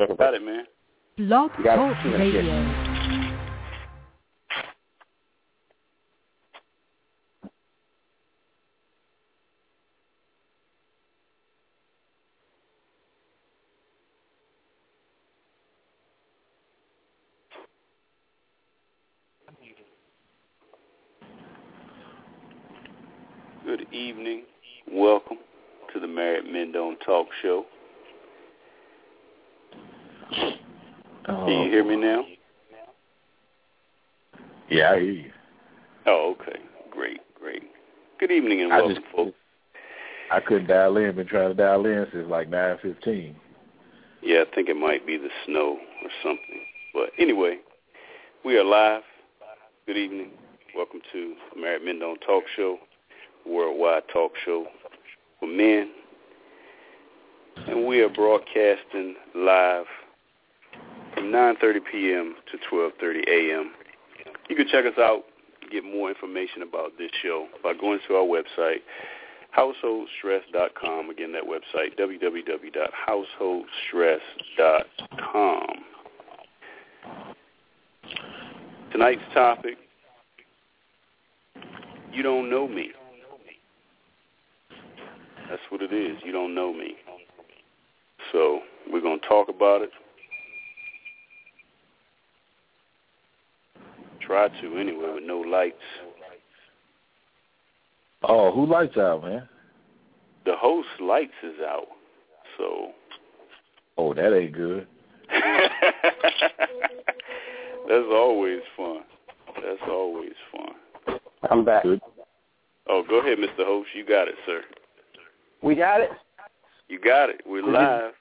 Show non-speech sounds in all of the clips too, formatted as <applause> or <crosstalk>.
Circle Got it, man. Blog Talk it. Radio. Good evening. Welcome to the Married Men Don't Talk show. Can you hear me now? Yeah, I hear you. Oh, okay. Great, great. Good evening and I welcome, just- folks. I couldn't dial in. Been trying to dial in since like nine fifteen. Yeah, I think it might be the snow or something. But anyway, we are live. Good evening. Welcome to Married Men Don't Talk show, worldwide talk show for men. And we are broadcasting live from 9.30 p.m. to 12.30 a.m. You can check us out, get more information about this show by going to our website, householdstress.com. Again, that website, www.householdstress.com. Tonight's topic, you don't know me. That's what it is. You don't know me. So we're going to talk about it. Try to anyway with no lights. Oh, who lights out, man? The host lights is out. So Oh, that ain't good. <laughs> that's always fun. That's always fun. I'm back. Good. Oh, go ahead, Mr. Host. You got it, sir. We got it. You got it. We're live.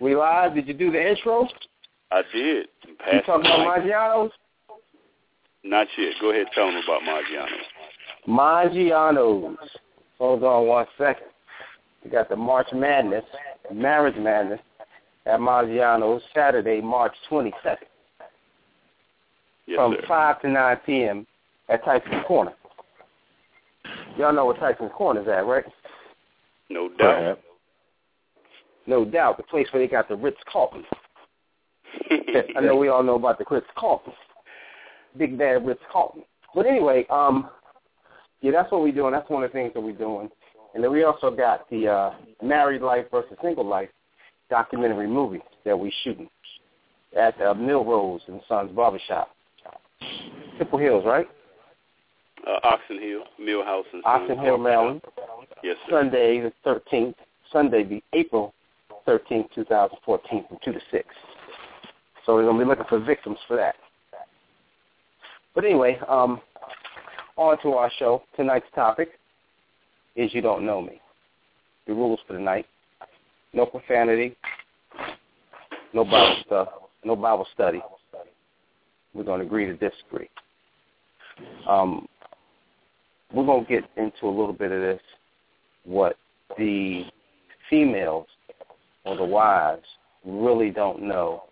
We live. Did you do the intro? I did. You talking the about mic. Maggiano's? Not yet. Go ahead. Tell them about Maggiano. Maggiano's. Hold on one second. We got the March Madness, Marriage Madness at Maggiano's Saturday, March 22nd Yes, from sir. 5 to 9 p.m. at Tyson's Corner. Y'all know what Tyson's Corner is at, right? No doubt. Perhaps. No doubt. The place where they got the Ritz Carlton. <laughs> I know we all know about the Ritz Carlton. Big bad Ritz Carlton. But anyway, um, yeah, that's what we're doing. That's one of the things that we're doing. And then we also got the uh, Married Life versus Single Life documentary movie that we're shooting at uh, Milrose and Sons Barbershop. Shop. Temple Hills, right? Uh, Oxon Hill, Millhouse, and Oxon Hill. Maryland. Yes, sir. Sunday the 13th. Sunday the April 13th, 2014 from 2 to 6. So we're going to be looking for victims for that. But anyway, um, on to our show. Tonight's topic is You Don't Know Me. The rules for the night. No profanity. No Bible stuff. No Bible study. We're going to agree to disagree. Um, we're going to get into a little bit of this, what the females or the wives really don't know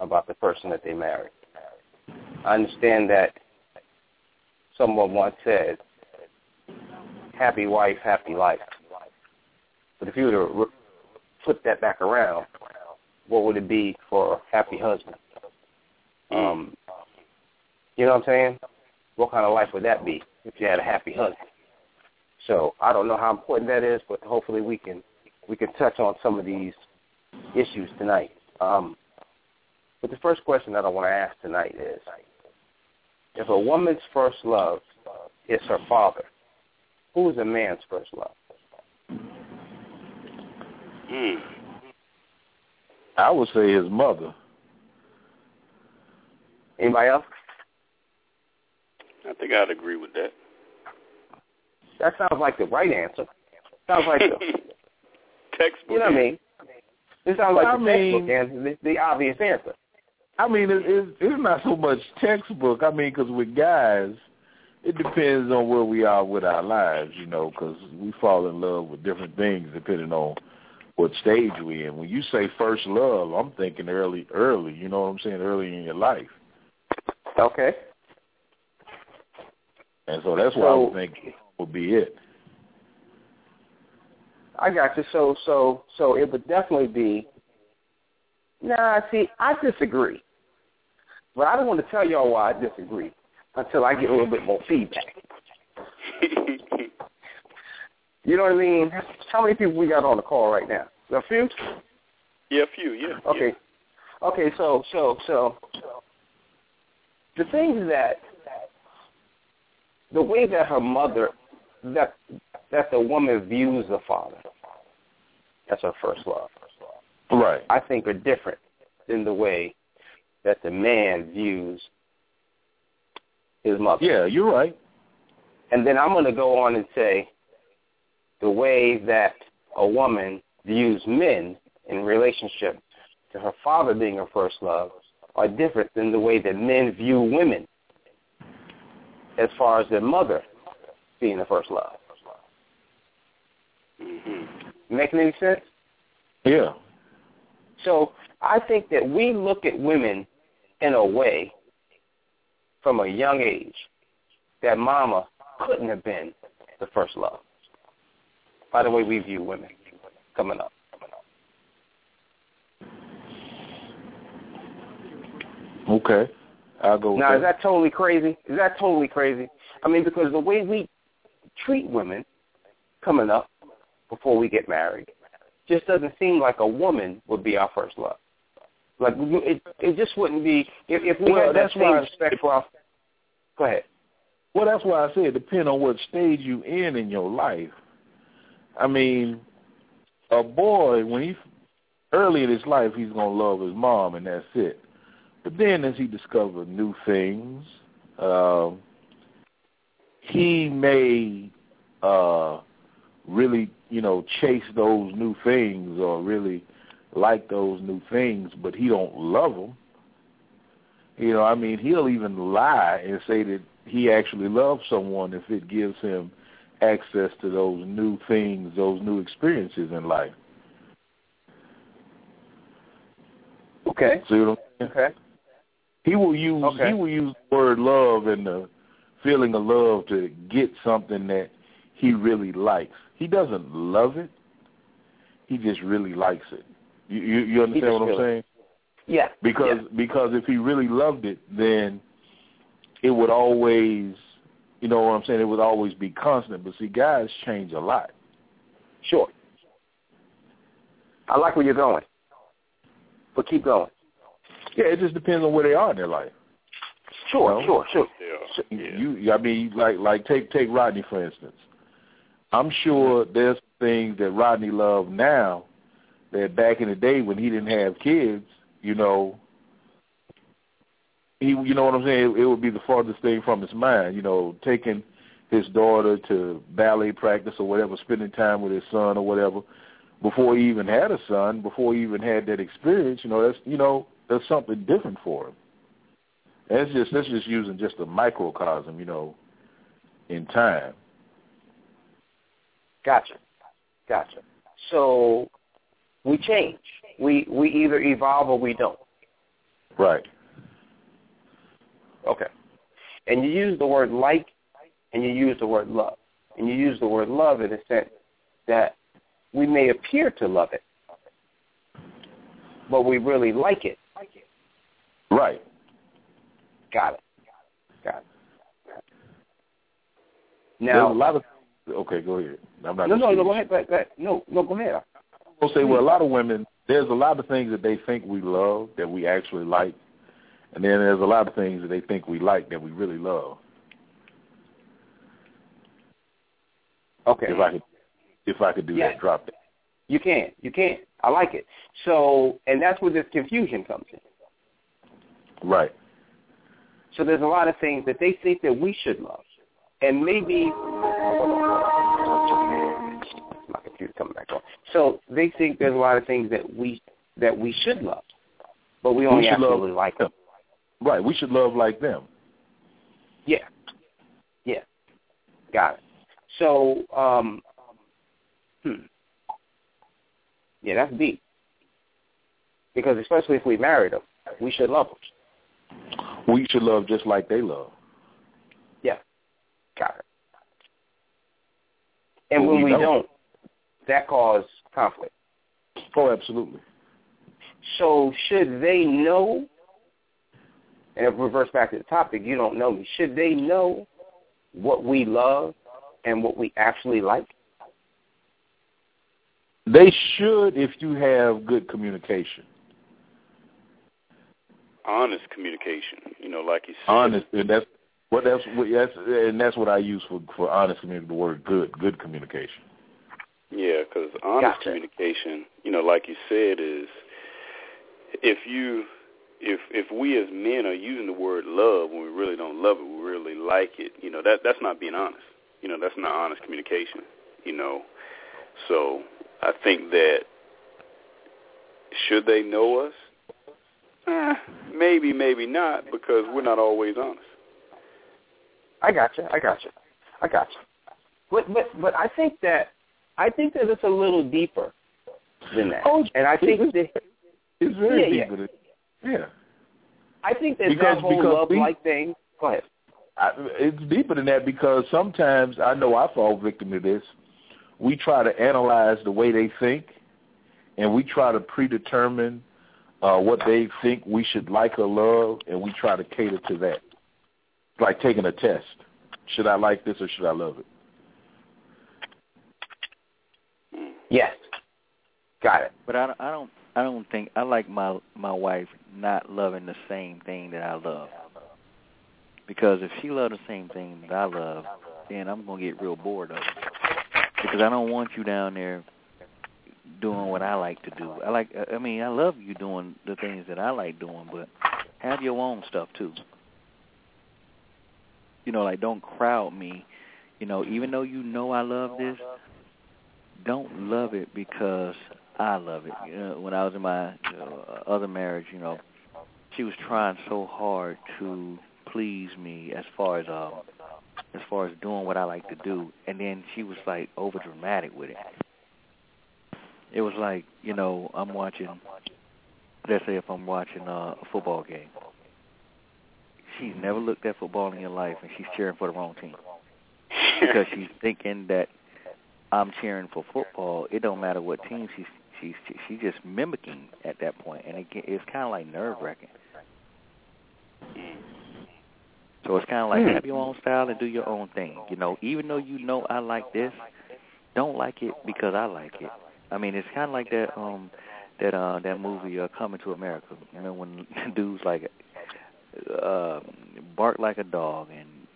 about the person that they married. I understand that someone once said, happy wife, happy life. But if you were to flip that back around, what would it be for a happy husband? Um, you know what I'm saying? What kind of life would that be if you had a happy husband? So I don't know how important that is, but hopefully we can we can touch on some of these issues tonight. Um, but the first question that I want to ask tonight is, if a woman's first love is her father, who is a man's first love? Hmm. I would say his mother. Anybody else? I think I'd agree with that. That sounds like the right answer. Sounds like the, <laughs> Textbook. you know what I mean? It sounds like I the mean- textbook answer, the, the obvious answer. I mean, it, it's it's not so much textbook. I mean, because with guys, it depends on where we are with our lives, you know, because we fall in love with different things depending on what stage we in. When you say first love, I'm thinking early, early. You know what I'm saying? Early in your life, Okay. and so that's why I So- would think would be it. I got you. So so so it would definitely be Nah, see, I disagree. But I don't want to tell y'all why I disagree until I get a little bit more feedback. <laughs> you know what I mean? How many people we got on the call right now? A few? Yeah, a few, yeah. Okay. Yeah. Okay, so so so the things that the way that her mother that that the woman views the father, that's her first love. Right. I think are different than the way that the man views his mother. Yeah, you're right. And then I'm going to go on and say the way that a woman views men in relationship to her father being her first love are different than the way that men view women as far as their mother being the first love. Mm-hmm. Making any sense? Yeah. So I think that we look at women in a way from a young age that mama couldn't have been the first love. By the way we view women coming up. Okay. I'll go with Now, that. is that totally crazy? Is that totally crazy? I mean, because the way we treat women coming up before we get married just doesn't seem like a woman would be our first love. Like it, it just wouldn't be if, if we Well, had that that's same why- respect for our. Go ahead. Well, that's why I said it depends on what stage you in in your life. I mean, a boy when he early in his life he's gonna love his mom and that's it. But then as he discovers new things, um, he may uh, really, you know, chase those new things or really like those new things, but he don't love them. You know, I mean, he'll even lie and say that he actually loves someone if it gives him access to those new things, those new experiences in life. Okay. See what I'm saying? Okay. He will use Okay. he will use the word love and the feeling of love to get something that he really likes. He doesn't love it. He just really likes it. You you, you understand what I'm really- saying? Yeah. Because because if he really loved it, then it would always, you know what I'm saying? It would always be constant. But see, guys change a lot. Sure. I like where you're going. But keep going. Yeah, it just depends on where they are in their life. Sure, No. sure, sure. Yeah. yeah. You, I mean, like like take take Rodney for instance. I'm sure there's things that Rodney loved now that back in the day when he didn't have kids, you know, he, you know what I'm saying? It, it would be the farthest thing from his mind. You know, taking his daughter to ballet practice or whatever, spending time with his son or whatever, before he even had a son, before he even had that experience. You know, that's you know that's something different for him. That's just that's just using just a microcosm, you know, in time. Gotcha. Gotcha. So we change. We we either evolve or we don't. Right. Okay. And you use the word like and you use the word love. And you use the word love in the sense that we may appear to love it, but we really like it. Right. Got it. Got it. There's Now, a lot of okay. Go ahead. I'm not. no, no, no, go ahead. Go ahead, go ahead. No, no, go ahead. I'll say, well, a lot of women, there's a lot of things that they think we love that we actually like, and then there's a lot of things that they think we like that we really love. Okay. If I could, if I could do Yeah. that, drop that. You can't. You can't. I like it. So, and that's where this confusion comes in. Right. So there's a lot of things that they think that we should love. And maybe coming back on. So they think there's a lot of things that we that we should love. But we only love absolutely like them. Right. We should love like them. Yeah. Yeah. Got it. So, um hmm. Yeah, that's deep. Because especially if we married them, we should love them. We should love just like they love. Yeah. Got it. And when we we don't. don't, that causes conflict. Oh, absolutely. So should they know? And if we reverse back to the topic, you don't know me. Should they know what we love and what we actually like? They should if you have good communication. Honest communication, you know, like you said. Honest, and that's what that's what that's and that's what I use for for honest communication. The word good, good communication. Yeah, because honest Gotcha. communication, you know, like you said, is if you if if we as men are using the word love when we really don't love it, we really like it, you know, that that's not being honest. You know, that's not honest communication. You know, so I think that should they know us? Eh, maybe, maybe not, because we're not always honest. I got you. I got you. I got you. But but but I think that I think that it's a little deeper than that. Oh, and I think it's- that It's very Yeah, deep. it. Yeah. I think that Because- that whole love like thing. Go ahead. I, it's deeper than that because sometimes I know I fall victim to this. We try to analyze the way they think, and we try to predetermine uh, what they think we should like or love, and we try to cater to that. It's like taking a test. Should I like this or should I love it? Yes. Got it. But I, don't- I don't I don't think I like my my wife not loving the same thing that I love. Because if she loves the same thing that I love, then I'm gonna get real bored of it. Because I don't want you down there doing what I like to do. I like I mean I love you doing the things that I like doing, but have your own stuff too. You know, like don't crowd me. You know, even though you know I love this, don't love it because I love it. You know, when I was in my uh, other marriage, you know, she was trying so hard to please me as far as um as far as doing what I like to do, and then she was like over dramatic with it. It was like, you know, I'm watching. Let's say if I'm watching uh, a football game, she's never looked at football in her life, and she's cheering for the wrong team <laughs> because she's thinking that I'm cheering for football. It don't matter what team she's she's she's just mimicking at that point, and it, it's kind of like nerve wracking. So it's kind of like Hmm. have your own style and do your own thing. You know, even though you know I like this, don't like it because I like it. I mean, it's kind of like that um that uh that movie uh, Coming to America. You know, when <laughs> dudes like uh bark like a dog and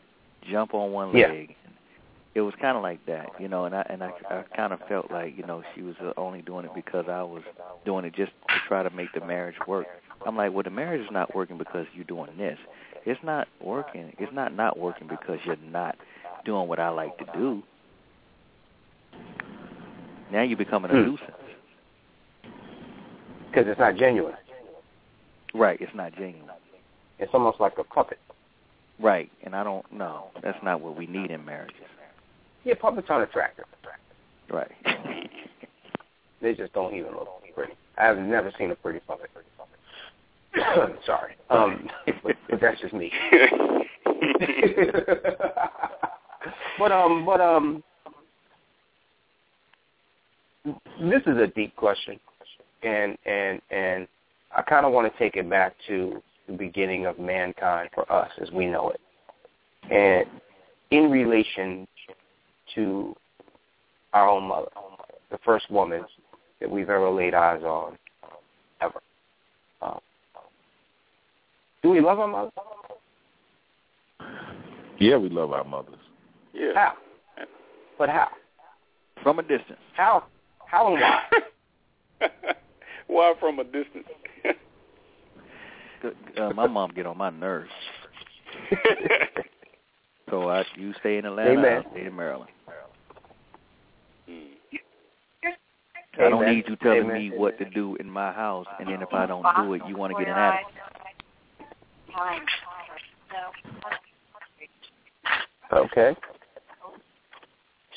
jump on one Yeah. It was kind of like that, you know, and I and I, I kind of felt like you know she was uh, only doing it because I was doing it just to try to make the marriage work. I'm like, well, the marriage is not working because you're doing this. It's not working. It's not not working because you're not doing what I like to do. Now you're becoming a Hmm. nuisance. Because it's not genuine. Right. It's not genuine. It's almost like a puppet. Right. And I don't know. That's not what we need in marriages. Yeah, puppets aren't attractive. Right. <laughs> They just don't even look pretty. I've never seen a pretty puppet. <coughs> Sorry. Um, but, <laughs> but that's just me. <laughs> but um, but um, this is a deep question, and and and I kind of want to take it back to the beginning of mankind for us as we know it, and in relation to our own mother, the first woman that we've ever laid eyes on, ever. Um, do we love our mother? Yeah, we love our mothers. yeah. How? But how? From a distance. How? How and why? <laughs> Why from a distance? Uh, my mom get on my nerves. <laughs> So I, you stay in Atlanta, Amen. I'll stay in Maryland. Mm. I don't need you telling Amen. me what to do in my house, and then if I don't do it, you want to get an attitude. Okay.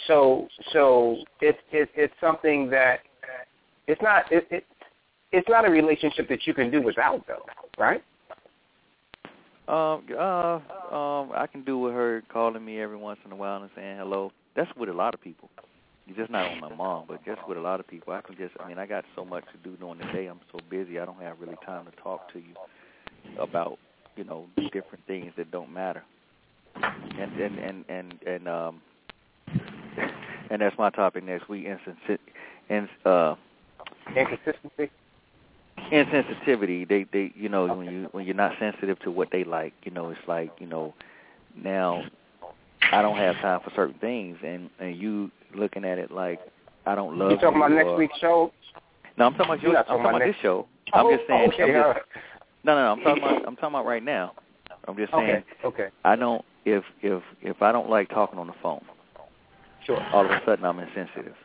So so it's it, it's something that it's not it, it it's not a relationship that you can do without though, right? Um, uh, um, I can do with her calling me every once in a while and saying hello. That's with a lot of people. Just not on my mom, but just with a lot of people. I can just, I mean, I got so much to do during the day. I'm so busy. I don't have really time to talk to you about, you know, different things that don't matter. And and and and and um, and that's my topic next week. Insensi- and uh, Inconsistency. insensitivity. They they you know when you when you're not sensitive to what they like, you know, it's like you know now I don't have time for certain things, and and you looking at it like I don't love You talking about next or, week's show? No, I'm talking about You're you. I'm talking about about this show. I'm Oh, just saying. Okay, I'm just, right. no, no, no. I'm talking about. I'm talking about right now. I'm just saying. okay, okay, I don't. If if if I don't like talking on the phone, sure. all of a sudden I'm insensitive,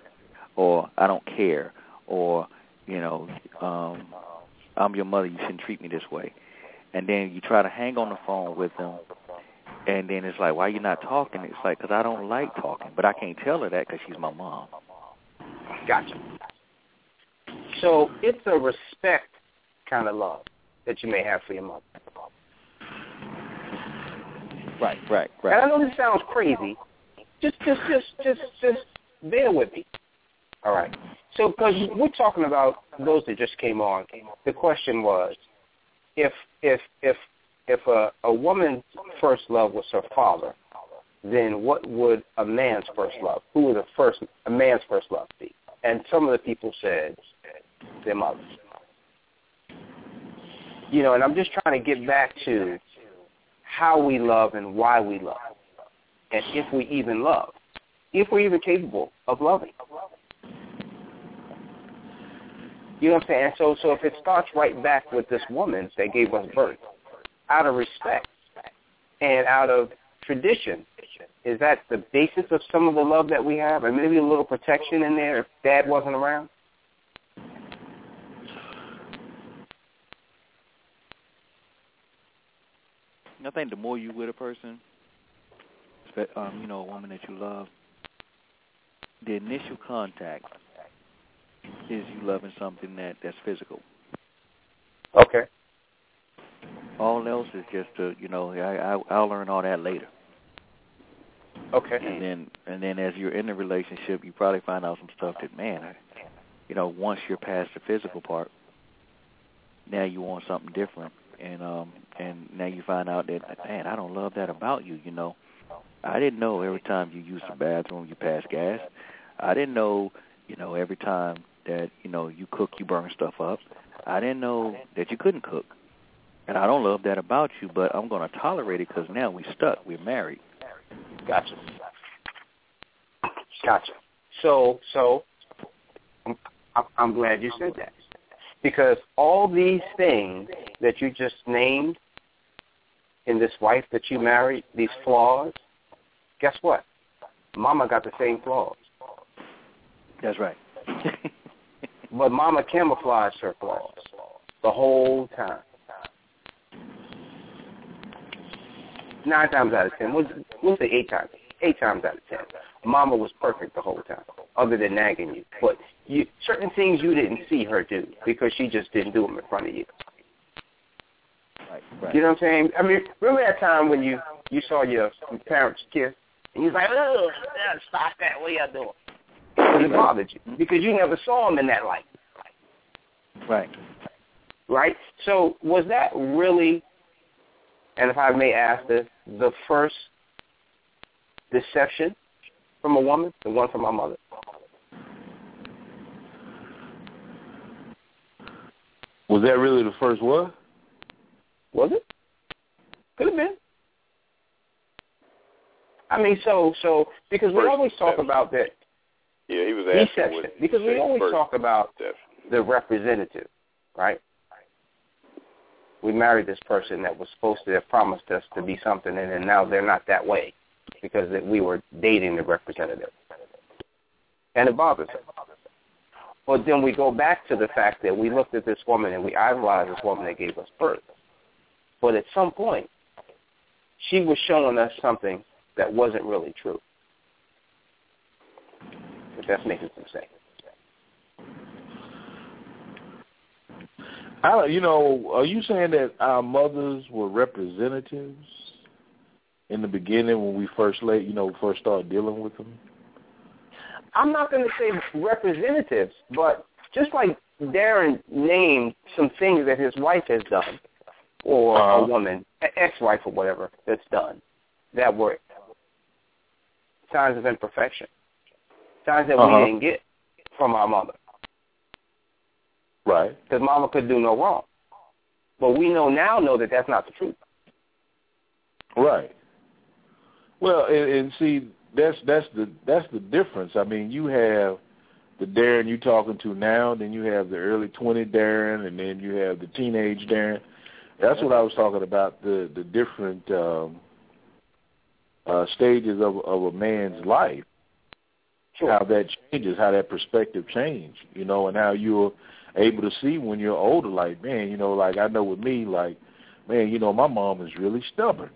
or I don't care, or you know, um, I'm your mother. You shouldn't treat me this way. And then you try to hang on the phone with them, and then it's like, why you not talking? It's like, because I don't like talking, but I can't tell her that because she's my mom. Gotcha. So it's a respect kind of love that you may have for your mother. Right, right, right. And I know this sounds crazy. Just, just, just, just, just bear with me. All right. So, because we're talking about those that just came on, the question was, if, if, if, if a, a woman's first love was her father, then what would a man's first love? Who would a first a man's first love be? And some of the people said their mothers. You know, and I'm just trying to get back to how we love and why we love, and if we even love, if we're even capable of loving. You know what I'm saying? So, so if it starts right back with this woman that gave us birth, out of respect and out of tradition, is that the basis of some of the love that we have, and maybe a little protection in there if Dad wasn't around? I think the more you with a person, um, you know, a woman that you love, the initial contact is you loving something that that's physical. Okay. All else is just a, you know, I, I I'll learn all that later. Okay. And then and then as you're in the relationship, you probably find out some stuff that man, I, you know, once you're past the physical part, now you want something different, and um and now you find out that man, I don't love that about you. You know, I didn't know every time you use the bathroom you pass gas. I didn't know, you know, every time that you know you cook you burn stuff up. I didn't know that you couldn't cook, and I don't love that about you. But I'm going to tolerate it because now we're stuck. We're married. Gotcha. Gotcha. So, so I'm, I'm glad you said that because all these things that you just named in this wife that you married, these flaws, guess what? Mama got the same flaws, That's right. <laughs> but Mama camouflaged her flaws the whole time. Nine times out of ten, we'll, we'll say eight times, eight times out of ten, Mama was perfect the whole time, other than nagging you. But you, certain things you didn't see her do because she just didn't do them in front of you. right, right. You know what I'm saying? I mean, remember that time when you you saw your parents kiss, and you was like, "Oh, stop that! What are y'all doing?" Because it bothered you because you never saw them in that light, Right. right? So was that really, and if I may ask this, the first deception from a woman, the one from my mother? Was that really the first what? Was it? Could have been. I mean, so so because we always talk deception. about that Yeah, he was asking deception because we always talk about deception. the representative, right? We married this person that was supposed to have promised us to be something, and then now they're not that way because that we were dating the representative, and it bothers us. But then we go back to the fact that we looked at this woman and we idolized this woman that gave us birth. But at some point, she was showing us something that wasn't really true. If that's making some sense. I don't, you know, are you saying that our mothers were representatives in the beginning when we first late, you know, first started dealing with them? I'm not going to say representatives, but just like Darren named some things that his wife has done, or uh-huh. a woman, ex-wife or whatever, that's done, that were signs of imperfection, signs that uh-huh. we didn't get from our mother. Right. Because mama could do no wrong. But we know now know that that's not the truth. Right. Well, and, and see, that's that's the that's the difference. I mean, you have the Darren you're talking to now, then you have the early twenty Darren, and then you have the teenage Darren. That's what I was talking about the the different um, uh, stages of of a man's life. Sure. How that changes, how that perspective change, you know, and how you're able to see when you're older. Like, man, you know, like I know with me, like, man, you know, my mom is really stubborn.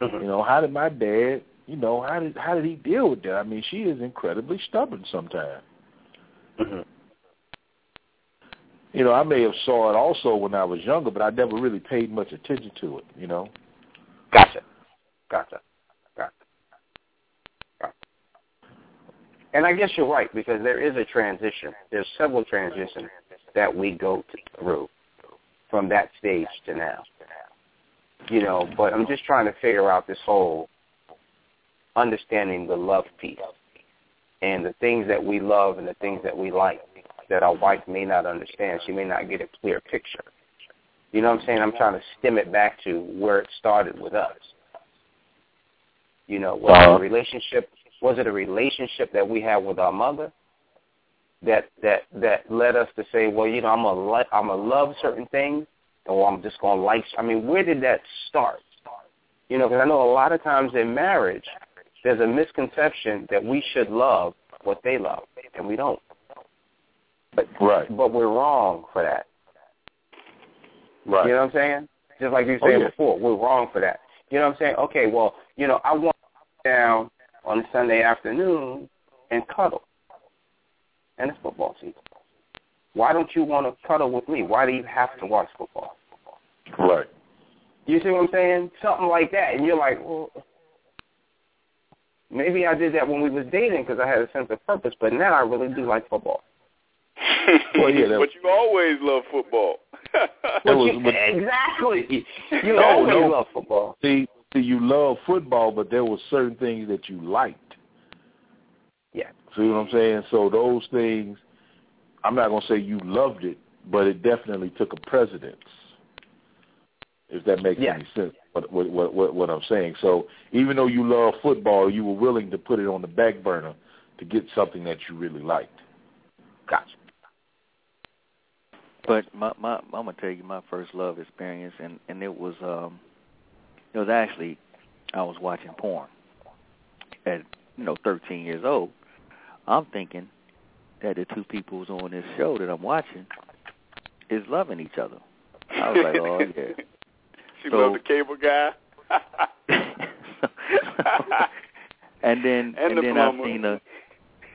Mm-hmm. You know, how did my dad, you know, how did how did he deal with that? I mean, she is incredibly stubborn sometimes. Mm-hmm. You know, I may have saw it also when I was younger, but I never really paid much attention to it. You know. Gotcha. Gotcha. Gotcha. Gotcha. And I guess you're right because there is a transition. There's several transitions that we go through from that stage to now. You know, but I'm just trying to figure out this whole understanding the love piece and the things that we love and the things that we like that our wife may not understand. She may not get a clear picture. You know what I'm saying? I'm trying to stem it back to where it started with us. You know, was Uh-huh. a relationship? Was it a relationship that we had with our mother that that that led us to say, well, you know, I'm a li- I'm a love certain things, or I'm just gonna like. I mean, where did that start? You know, because I know a lot of times in marriage, there's a misconception that we should love what they love, and we don't. But Right. but we're wrong for that. Right. You know what I'm saying? Just like you Oh, said yeah. before, we're wrong for that. You know what I'm saying? Okay, well, you know, I want down on a Sunday afternoon and cuddle. And it's football season. Why don't you want to cuddle with me? Why do you have to watch football? Right. You see what I'm saying? Something like that. And you're like, well, maybe I did that when we was dating because I had a sense of purpose, but now I really do like football. <laughs> Well, yeah, that- but you always love football. That was- <laughs> <laughs> You- but- exactly. You No, always no. love football. See, see, you love football, but there were certain things that you liked. Yeah. See what I'm saying? So those things, I'm not gonna say you loved it, but it definitely took a precedence. If that makes Yes. any sense, what, what what what what I'm saying. So even though you love football, you were willing to put it on the back burner to get something that you really liked. Gotcha. But my my I'm gonna tell you my first love experience, and and it was um, it was actually I was watching porn at you know 13 years old. I'm thinking that the two people who's on this show that I'm watching is loving each other. I was like, oh yeah. <laughs> she So- loved the cable guy. <laughs> and then <laughs> And and, the then I seen a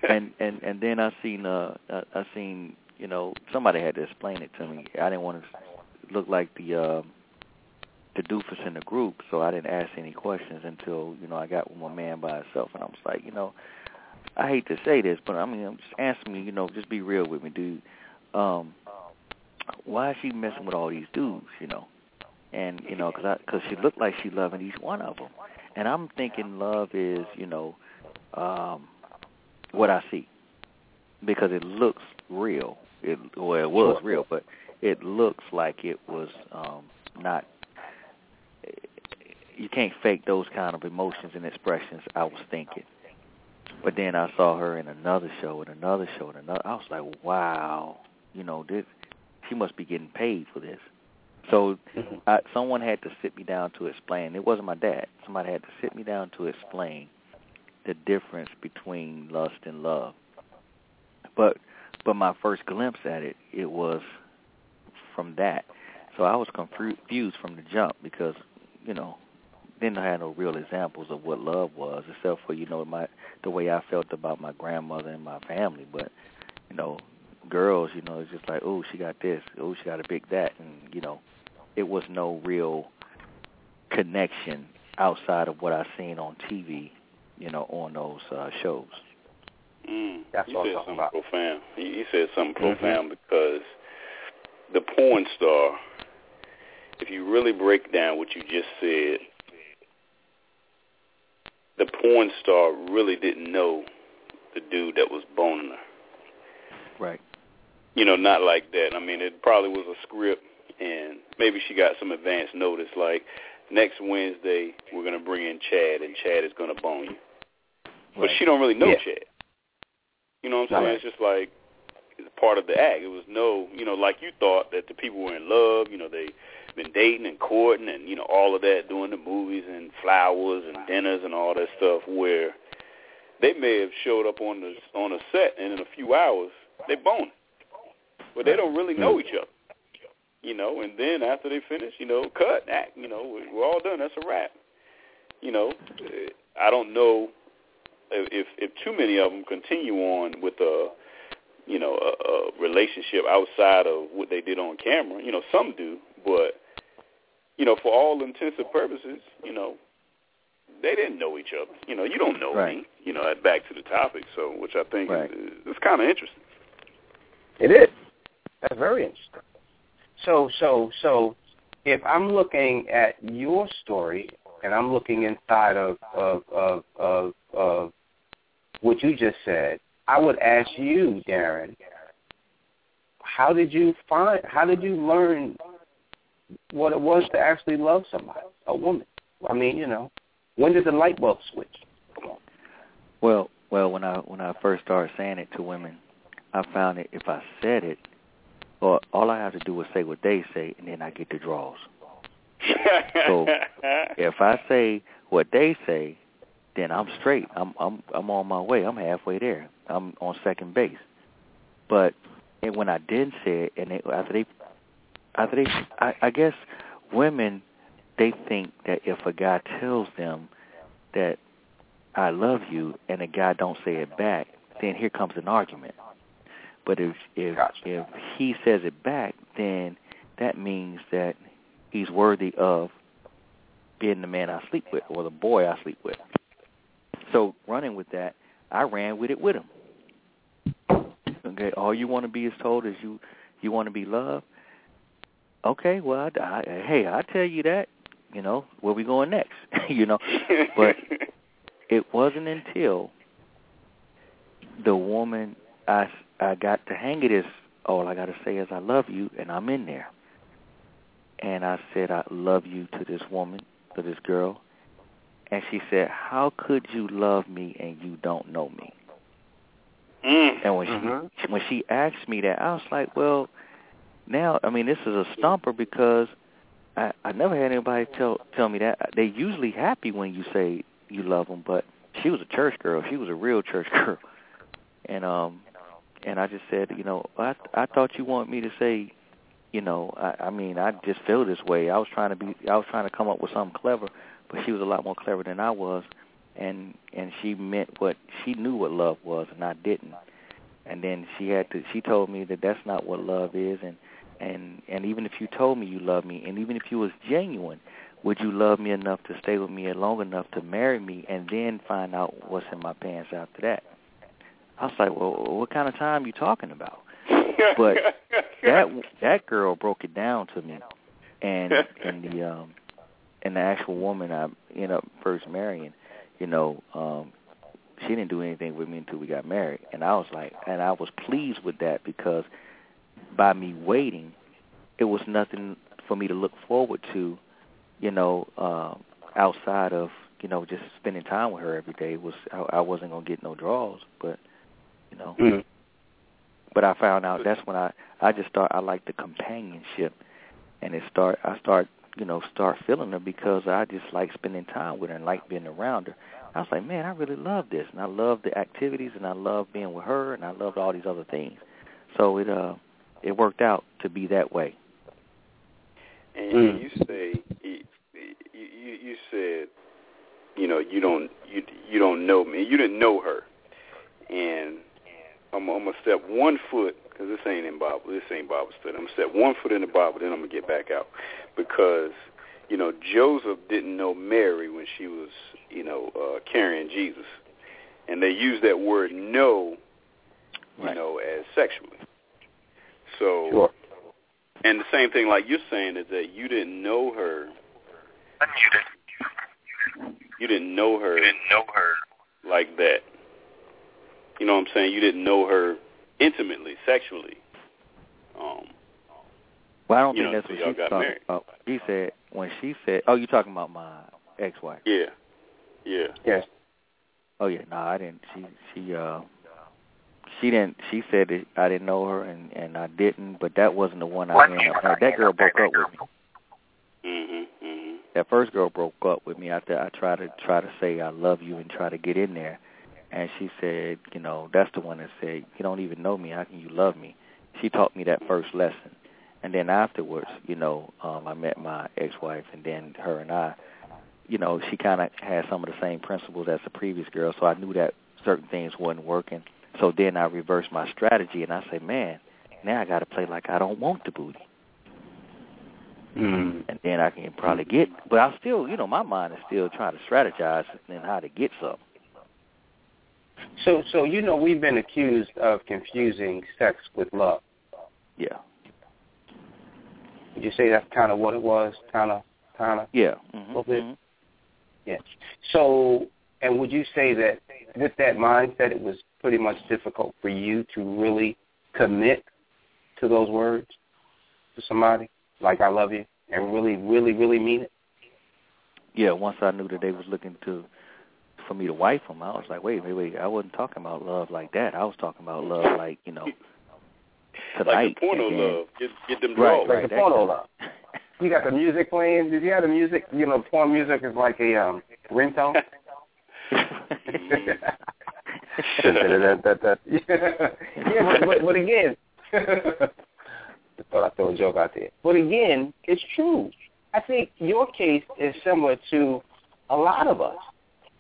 and and and then I seen uh I, I seen you know somebody had to explain it to me. I didn't want to look like the uh, the doofus in the group, so I didn't ask any questions until you know I got with my man by himself, and I was like, you know, I hate to say this, but I mean, just answer me, you know, just be real with me, dude. Um, why is she messing with all these dudes, you know? And you know, because I, because she looked like she loving each one of them, and I'm thinking love is, you know, um, what I see because it looks real. It well, it was real, but it looks like it was um, not. You can't fake those kind of emotions and expressions. I was thinking, but then I saw her in another show, and another show, and another. I was like, wow, you know, this. She must be getting paid for this. So Mhm. I, someone had to sit me down to explain. It wasn't my dad. Somebody had to sit me down to explain the difference between lust and love. But but my first glimpse at it, it was from that. So I was confused from the jump because you know didn't have no real examples of what love was, except for you know my the way I felt about my grandmother and my family. But you know, girls, you know, it's just like, oh, she got this, oh, she got a big that, and you know, it was no real connection outside of what I seen on TV, you know, on those uh, shows. Mm. That's you what I'm said talking something about. profound. You, you said something Mhm. profound because the porn star, if you really break down what you just said, the porn star really didn't know the dude that was boning her. Right. You know, not like that. I mean, it probably was a script, and maybe she got some advance notice, like next Wednesday we're gonna bring in Chad, and Chad is gonna bone you. But she don't really know Yeah. Chad. You know what I'm saying? Right. It's just like it's part of the act. It was no, you know, like you thought that the people were in love. You know, they been dating and courting and you know all of that, doing the movies and flowers and dinners and all that stuff. Where they may have showed up on the on a set and in a few hours they bone, but they don't really know each other. You know, and then after they finish, you know, cut, act. You know, we- we're all done. That's a wrap. You know, I don't know if if too many of them continue on with a you know a, a relationship outside of what they did on camera. You know, some do, but you know, for all intents and purposes, you know, they didn't know each other. You know, you don't know Right. me. You know, back to the topic. So, which I think Right. is, is kind of interesting. It is. That's very interesting. So, so, so, if I'm looking at your story and I'm looking inside of of of of, of what you just said, I would ask you, Darren, how did you find? How did you learn what it was to actually love somebody, a woman? I mean, you know, when did the light bulb switch? Come on. Well, well, when I when I first started saying it to women, I found that if I said it, or all I have to do is say what they say, and then I get the draws. So, <laughs> If I say what they say, then I'm straight. I'm I'm I'm on my way. I'm halfway there. I'm on second base. But and when I didn't say it, and they, after they, after they, I, I guess women, they think that if a guy tells them that I love you, and the guy don't say it back, then here comes an argument. But if if Gotcha. if he says it back, then that means that he's worthy of being the man I sleep with or the boy I sleep with. So running with that, I ran with it with him. Okay, all you want to be is told is you you want to be loved. Okay, well, I, I, hey, I tell you that. You know, where we going next? <laughs> you know, but it wasn't until the woman I I got to hang it is all I got to say is I love you, and I'm in there. And I said I love you to this woman, to this girl, and she said, "How could you love me and you don't know me?" Mm. And when Mhm. she when she asked me that, I was like, "Well, now I mean this is a stumper because I I never had anybody tell tell me that. They usually happy when you say you love them, but she was a church girl. She was a real church <laughs> girl, and um and I just said, you know, I I thought you want me to say, you know, I I mean I just feel this way. I was trying to be I was trying to come up with something clever, but she was a lot more clever than I was, and and she meant what she knew what love was, and I didn't. And then she had to she told me that that's not what love is, and and and even if you told me you loved me, and even if you was genuine, would you love me enough to stay with me long enough to marry me, and then find out what's in my pants after that? I was like, well, what kind of time you talking about? <laughs> But that that girl broke it down to me, and and the um and the actual woman I ended up first marrying, you know, um, she didn't do anything with me until we got married, and I was like, and I was pleased with that because by me waiting, it was nothing for me to look forward to, you know, um, outside of you know just spending time with her every day. It was I, I wasn't gonna get no draws, but you know Mhm. but I found out that's when I I just start I like the companionship, and it start I start you know start feeling her because I just like spending time with her and like being around her. I was like, man, I really love this, and I love the activities, and I love being with her, and I loved all these other things. So it uh it worked out to be that way. And Mm. you say you, you you said you know you don't you you don't know me. You didn't know her, and I'm, I'm gonna step one foot because this ain't in Bible. This ain't Bible study. I'm gonna step one foot in the Bible, then I'm gonna get back out because you know Joseph didn't know Mary when she was you know uh, carrying Jesus, and they use that word "know," you Right. know, as sexually. So, Sure. and the same thing like you're saying is that you didn't know her. You didn't You didn't know her. You didn't know her. like that. You know what I'm saying? You didn't know her intimately, sexually. Um, Well, I don't think know, that's so what y'all she's got talking married. about. She said when she said, "Oh, you talking about my ex-wife?" yeah, yeah. Yes. Oh yeah, no, I didn't. She she uh she didn't. She said that I didn't know her and and I didn't, but that wasn't the one I ended up. marrying. That girl broke up with me. Mhm, mhm. That first girl broke up with me after I tried to try to say I love you and try to get in there, and she said, you know, that's the one that said you don't even know me. How can you love me? She taught me that first lesson, and then afterwards, you know, um, I met my ex-wife, and then her and I, you know, she kind of had some of the same principles as the previous girl, so I knew that certain things wasn't working. So then I reverse my strategy, and I say, man, now I got to play like I don't want the booty Mm. and then I can probably get. But I still, you know, my mind is still trying to strategize and how to get some. So, so you know, we've been accused of confusing sex with love. Yeah, Would you say that's kind of what it was? Kind of, kind of. yeah, mm-hmm. Little bit. mhm. Yeah. So, and would you say that with that mindset, it was pretty much difficult for you to really commit to those words to somebody, like "I love you," and really, really, really mean it? Yeah. Once I knew that they was looking to for me to wife them, I was like, wait, wait, wait. I wasn't talking about love like that. I was talking about love like you know tonight. <laughs> Like the porno then- love. Get get them Right, draws. Like right. the porno love. You got the music playing. Did you have the music? You know, porn music is like a um, ringtone. <laughs> yeah, but, again, I thought I threw a joke out there. But again, it's true. I think your case is similar to a lot of us.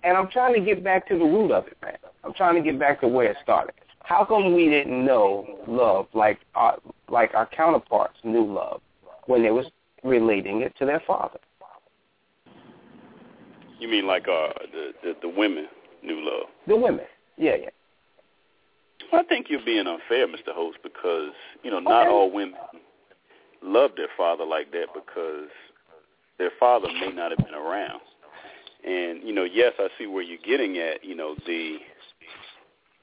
And I'm trying to get back to the root of it, man. I'm trying to get back to where it started. How come we didn't know love like our, like our counterparts knew love when they was relating it to their father? You mean like uh the, the the women knew love? The women. Yeah, yeah. I think you're being unfair, Mr. Host, because you know not Okay. all women love their father like that because their father may not have been around. And you know, yes, I see where you're getting at. You know, the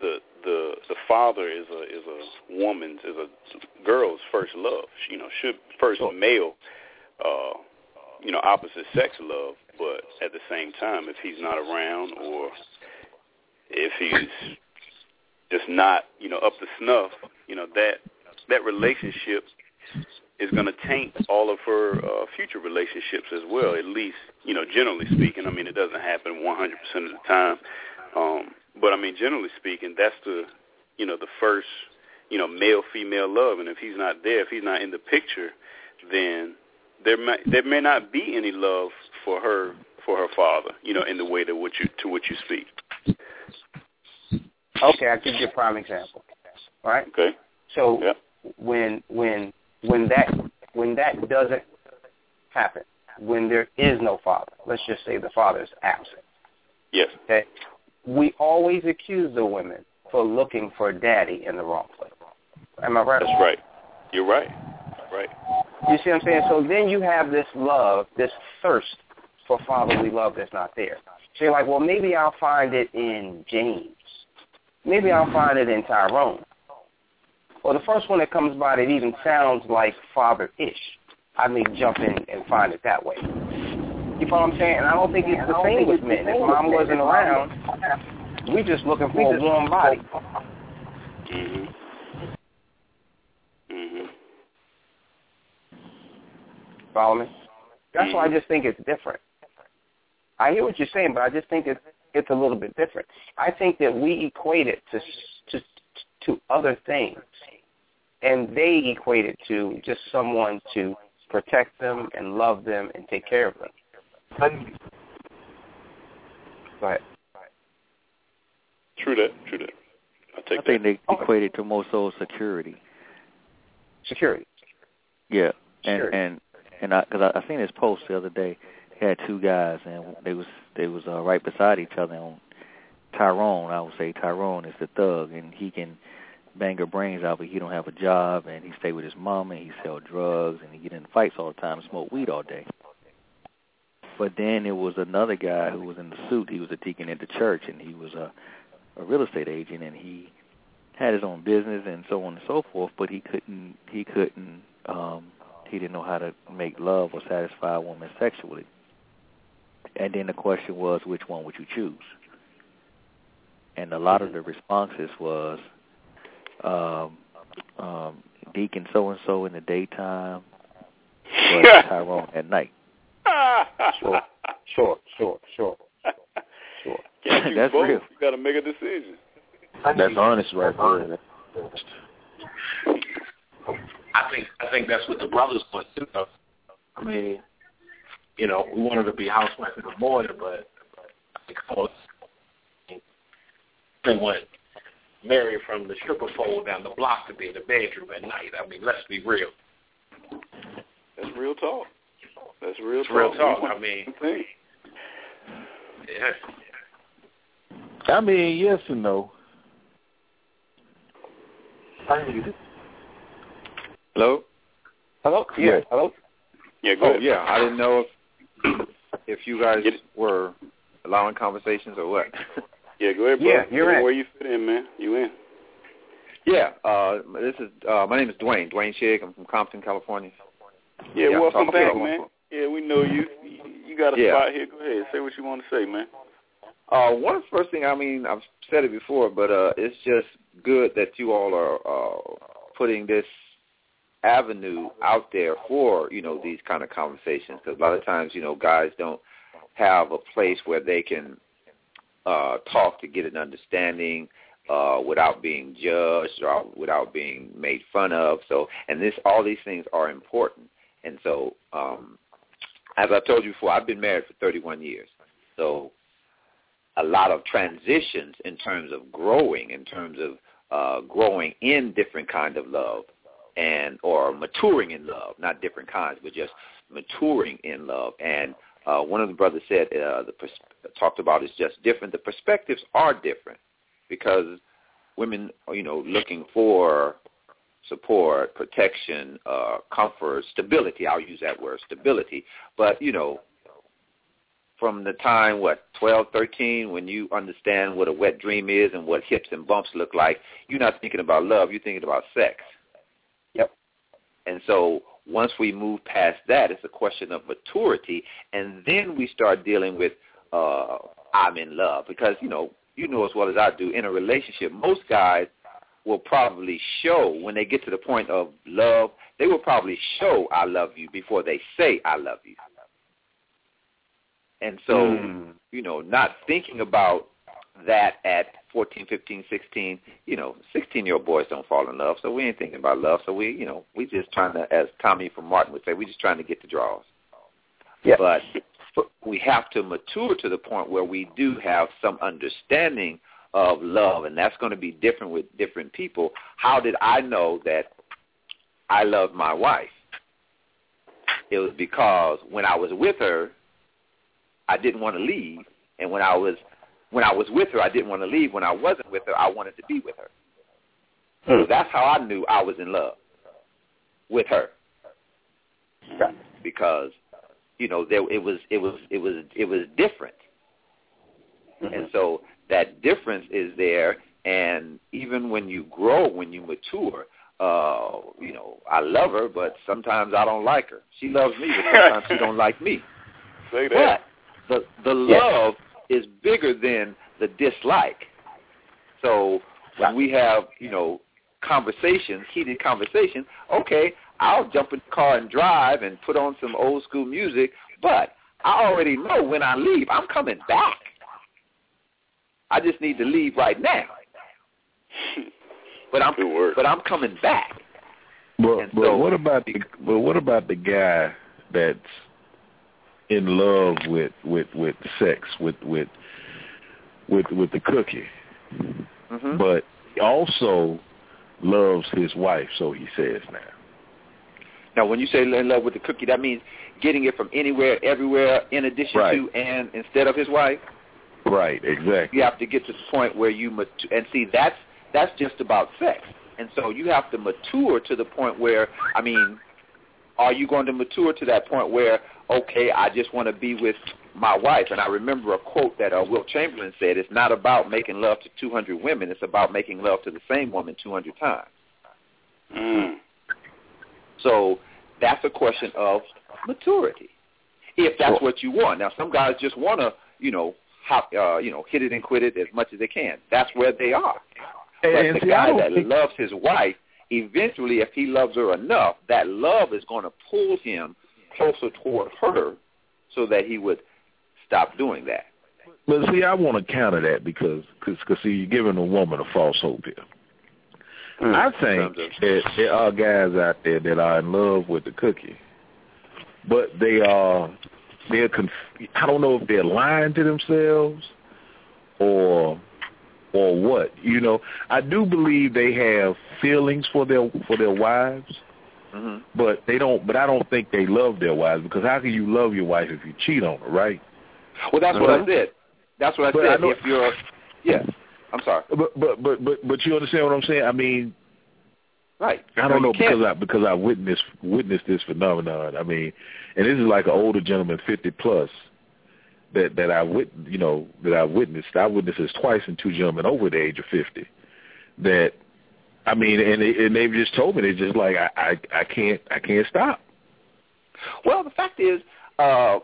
the the the father is a is a woman's is a girl's first love. You know, should first Sure. male, uh, you know, opposite sex love. But at the same time, if he's not around or if he's just not, you know, up to snuff, you know, that that relationship is going to taint all of her uh, future relationships as well. At least, you know, generally speaking. I mean, it doesn't happen 100% of the time, um, but I mean, generally speaking, that's the, you know, the first, you know, male female love. And if he's not there, if he's not in the picture, then there may there may not be any love for her for her father, you know, in the way that what you to which you speak. Okay, I'll give you a prime example. All right? Okay. So when when when that when that doesn't happen, when there is no father, let's just say the father is absent. Yes. Okay, we always accuse the women for looking for daddy in the wrong place. Am I right? That's right. You're right. Right. You see what I'm saying? So then you have this love, this thirst for fatherly love that's not there. So you're like, well, maybe I'll find it in James. Maybe I'll find it in Tyrone. Well, the first one that comes by that even sounds like father-ish, I may jump in and find it that way. You follow what I'm saying? And I don't think it's the same with men. If mom wasn't around, we just looking for a warm body. Mhm. Mhm. Follow me? That's why I just think it's different. I hear what you're saying, but I just think it's it's a little bit different. I think that we equate it to to to other things, and they equate it to just someone to protect them and love them and take care of them. Go ahead. True that. True that. I take I think that. they equate it to more so security. Security. Yeah, and Sure. and and I because I, I seen this post the other day. Had two guys and they was they was uh, right beside each other on Tyrone, I would say Tyrone is the thug, and he can bang her brains out, but he don't have a job, and he stay with his mom, and he sell drugs, and he get in fights all the time, and smoke weed all day. But then it was another guy who was in the suit. He was a deacon at the church, and he was a a real estate agent, and he had his own business and so on and so forth. But he couldn't he couldn't um, he didn't know how to make love or satisfy a woman sexually. And then the question was, which one would you choose? And a lot of the responses was, um, um, Deacon so and so in the daytime, but Tyrone at night. sure, sure, sure, sure, sure. You <laughs> That's both? real. You got to make a decision. That's honest right there. I think I think that's what the brothers want too. Though. I mean, you know, we wanted to be housewife and a lawyer, but I think almost they went Mary from the stripper pole down the block to be in the bedroom at night. I mean, let's be real. That's real talk. That's real It's talk. real talk. I mean, the yeah. I mean, yes and no. Hello? Hello? Yeah, hello? Yeah, go Oh, ahead. yeah. I didn't know if if you guys Get were allowing conversations or what. <laughs> Yeah, go ahead, bro. Yeah, you're in. Where you fit in, man? You in? yeah. Uh, this is uh, my name is Dwayne. Dwayne Shig. I'm from Compton, California. Yeah, Yeah, welcome talk back, about- man. Yeah, we know you. You got a Yeah. spot here. Go ahead. Say what you want to say, man. Uh, one of the first thing I mean, I've said it before, but uh, it's just good that you all are uh, putting this avenue out there for you know these kind of conversations because a lot of times you know guys don't have a place where they can uh, talk to get an understanding uh, without being judged or without being made fun of. So, and this all these things are important. And so, um, as I told you before, I've been married for 31 years. So a lot of transitions in terms of growing, in terms of uh, growing in different kind of love, and or maturing in love, not different kinds, but just maturing in love. And uh, one of the brothers said uh, the pers- talked about is just different. The perspectives are different because women, are, you know, looking for support, protection, uh, comfort, stability. I'll use that word, stability. But you know, from the time what twelve, thirteen, when you understand what a wet dream is and what hips and bumps look like, you're not thinking about love. You're thinking about sex. And so once we move past that, it's a question of maturity, and then we start dealing with uh, I'm in love because you know you know as well as I do in a relationship, most guys will probably show when they get to the point of love, they will probably show I love you before they say I love you. And so, Mm. you know, not thinking about that at 14, 15, 16, you know, 16-year-old boys don't fall in love, so we ain't thinking about love. So we, you know, we just trying to, as Tommy from Martin would say, we just trying to get the draws. Yeah. But we have to mature to the point where we do have some understanding of love, and that's going to be different with different people. How did I know that I love my wife? It was because when I was with her, I didn't want to leave, and when I was when I was with her, I didn't want to leave. When I wasn't with her, I wanted to be with her. So that's how I knew I was in love with her, Right. because you know there it was it was it was it was different. Mm-hmm. And so that difference is there, and even when you grow, when you mature, uh, you know, I love her, but sometimes I don't like her. She loves me, but sometimes she don't like me. <laughs> Say that. But the the Yeah. Love is bigger than the dislike. So when we have, you know, conversations, heated conversations, okay, I'll jump in the car and drive and put on some old school music, but I already know when I leave, I'm coming back. I just need to leave right now. But I'm but I'm coming back. But And but so- what about the but what about the guy that's in love with with with sex with with with with the cookie, hmm but also loves his wife, so he says now. Now, when you say in love with the cookie, that means getting it from anywhere, everywhere, in addition Right. to, and instead of his wife. Right, exactly. You have to get to the point where you mature, and see that's that's just about sex. And so you have to mature to the point where, I mean, are you going to mature to that point where, okay, I just want to be with my wife? And I remember a quote that uh, Wilt Chamberlain said, it's not about making love to 200 women, it's about making love to the same woman 200 times. Mm. So that's a question of maturity, if that's what you want. Now, some guys just want to, you know, hop, uh, you know, hit it and quit it as much as they can. That's where they are. But And the see, guy that think- loves his wife, eventually, if he loves her enough, that love is going to pull him closer toward her, so that he would stop doing that. But see, I want to counter that because, cause, cause see, you're giving a woman a false hope here. Mm. I think that there are guys out there that are in love with the cookie, but they are they're conf- I don't know if they're lying to themselves or or what. You know, I do believe they have feelings for their for their wives, hmm but they don't. But I don't think they love their wives because how can you love your wife if you cheat on her, right? Well, that's what I Mhm. said. That's what I I said. know- if you're, yeah, I'm sorry. But but but but but you understand what I'm saying? I mean, Right. I don't you know because I because I witnessed witnessed this phenomenon. I mean, and this is like an older gentleman, fifty plus, that that I wit you know that I witnessed. I witnessed this twice in two gentlemen over the age of fifty. That I mean, and they, and they've just told me they're just like I I, I can't I can't stop. Well, the fact is, uh,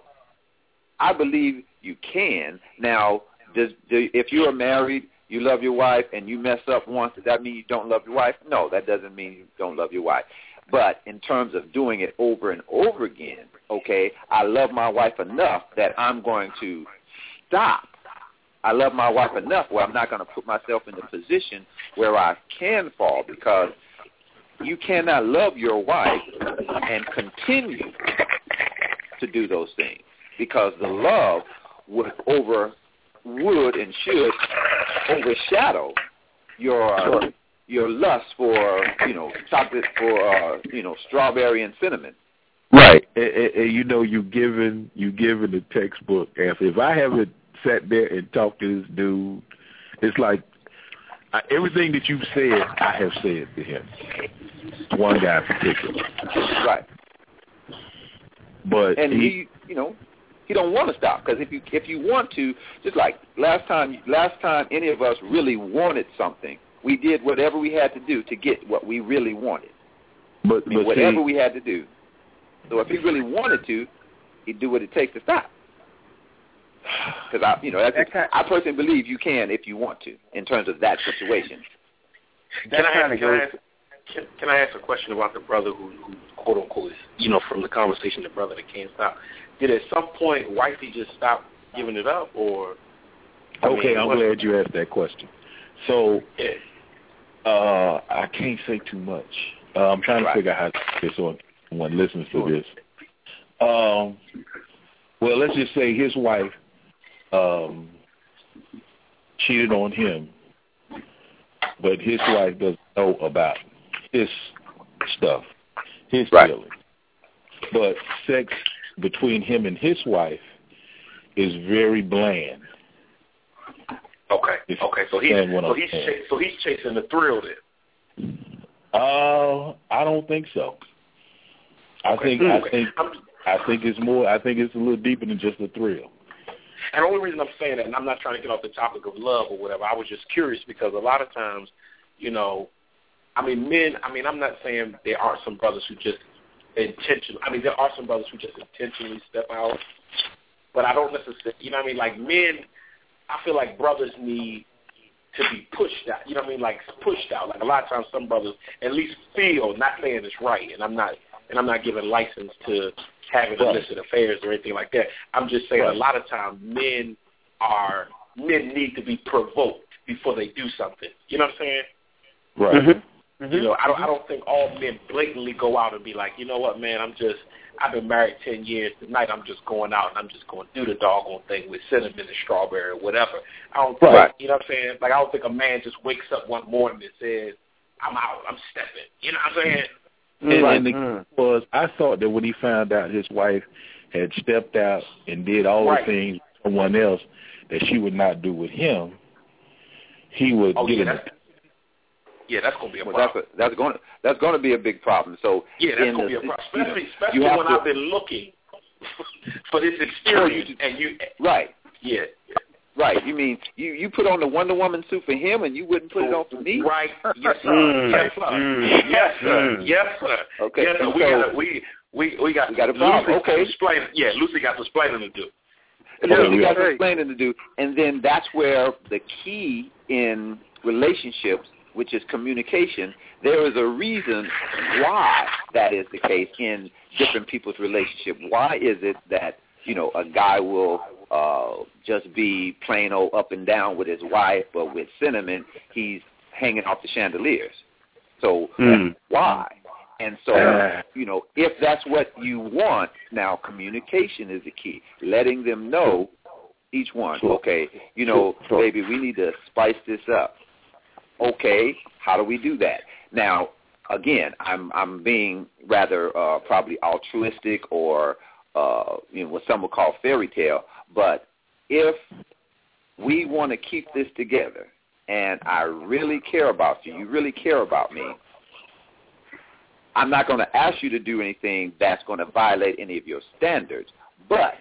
I believe you can. Now, does do, if you are married, you love your wife, and you mess up once, does that mean you don't love your wife? No, that doesn't mean you don't love your wife. But in terms of doing it over and over again, okay, I love my wife enough that I'm going to stop. I love my wife enough where I'm not going to put myself in the position where I can fall because you cannot love your wife and continue to do those things because the love would over would and should overshadow your your lust for you know chocolate for uh, you know strawberry and cinnamon. Right. And, and, and you know, you given you given the textbook answer. If I haven't sat there and talked to this dude, it's like I, everything that you've said, I have said to him. One guy in particular, Right. but and he, he, you know, he don't want to stop because if you if you want to, just like last time, last time any of us really wanted something, we did whatever we had to do to get what we really wanted. but I mean, but whatever see, we had to do. So if he really wanted to, he'd do what it takes to stop. <sighs> Because I, you know, that's, That kind- I personally believe you can if you want to in terms of that situation. That Can I, ask, can, I ask, can, can I ask a question about the brother who, who quote unquote is, you know, from the conversation, the brother that can't stop? Did at some point wifey just stop giving it up, or? I okay, mean, I'm what- glad you asked that question. So Yeah. uh I can't say too much. Uh, I'm trying to Right. figure out how to say this on when listens to this. Um, well, let's just say his wife um, cheated on him, but his wife doesn't know about his stuff, his Right. feelings. But sex between him and his wife is very bland. Okay. If Okay. So he's so he's ch- so he's chasing the thrill then. Uh, I don't think so. I Okay. think I Okay. think I'm, I think it's more. I think it's a little deeper than just a thrill. And the only reason I'm saying that, and I'm not trying to get off the topic of love or whatever, I was just curious because a lot of times, you know, I mean, men, I mean, I'm not saying there aren't some brothers who just intentionally, I mean, there are some brothers who just intentionally step out, but I don't necessarily, you know what I mean? Like men, I feel like brothers need to be pushed out, you know what I mean? Like pushed out. Like a lot of times some brothers at least feel, not saying it's right, and I'm not, and I'm not giving license to having Right. illicit affairs or anything like that. I'm just saying Right. a lot of times men are men need to be provoked before they do something. You know what I'm saying? Right. Mm-hmm. You know, I don't I don't think all men blatantly go out and be like, you know what, man, I'm just I've been married ten years. Tonight I'm just going out and I'm just going to do the doggone thing with cinnamon and strawberry or whatever. I don't think Right. you know what I'm saying? Like I don't think a man just wakes up one morning and says, I'm out, I'm stepping. You know what I'm saying? And, Right. and the Mm. was I thought that when he found out his wife had stepped out and did all Right. the things with someone else, that she would not do with him, he would oh, get yeah, in that's, yeah, that's going to be a well, problem. that's a, that's going to that's going to be a big problem. So yeah, that's going to the- be a problem, you know, especially you when to- I've been looking <laughs> for this experience and you. right. Yeah. Right. You mean you you put on the Wonder Woman suit for him, and you wouldn't put it on for me? Right. <laughs> Yes, sir. Mm. Yes, sir. Mm. Yes, sir. Mm. Yes, sir. Okay, Yes, sir. so- We got we we we got We got a problem. Lucy Okay. explain. Yeah, Lucy got some explaining to do. And Yeah, then yeah. got some explaining to do, and then that's where the key in relationships, which is communication, there is a reason why that is the case in different people's relationship. Why is it that you know a guy will uh, just be plain old up and down with his wife, but with cinnamon he's hanging off the chandeliers? So Mm. why? And so, you know, if that's what you want, now communication is the key. Letting them know, each one, Sure. okay, you know, Sure, sure. baby, we need to spice this up. Okay, how do we do that? Now, again, I'm I'm being rather uh, probably altruistic or uh, you know what some would call fairy tale, but if we want to keep this together, and I really care about you, you really care about me, I'm not going to ask you to do anything that's going to violate any of your standards. But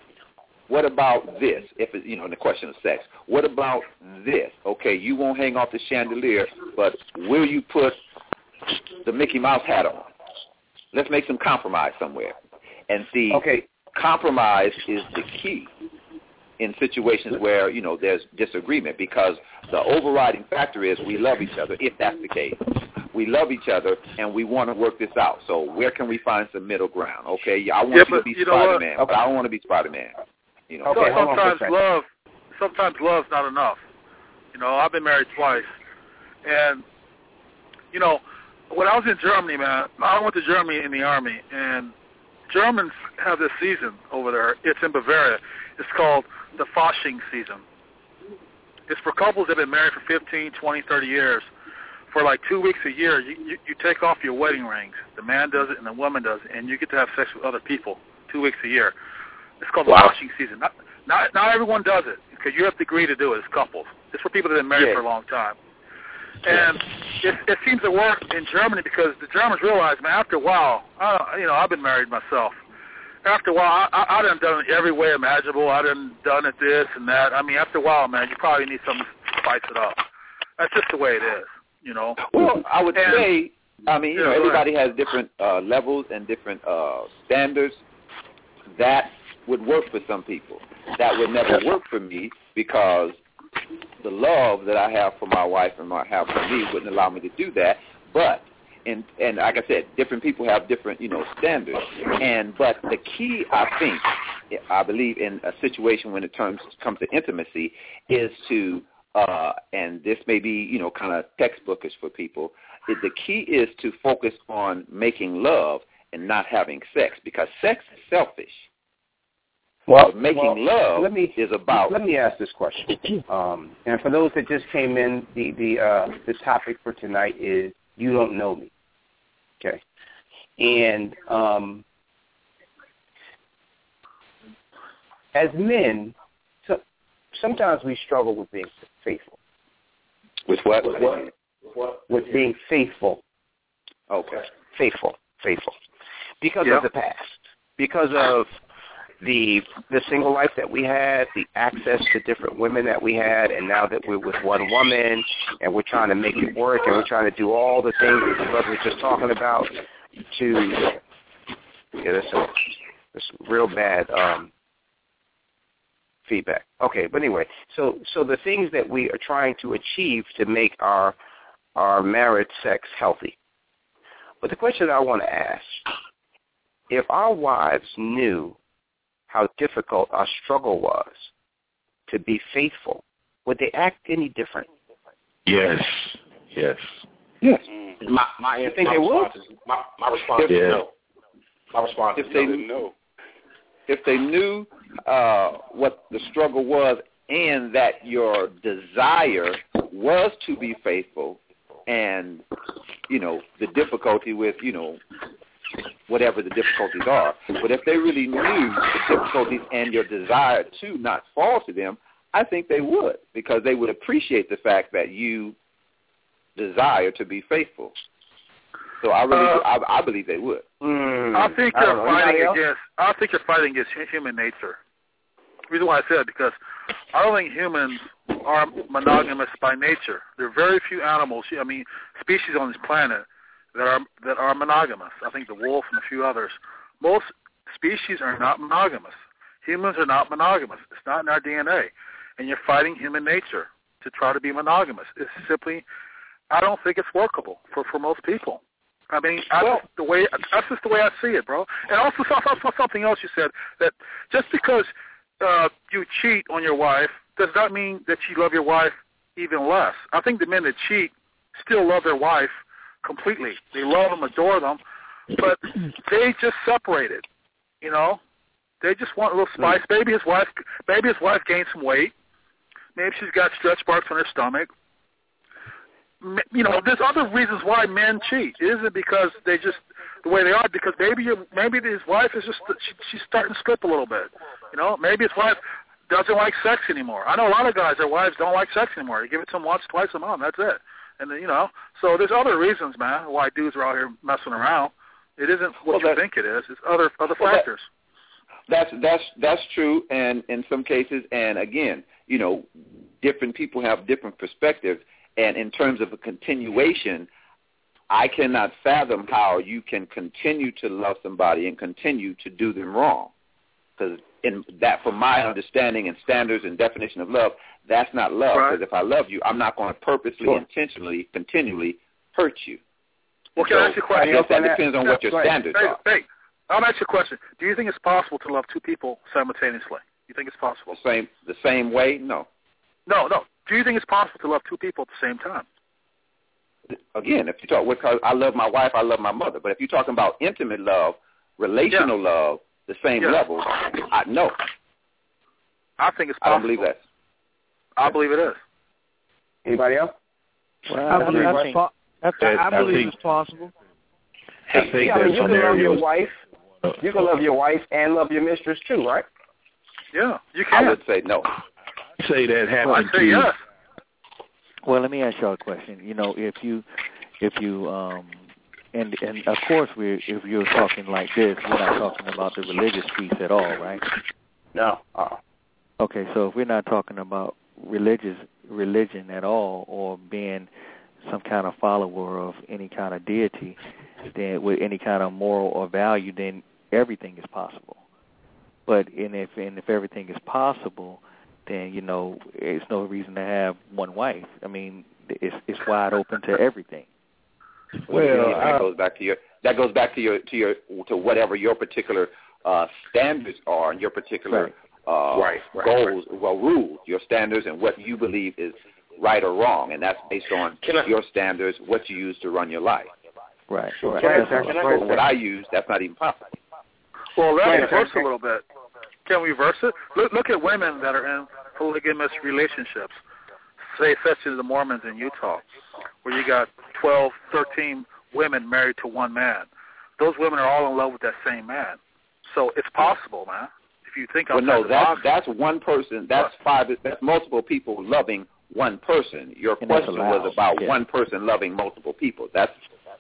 what about this? If it's, you know, in the question of sex, what about this? Okay, you won't hang off the chandelier, but will you put the Mickey Mouse hat on? Let's make some compromise somewhere. And see, Okay. compromise is the key in situations where, you know, there's disagreement because the overriding factor is we love each other, if that's the case. We love each other and we want to work this out. So where can we find some middle ground? Okay, yeah, I want Yeah, you to be you? Spider-Man, but I don't want to be Spider-Man. You know, Okay, So hold on for a sometimes love, sometimes love's not enough. You know, I've been married twice, and you know, when I was in Germany, man, I went to Germany in the army, and Germans have this season over there. It's in Bavaria. It's called the Fasching season. It's for couples that have been married for 15, 20, 30 years. For like two weeks a year, you, you, you take off your wedding rings. The man does it and the woman does it, and you get to have sex with other people two weeks a year. It's called Wow. the Fasching season. Not, not, not everyone does it because you have to agree to do it as couples. It's for people that have been married Yeah. for a long time. And it, it seems to work in Germany because the Germans realize, man, after a while, uh, you know, I've been married myself. After a while, I, I, I done done it every way imaginable. I done done it this and that. I mean, after a while, man, you probably need something to spice it up. That's just the way it is, you know. Well, I would And- say, I mean, you know, Yeah, go everybody has different uh, levels and different uh, standards. That would work for some people. That would never work for me because the love that I have for my wife and my have for me wouldn't allow me to do that. But and and like I said, different people have different you know standards. And but the key, I think, I believe in a situation when it terms comes to intimacy, is to uh, and this may be you know kind of textbookish for people. Is the key is to focus on making love and not having sex because sex is selfish. Well, But making well, love let me, is about Let me ask this question. <coughs> Um, and for those that just came in, the the uh, the topic for tonight is you don't know me. Okay, and um, as men, so, sometimes we struggle with being faithful. with what? With what? With being faithful, Okay. faithful, faithful, because Yeah. of the past, because of the the single life that we had, the access to different women that we had, and now that we're with one woman and we're trying to make it work and we're trying to do all the things that the brother was just talking about to yeah, that's some that's real bad um feedback. Okay, but anyway, so so the things that we are trying to achieve to make our our marriage sex healthy. But the question I want to ask, if our wives knew how difficult our struggle was to be faithful, would they act any different? Yes. Yes. Yes. My my, You think my they will? response is my, my response If- is Yeah. no. My response If is they no. didn't know. if they knew uh, what the struggle was and that your desire was to be faithful and you know the difficulty with you know whatever the difficulties are but if they really knew the difficulties and your desire to not fall to them I think they would because they would appreciate the fact that you desire to be faithful. So I really, uh, I, I believe they would. Mm, I think I you're fighting against. I think you're fighting against human nature. The reason why I said because I don't think humans are monogamous by nature. There are very few animals. I mean, species on this planet that are that are monogamous. I think the wolf and a few others. Most species are not monogamous. Humans are not monogamous. It's not in our DNA, and you're fighting human nature to try to be monogamous. It's simply, I don't think it's workable for for most people. I mean, I well, just the way that's just the way I see it, bro. And also, also something else you said that just because uh, you cheat on your wife does not mean that you love your wife even less. I think the men that cheat still love their wife completely. They love them, adore them, but they just separated. You know, they just want a little spice. Mm. Maybe his wife, maybe his wife gained some weight. Maybe she's got stretch marks on her stomach. You know, there's other reasons why men cheat. Is it because they just the way they are? Because maybe you, maybe his wife is just she, she's starting to slip a little bit. You know, maybe his wife doesn't like sex anymore. I know a lot of guys, their wives don't like sex anymore. They give it to them once, twice a month. That's it. And you know, so there's other reasons, man, why dudes are out here messing around. It isn't what well, you think it is. It's other other well, factors. That, that's that's that's true, and in some cases, and again, you know, different people have different perspectives. And in terms of a continuation, I cannot fathom how you can continue to love somebody and continue to do them wrong. Because in that, from my understanding and standards and definition of love, that's not love. Because right. if I love you, I'm not going to purposely, sure. intentionally, continually hurt you. Well, can so I ask you a question? I guess that depends on what your standards hey, are. Hey, I'll ask you a question. Do you think it's possible to love two people simultaneously? You think it's possible? The same, the same way? No. No, no. Do you think it's possible to love two people at the same time? Again, if you talk, because I love my wife, I love my mother. But if you're talking about intimate love, relational yeah. love, the same yeah. level, I no. I think it's possible. I don't believe that. I believe it is. Anybody else? Well, I, believe, I, po- I, I believe think, it's possible. I think yeah, I mean, you can love your wife. You can love your wife and love your mistress too, right? Yeah, you can. I would say no. Say that happened well, I say yes. Well, let me ask y'all a question. You know, if you, if you, um, and and of course, we if you're talking like this, we're not talking about the religious piece at all, right? No. Uh-uh. Okay, so if we're not talking about religious religion at all, or being some kind of follower of any kind of deity, then with any kind of moral or value, then everything is possible. But and if and if everything is possible, then you know it's no reason to have one wife. I mean, it's it's wide open to everything. Well, that goes back to your that goes back to your to your to whatever your particular uh standards are and your particular right. Uh right, right, goals, right. well rules, your standards and what you believe is right or wrong, and that's based on I, your standards, what you use to run your life. Right. Sure. Right. Can I, can I, what I use, that's not even possible. Well, let's reverse a little bit. Can we reverse it? Look, look at women that are in polygamous relationships, say such as the Mormons in Utah, where you got 12, 13 women married to one man. Those women are all in love with that same man. So it's possible, man. If you think well, no, the that's box. that's one person. That's five. That's multiple people loving one person. Your and question was about yeah. one person loving multiple people. That's,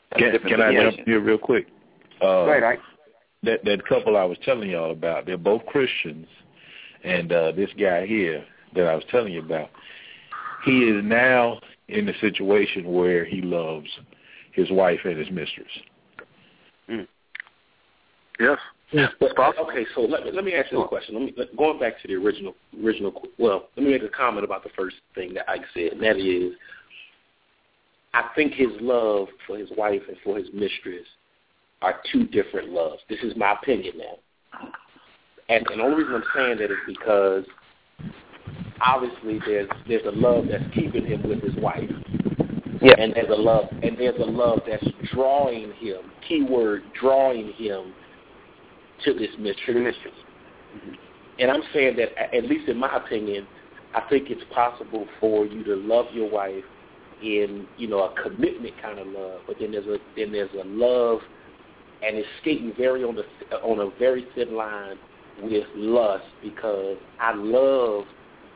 that's can, a different can I situation. jump here real quick? Uh, right, right. That that couple I was telling y'all about, they're both Christians, and uh, this guy here that I was telling you about, he is now in a situation where he loves his wife and his mistress. Mm. Yes. Yeah. okay, so let me let me ask you a question. Let me let, going back to the original original. Well, let me make a comment about the first thing that Ike said, and that is, I think his love for his wife and for his mistress are two different loves. This is my opinion now, and, and the only reason I'm saying that is because obviously there's there's a love that's keeping him with his wife. Yeah. And there's a love and there's a love that's drawing him, keyword drawing him to this mistress. mistress. Mm-hmm. And I'm saying that at least in my opinion, I think it's possible for you to love your wife in, you know, a commitment kind of love, but then there's a then there's a love and it's skating very on the on a very thin line with lust because I love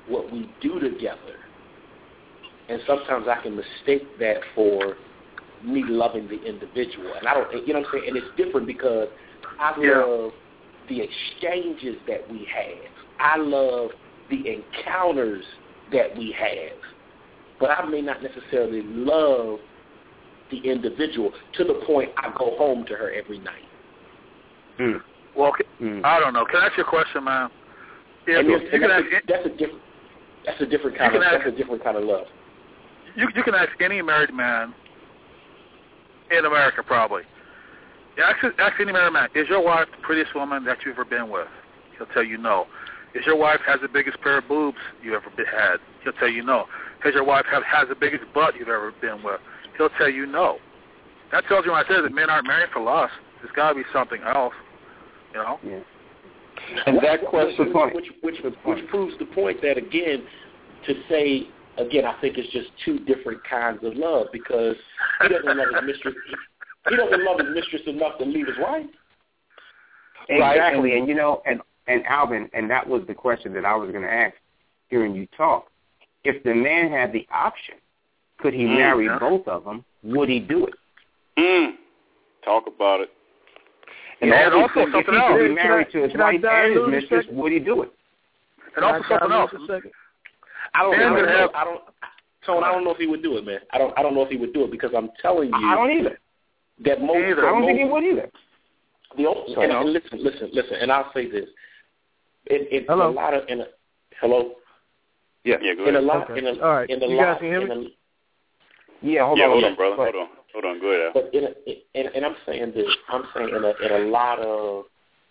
what we do together. And sometimes I can mistake that for me loving the individual. And I don't, you know what I'm saying? And it's different because I Yeah. love the exchanges that we have. I love the encounters that we have. But I may not necessarily love the individual to the point I go home to her every night. Mm. Well, Mm. I don't know. Can I ask you a question, man? If, and you that's, can that's, ask, a, that's a different that's a different kind of can that's a different kind of love. you, you can ask any married man in America, probably. Yeah, ask, ask any married man, is your wife the prettiest woman that you've ever been with? He'll tell you no. Is your wife has the biggest pair of boobs you ever been, had? He'll tell you no. Has your wife have, has the biggest butt you've ever been with? He'll tell you no. That tells you when I say that men aren't married for lust. There's got to be something else, you know. Yeah. And that question, which, which, which, which proves the point that again, to say again, I think it's just two different kinds of love because he doesn't love his mistress. He doesn't love his mistress enough to leave his wife. Exactly, and- and, you know, and and Alvin, and that was the question that I was going to ask hearing you talk. If the man had the option, could he Mm, marry yeah. both of them? Would he do it? Mm. Talk about it. And Yeah, also, also if something he else. could be Can I- married to his can wife and his mistress, would he do it? And also something else. for a second? I don't. I don't know. I don't. Tone, I don't know if he would do it, man. I don't. I don't know if he would do it because I'm telling you I don't either. That most. Either. I don't think he would either. The only, So- and, and listen, listen, listen, and I'll say this. In, in Hello? a lot of in a, hello yeah. Yeah, go in a ahead. lot Okay. in a All right. in a You lot guys can hear in me? a, Yeah, hold yeah, on. hold on, brother. Hold on. Hold on. Go ahead, Al. But in a, and, and I'm saying this, I'm saying in a, in a lot of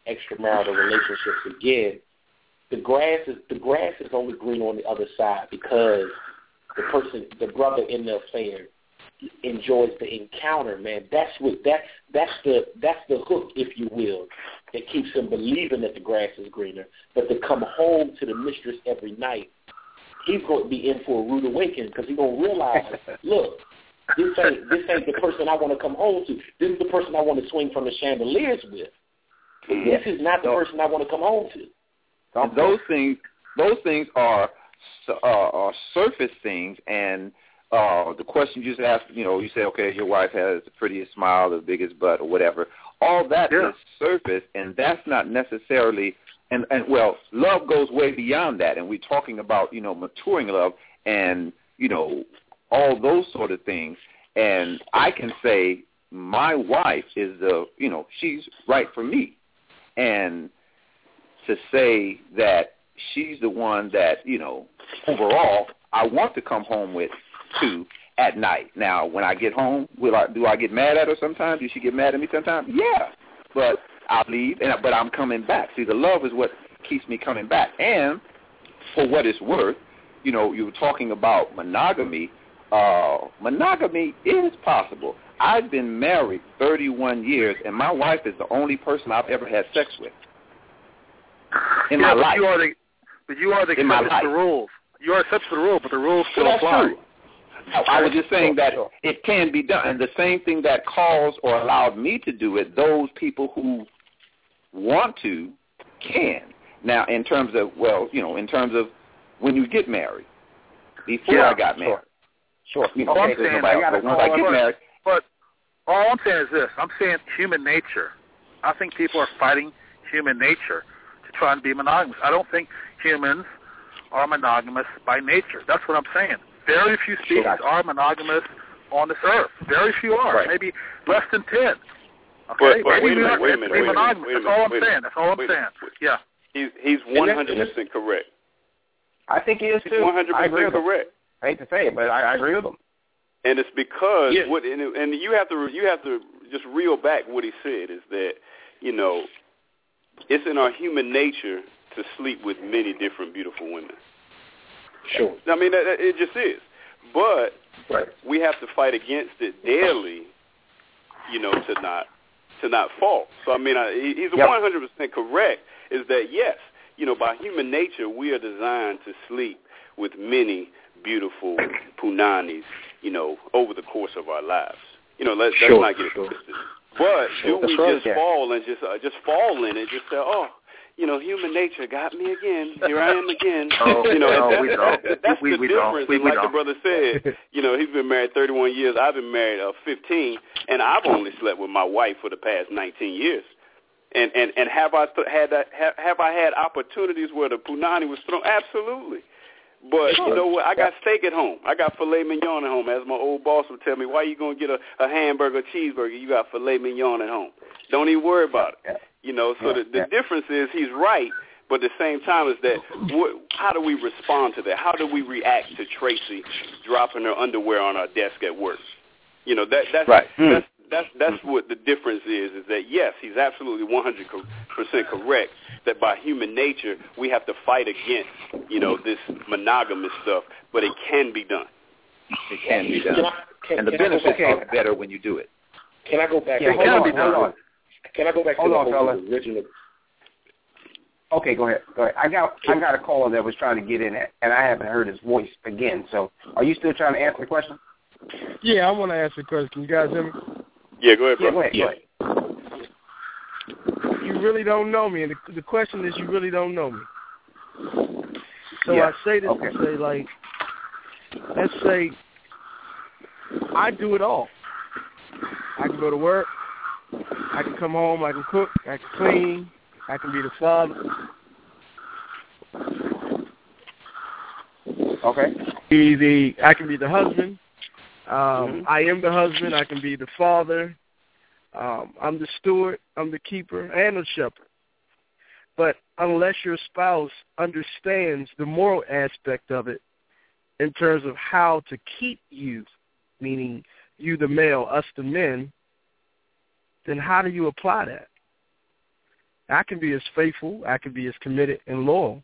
extramarital relationships again, the grass is the grass is only green on the other side because the person, the brother in the affair, enjoys the encounter. Man, that's what that that's the that's the hook, if you will, that keeps him believing that the grass is greener. But to come home to the mistress every night, he's going to be in for a rude awakening because he's going to realize, <laughs> look, this ain't this ain't the person I want to come home to. This is the person I want to swing from the chandeliers with. This is not the person I want to come home to. And those things, those things are uh, are surface things, and uh, the question you just asked, you know, you say, okay, your wife has the prettiest smile, the biggest butt, or whatever. All that is Yeah. surface, and that's not necessarily. And, and well, love goes way beyond that, and we're talking about you know maturing love, and you know all those sort of things. And I can say my wife is the you know she's right for me, and to say that she's the one that you know overall I want to come home with to at night. Now, when I get home, will I do I get mad at her sometimes? Does she get mad at me sometimes? Yeah, but I'll leave, and but I'm coming back. See, the love is what keeps me coming back. And for what it's worth, you know, you were talking about monogamy. Uh, monogamy is possible. I've been married 31 years, and my wife is the only person I've ever had sex with in yeah, my but life. You are the, but you are the In my to the rules. You are to the rule, but the rules still that's apply. true. Oh, I was just saying that Sure. it can be done. And the same thing that caused or allowed me to do it, those people who want to can. Now, in terms of, well, you know, in terms of when you get married, before Yeah, I got married, Sure. you know, All I'm saying, nobody I gotta once I get married, But all I'm saying is this. I'm saying human nature. I think people are fighting human nature to try and be monogamous. I don't think humans are monogamous by nature. That's what I'm saying. Very few species Sure. are monogamous on this earth. Very few are. Right. Maybe less than ten. Okay, but maybe wait a minute, not wait a minute, wait a minute, monogamous. wait a That's all I'm minute, saying. That's all I'm wait saying. minute. Yeah. He's he's 100% correct. I think he is too. I 100% agree with him. correct. I hate to say it, but I, I agree with him. And it's because Yeah. what and, and you have to you have to just reel back what he said is that you know it's in our human nature to sleep with many different beautiful women. Sure. I mean that- it just is. But Right. we have to fight against it daily, you know, to not to not fall. So I mean, I, he's Yep. 100% correct. Is that yes, you know, by human nature we are designed to sleep with many beautiful punanis, you know, over the course of our lives. You know, let's, Sure, let's not get it sure. twisted. But do That's we right, just yeah. fall and just uh, just fall in it? Just say, oh, you know, human nature got me again. Here I am again. <laughs> Oh, you know, no, that's, we don't. that's We- the we don't. difference. We- and like the don't. brother said, <laughs> you know, he's been married 31 years. I've been married uh, 15, and I've only slept with my wife for the past 19 years. And and and have I th- had that, have, have I had opportunities where the punani was thrown? Absolutely. But you know what? I got steak at home. I got filet mignon at home. As my old boss would tell me, why are you gonna get a, a hamburger, cheeseburger? You got filet mignon at home. Don't even worry about it. You know. So the, the difference is he's right, but at the same time is that what, how do we respond to that? How do we react to Tracy dropping her underwear on our desk at work? You know that that's Right. that's hmm. that's that's hmm. what the difference is. Is that yes, he's absolutely 100 percent correct that by human nature we have to fight against you know this monogamous stuff, but it can be done. It can be Can done. I, can, And the can I go benefits are better when you do it. Can I go back? Yeah, to hold on, be done. Hold on. Can I go back Hold to on, the, fellas. original? Okay, go ahead. Go ahead. I got I got a caller that was trying to get in, and I haven't heard his voice again. So, are you still trying to answer the question? Yeah, I want to ask a question. Can you guys hear me? Yeah, go ahead, Yeah, bro. go ahead. Yeah. Go ahead. You really don't know me, and the, the question is, you really don't know me. So Yeah, I say this okay. to say, like, let's say I do it all. I can go to work. I can come home. I can cook. I can clean. I can be the father. Okay. Be the I can be the husband. Um, Mhm. I am the husband. I can be the father. Um, I'm the steward. I'm the keeper and the shepherd. But unless your spouse understands the moral aspect of it, in terms of how to keep you, meaning you the male, us the men, then how do you apply that? I can be as faithful, I can be as committed and loyal,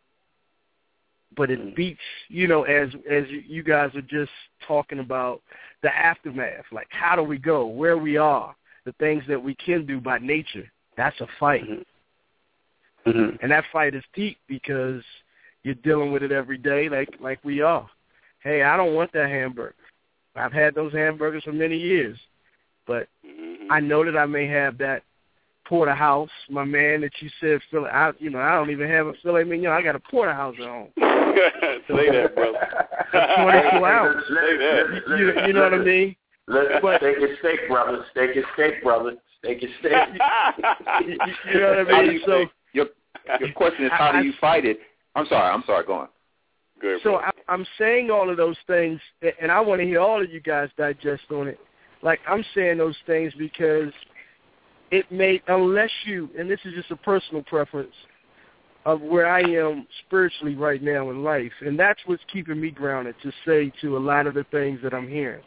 but it beats, you know, as as you guys are just talking about the aftermath, like how do we go, where we are, the things that we can do by nature. That's a fight, Mm-hmm. and that fight is deep because you're dealing with it every day, like like we are. Hey, I don't want that hamburger. I've had those hamburgers for many years, but Mhm. I know that I may have that porterhouse. My man that you said, filet, I, you know, I don't even have a filet mignon. I got a porterhouse at home. <laughs> Say that, brother. <laughs> 22 <laughs> ounce. Say that. You, you know what I mean? Listen, But- steak is steak, brother. Steak is steak, brother. Steak is steak. You, you know what I mean? So, Your your question is how do you fight it? I'm sorry. I'm sorry. Go on. Good, so. I, I'm saying all of those things, and I want to hear all of you guys digest on it. Like I'm saying those things because it may, unless you, and this is just a personal preference of where I am spiritually right now in life, and that's what's keeping me grounded to say to a lot of the things that I'm hearing.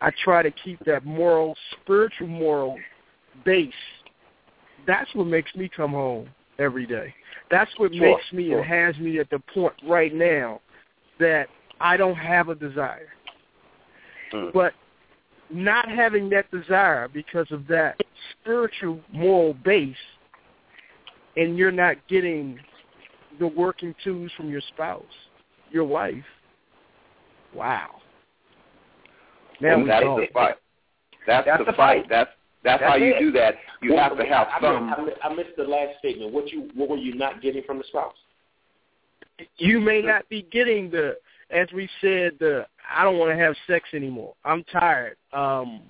I try to keep that moral, spiritual moral base. That's what makes me come home every day. That's what Sure, makes me sure. and has me at the point right now that I don't have a desire. Mm. But not having that desire because of that spiritual moral base and you're not getting the working tools from your spouse, your wife. Wow. Now that's the fight. That's, That's the, fight. fight. That's that's, That's how you do that. You What- have to have I, some. I, missed, I missed the last statement. What you what were you not getting from the spouse? you may not be getting the as we said the I don't want to have sex anymore. I'm tired. Um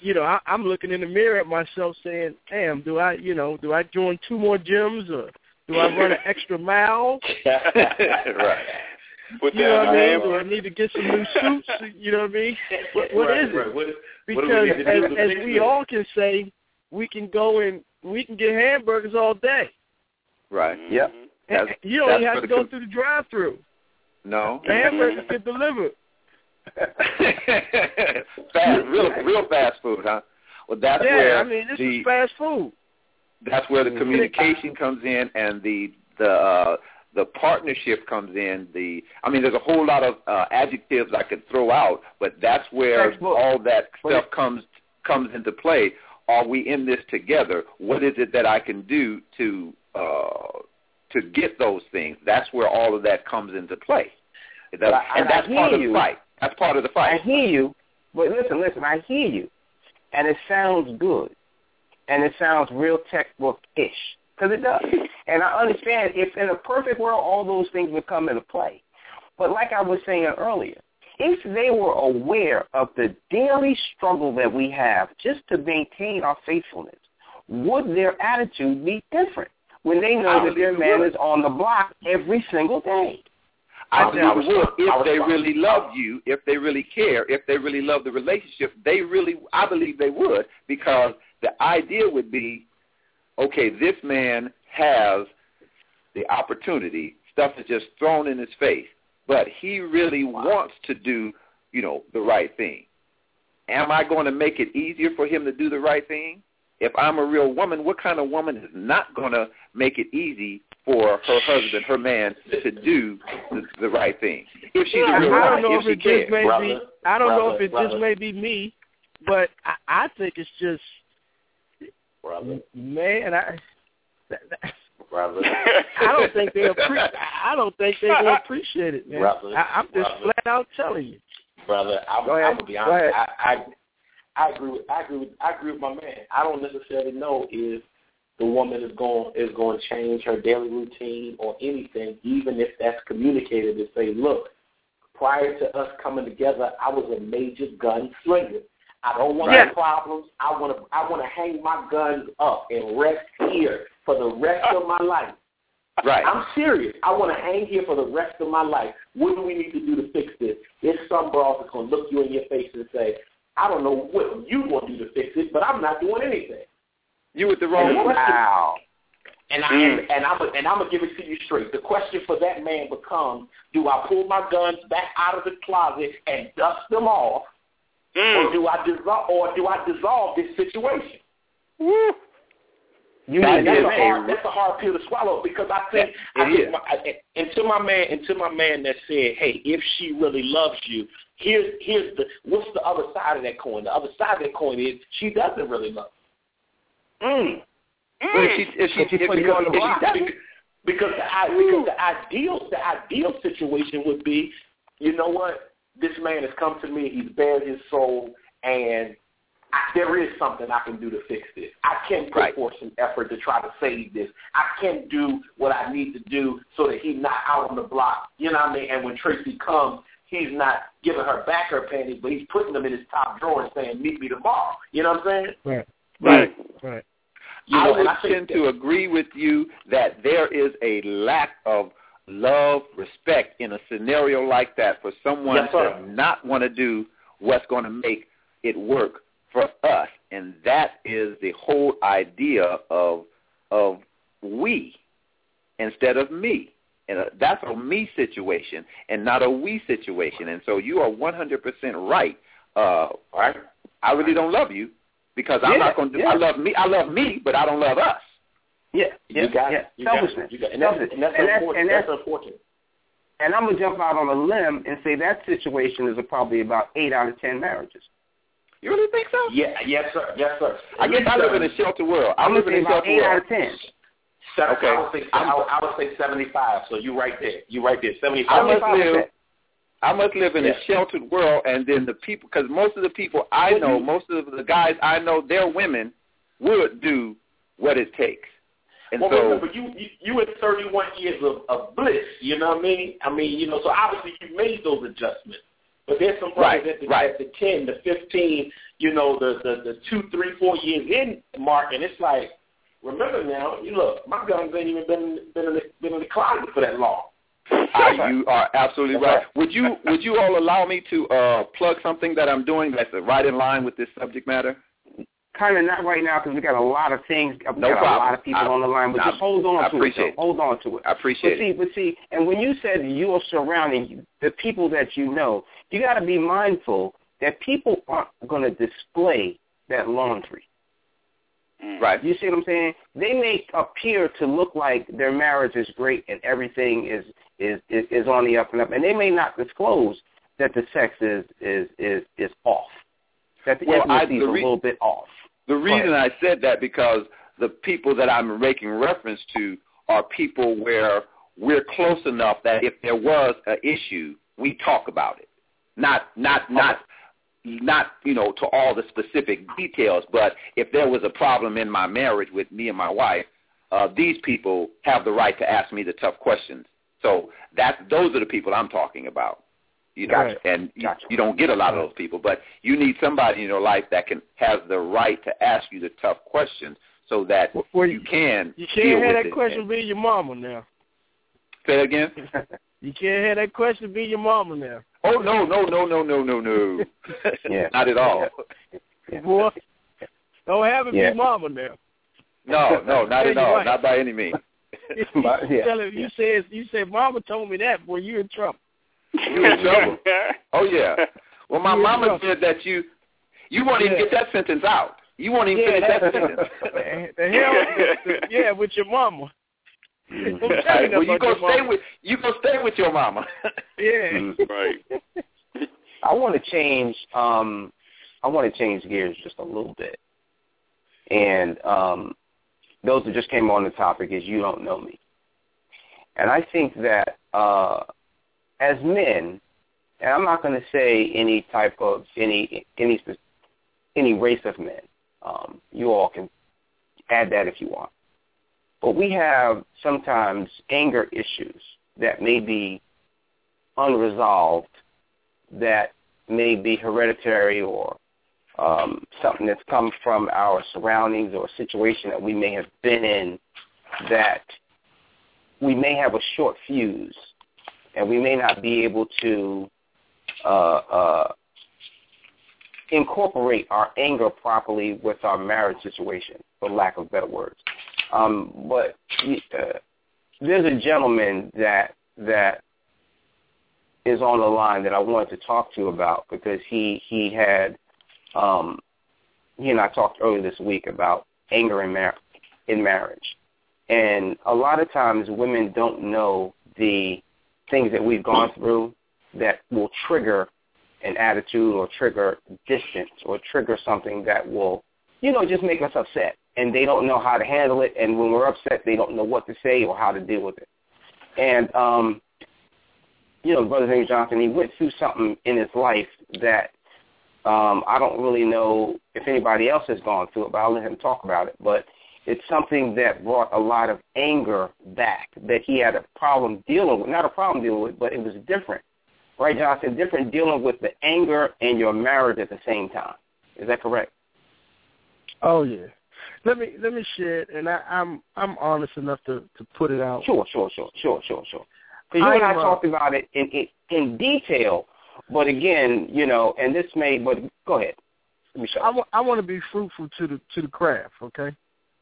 you know, I, I'm looking in the mirror at myself saying, "Damn, do I, you know, do I join two more gyms or do I run an extra mile? <laughs> right. Put You know what I mean? Do. I need to get some new suits? You know what I mean? <laughs> What, what right, is right. it? What, what do Because we need to do as, as we this? all can say, we can go and we can get hamburgers all day. Right. Yep. That's- you don't even have to go com- through the drive-through. No. <laughs> Hamburgers get delivered. <laughs> fast, real, real fast food, huh? Well, that's yeah, where I mean, this the is fast food. that's where the communication comes in, and the the uh, the partnership comes in. The I mean, there's a whole lot of uh, adjectives I could throw out, but that's where all that stuff comes comes into play. Are we in this together? What is it that I can do to uh, to get those things? That's where all of that comes into play. That- But I- and I that's hear part of you. the fight. That's part of the fight. I hear you, but listen, listen, I hear you, and it sounds good, and it sounds real textbook-ish. because it does. <laughs> And I understand if in a perfect world all those things would come into play. But like I was saying earlier, if they were aware of the daily struggle that we have just to maintain our faithfulness, would their attitude be different when they know that their man is on the block every single day? I think would if they really love you, if they really care, if they really love the relationship. They really, I believe they would, because the idea would be, okay, this man has the opportunity. Stuff is just thrown in his face, but he really wants to do, you know, the right thing. Am I going to make it easier for him to do the right thing? If I'm a real woman, what kind of woman is not going to make it easy for her husband, her man, to do the, the right thing? If she's a real I don't know if if she it just cares. may be. I don't know if it just may be me, but I, I think it's just brother, man. I that, that, brother. I don't think they appreciate. I don't think they will appreciate it, man. Brother, I, I'm just brother. flat out telling you. brother. I'm, Go ahead. I'm gonna be Go honest. ahead. I, I I agree with I agree with I agree with my man. I don't necessarily know if the woman is going is going to change her daily routine or anything, even if that's communicated to say, look, prior to us coming together, I was a major gun slinger. I don't want Yeah. any problems. I want to I want to hang my guns up and rest here for the rest of my life. Right. I'm serious. I want to hang here for the rest of my life. What do we need to do to fix this? There's some bras that's going to look you in your face and say, I don't know what you want to do to fix it, but I'm not doing anything. You with the wrong And the woman. question- Wow. And I Mm. and, and I'm and I'm gonna give it to you straight. The question for that man becomes: Do I pull my guns back out of the closet and dust them off, or do I dissolve or do I dissolve this situation? You That need that's, a is say, hard, that's a hard pill to swallow because I think, It I think my, I, and to my man, and to my man that said, "Hey, if she really loves you, here's here's the what's the other side of that coin? The other side of that coin is she doesn't really love. Mm, But if she, if she, But if you on the if she block. doesn't, Because the i- because the ideal the ideal situation would be, you know what? This man has come to me. He's bared his soul, and I, there is something I can do to fix this. I can put Right. forth some effort to try to save this. I can do what I need to do so that he's not out on the block. You know what I mean? And when Tracy comes, he's not giving her back her panties, but he's putting them in his top drawer and saying, "Meet me tomorrow." You know what I'm saying? Right. Right. Right. You I know, would I tend that- to agree with you that there is a lack of love, respect in a scenario like that for someone Yes, to not want to do what's going to make it work for us, and that is the whole idea of of we instead of me. And uh, that's a me situation and not a we situation. And so you are 100% right. Uh, right. I really don't love you because I'm Yeah, not going to do. yeah. I love me. I love me, but I don't love us. yeah, yeah, You got yeah. it. You got it. Selfishness. You got it. And that's, Selfishness. and that's, and that's, unfortunate. and that's, that's unfortunate. and I'm gonna jump out on a limb and say that situation is probably about eight out of ten marriages. You really think so? Yeah, yes, sir. Yes, sir. I guess I live in a sheltered world. I I'm live in say a about sheltered eight out world. of ten. Seven, Okay. I would say I would, I would say seventy-five. So you right there. You right there. I Seventy-five. must live. I must live in Yeah. a sheltered world, and then the people, because most of the people I know, most of the guys I know, their women would do what it takes. And well, so, remember, you you you in thirty-one years of, of bliss. You know what I mean? I mean, you know, so obviously you made those adjustments. But there's some brothers Right, at, the, right. at the ten, the fifteen, you know, the, the the two, three, four years in mark, and it's like, remember now, you look, my guns ain't even been been in the been in the closet for that long. Uh, you are absolutely right. Would you <laughs> Would you all allow me to uh, plug something that I'm doing that's right in line with this subject matter? Kind of not right now because we got a lot of things. We No got a lot of people I- on the line, but I- just hold on I to appreciate it. Though. Hold on to it. I appreciate But see, it. but see, and when you said you're surrounding the people that you know, you got to be mindful that people aren't going to display that laundry. Right. You see what I'm saying? They may appear to look like their marriage is great and everything is is is, is on the up and up, and they may not disclose that the sex is is is is off, that the Well, I- intimacy is a re- little bit off. The reason I said that because the people that I'm making reference to are people where we're close enough that if there was an issue, we talk about it. Not not not not you know to all the specific details, but if there was a problem in my marriage with me and my wife, uh, these people have the right to ask me the tough questions. So that those are the people I'm talking about. You know, Gotcha. and you, Gotcha. you don't get a lot of those people, but you need somebody in your life that can has the right to ask you the tough questions so that Where you can. You can't with have that it. question be your mama now. Say that again. <laughs> You can't have that question be your mama now. Oh no no no no no no no. <laughs> Yeah. Not at all. Yeah. Boy, don't have it Yeah. be mama now. No no not at you're all. right. Not by any means. But, yeah, Tell him yeah. you said you said mama told me that, boy, you're in trouble. You in trouble. Oh yeah. Well, my You in mama trouble. said that you you won't even get that sentence out. You won't even Yeah, finish that sentence. the, the hell, the, the, yeah, with your mama. Don't Right. Well, you about go your stay mama. with you go stay with your mama. Yeah. Mhm. right. <laughs> I want to change. Um, I want to change gears just a little bit. And um, those that just came on the topic is you don't know me. And I think that uh, as men, and I'm not going to say any type of any any any race of men. Um, you all can add that if you want. But we have sometimes anger issues that may be unresolved that may be hereditary or um, something that's come from our surroundings or a situation that we may have been in that we may have a short fuse and we may not be able to uh, uh, incorporate our anger properly with our marriage situation, for lack of better words. Um, but uh, there's a gentleman that that is on the line that I wanted to talk to about because he he had um, he and I talked earlier this week about anger in mar- in marriage, and a lot of times women don't know the things that we've gone through that will trigger an attitude or trigger distance or trigger something that will you know just make us upset. And they don't know how to handle it. And when we're upset they don't know what to say or how to deal with it. And um you know, Brother James Johnson, he went through something in his life that um, I don't really know if anybody else has gone through it, but I'll let him talk about it. But it's something that brought a lot of anger back that he had a problem dealing with. Not a problem dealing with, but it was different. Right, Johnson? Different dealing with the anger and your marriage at the same time. Is that correct? Oh yeah. Let me let me share it, and I, I'm I'm honest enough to to put it out. Sure, sure, sure, sure, sure, sure. Because you I and I uh, talked about it in, in in detail, but again, you know, and this may. But go ahead. Let me show. I want want to be fruitful to the to the craft. Okay.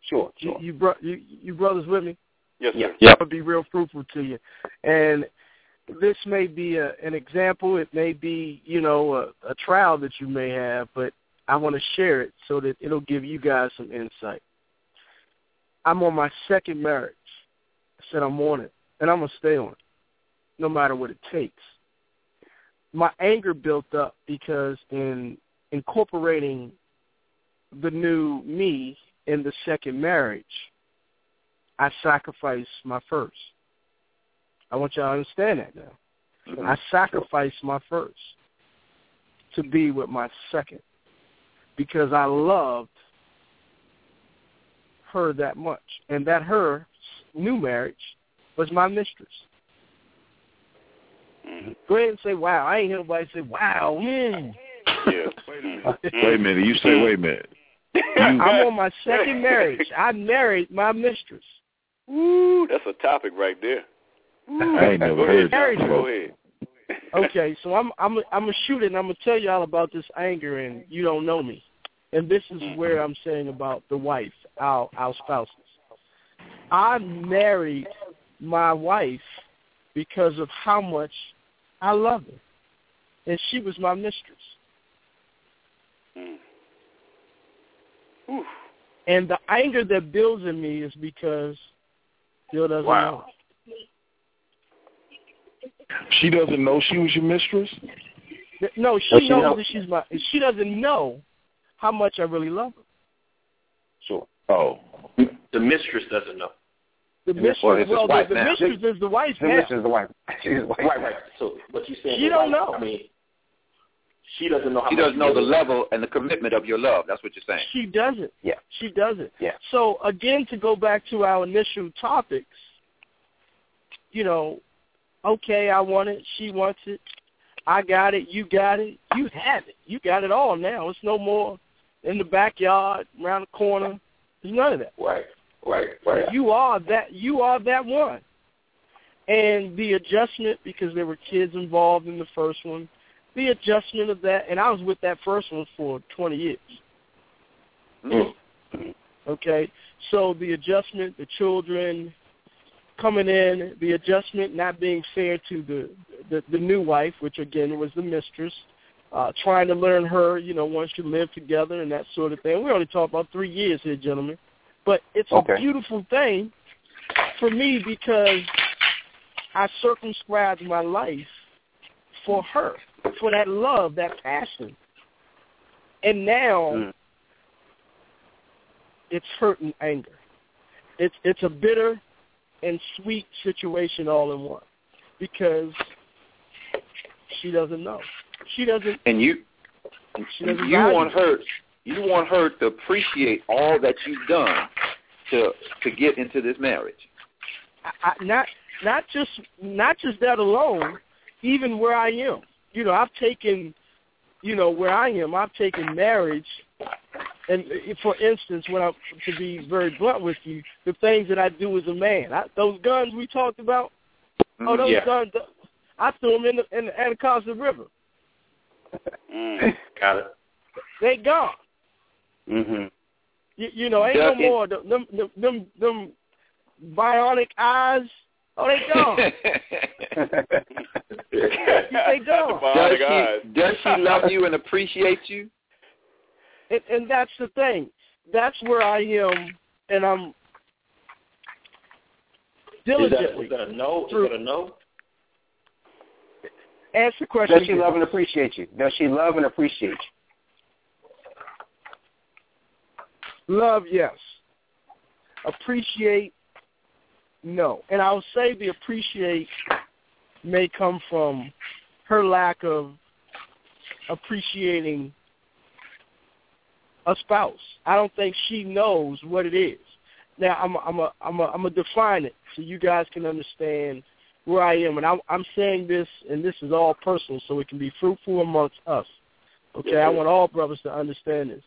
Sure, You sure. you, bro, you you brothers with me? Yes, sir. Yeah. Yep. I'll be real fruitful to you, and this may be a, an example. It may be you know a, a trial that you may have, but I want to share it so that it'll give you guys some insight. I'm on my second marriage. I said I'm on it, and I'm gonna stay on it, no matter what it takes. My anger built up because in incorporating the new me in the second marriage, I sacrificed my first. I want y'all to understand that now. I mm-hmm. sacrificed my first to be with my second because I loved her that much. And that her new marriage was my mistress. Go ahead and say wow. I ain't hear nobody say wow. Mm. Yeah. <laughs> Wait a minute. You say wait a minute. <laughs> I'm on my second marriage. I married my mistress. Woo, that's a topic right there. I ain't never Go heard ahead, that Go ahead. Okay, so I'm I'm I'm gonna shoot it and I'm gonna tell y'all about this anger and you don't know me. And this is where I'm saying about the wife, our our spouses. I married my wife because of how much I love her. And she was my mistress. Mm. Whew. And the anger that builds in me is because Bill doesn't Wow. She doesn't know she was your mistress. No, she Does she knows know? that she's my she doesn't know how much I really love her. Sure. Oh, The mistress doesn't know. The And mistress, therefore it's his well, the, wife the now. mistress is the wife The now. mistress is the wife. <laughs> She's the wife. Right, right. So what you saying? She don't wife- know. I mean, She doesn't know how She much doesn't know the level and the commitment of your love. That's what you're saying. She doesn't. Yeah. She doesn't. Yeah. So again, to go back to our initial topics, you know, okay, I want it, she wants it, I got it, you got it, you have it, you got it all now. It's no more in the backyard, around the corner. There's none of that. Right, right, right. You are that. You are that one. And the adjustment, because there were kids involved in the first one, the adjustment of that, and I was with that first one for 20 years. Mm. Okay, so the adjustment, the children coming in, the adjustment not being fair to the the, the new wife, which again was the mistress, uh, trying to learn her, you know, once you live together and that sort of thing. We only talk about three years here, gentlemen, but it's Okay. a beautiful thing for me because I circumscribed my life for her, for that love, that passion, and now Mm. it's hurt and anger. It's it's a bitter and sweet situation all in one because she doesn't know. She doesn't. And you, She doesn't you want her, you want her to appreciate all that you've done to to get into this marriage. I, I, not not just not just that alone. Even where I am, you know, I've taken, you know, where I am, I've taken marriage, and uh, for instance, when I to be very blunt with you, the things that I do as a man, I, those guns we talked about, oh, those Yeah. guns, I threw them in the in the Anacostia River. Mm. Got it. They gone. Mhm. You, you know, ain't Yeah, no it- more them them them, them, them bionic eyes. Oh, they gone. <laughs> they gone. does she does she love you and appreciate you? And, and that's the thing. That's where I am, and I'm diligently. is that a no? Is that a no? Answer the question. Does she love and appreciate you? Does she love and appreciate you? Love, yes. Appreciate, no. And I'll say the appreciate may come from her lack of appreciating a spouse. I don't think she knows what it is. Now I'm I'm a I'm a I'm a define it so you guys can understand where I am, and I'm I'm saying this, and this is all personal, so it can be fruitful amongst us. Okay, I want all brothers to understand this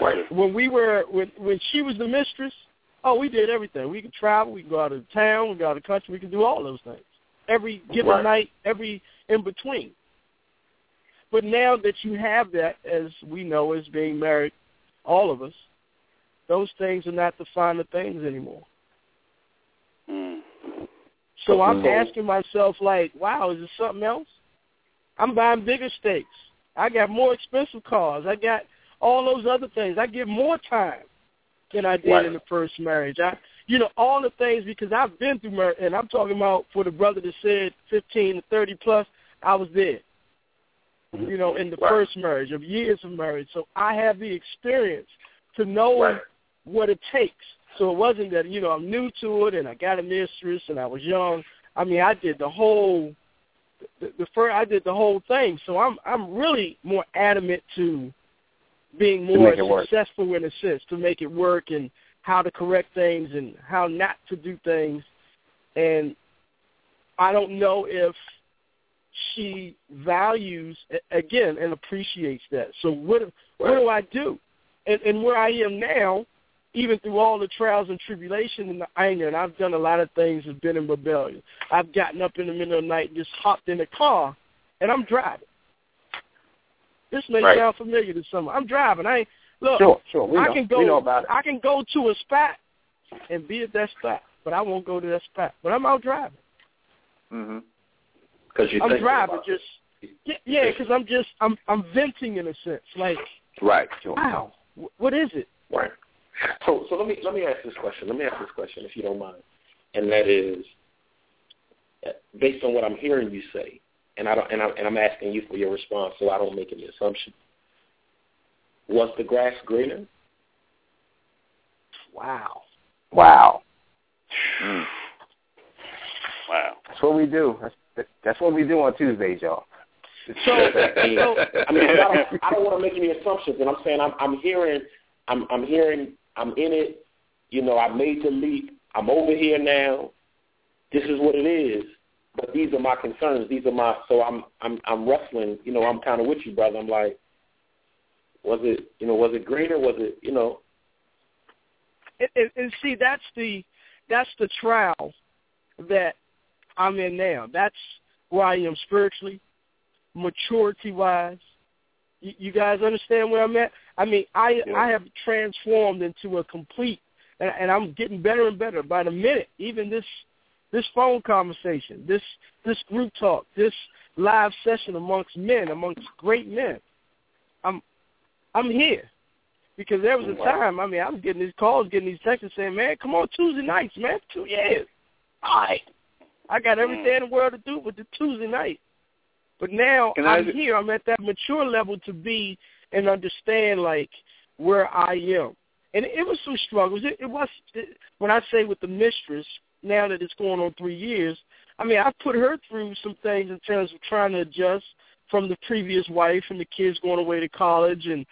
Right. when we were when when she was the mistress, oh, we did everything. We could travel, we could go out of town, we could go out of country, we could do all those things. Every given Right. night, every in between. But now that you have that, as we know, as being married, all of us, those things are not the finer things anymore. Mm. So I'm asking myself, like, wow, is it something else? I'm buying bigger steaks. I got more expensive cars. I got all those other things. I give more time than I did Right. in the first marriage. I, you know, all the things because I've been through marriage, and I'm talking about for the brother that said 15 to 30 plus. I was there. Mm-hmm. You know, in the Right. first marriage of years of marriage, so I have the experience to know Right. what it takes. So it wasn't that you know I'm new to it and I got a mistress and I was young. I mean, I did the whole the, the first I did the whole thing. So I'm I'm really more adamant to being more it work. successful in a sense to make it work and how to correct things and how not to do things. And I don't know if she values again and appreciates that. So what what do I do? And and where I am now, even through all the trials and tribulation and the anger, and I've done a lot of things that's been in rebellion. I've gotten up in the middle of the night and just hopped in the car and I'm driving. This may Right. sound familiar to some. I'm driving. I ain't look. Sure, sure. We I know. can go. we know about it. I can go to a spot and be at that spot, but I won't go to that spot. But I'm out driving. Mhm. Because you I'm driving just yeah, yeah, because I'm just I'm I'm venting in a sense. Like, Right. wow, what is it? Right. So so let me let me ask this question. Let me ask this question if you don't mind, and that is based on what I'm hearing you say, and I don't and, I, and I'm asking you for your response, so I don't make any assumption. Was the grass greener? Wow. Wow. Mm. Wow. That's what we do. That's that's what we do on Tuesdays, y'all. So, <laughs> so I mean, I don't, I don't want to make any assumptions, and I'm saying I'm, I'm hearing, I'm, I'm hearing, I'm in it. You know, I made the leap. I'm over here now. This is what it is. But these are my concerns. These are my. So I'm, I'm, I'm wrestling. You know, I'm kind of with you, brother. I'm like, was it, you know, was it greater? Was it, you know? and, and, and see, that's the that's the trial that I'm in now. That's where I am spiritually, maturity wise. You, you guys understand where I'm at? I mean, I Yeah. I have transformed into a complete, and, and I'm getting better and better by the minute. Even this this phone conversation, this this group talk, this live session amongst men, amongst great men. I'm I'm here because there was a time. I mean, I was getting these calls, getting these texts saying, "Man, come on Tuesday nights, man, two years." All right, I got mm. everything in the world to do with the Tuesday night. But now Can I- I'm here. I'm at that mature level to be and understand like where I am. And it was some struggles. It, it was it, when I say with the mistress. Now that it's going on three years, I mean I put her through some things in terms of trying to adjust from the previous wife and the kids going away to college and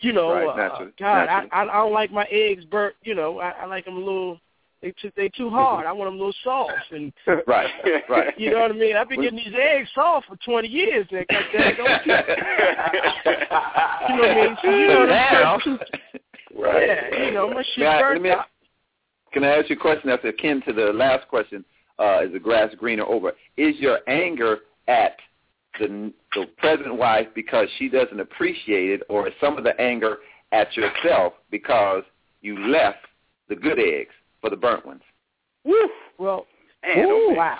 you know, Right, uh, naturally, God, naturally. I, I I don't like my eggs burnt. You know, I, I like them a little. They too they too hard. I want them a little soft, and <laughs> right, right. <laughs> you know what I mean. I've been getting these eggs soft for twenty years. Now, God dang, don't you? <laughs> You know what I mean? So, you know what I'm? Right. Yeah, you know, my shit May I- let burnt me- out. Can I ask you a question that's akin to the last question? Uh, is the grass greener over? Is your anger at the, the present wife because she doesn't appreciate it, or is some of the anger at yourself because you left the good eggs for the burnt ones? Woo. Well, Man, oh, man. wow.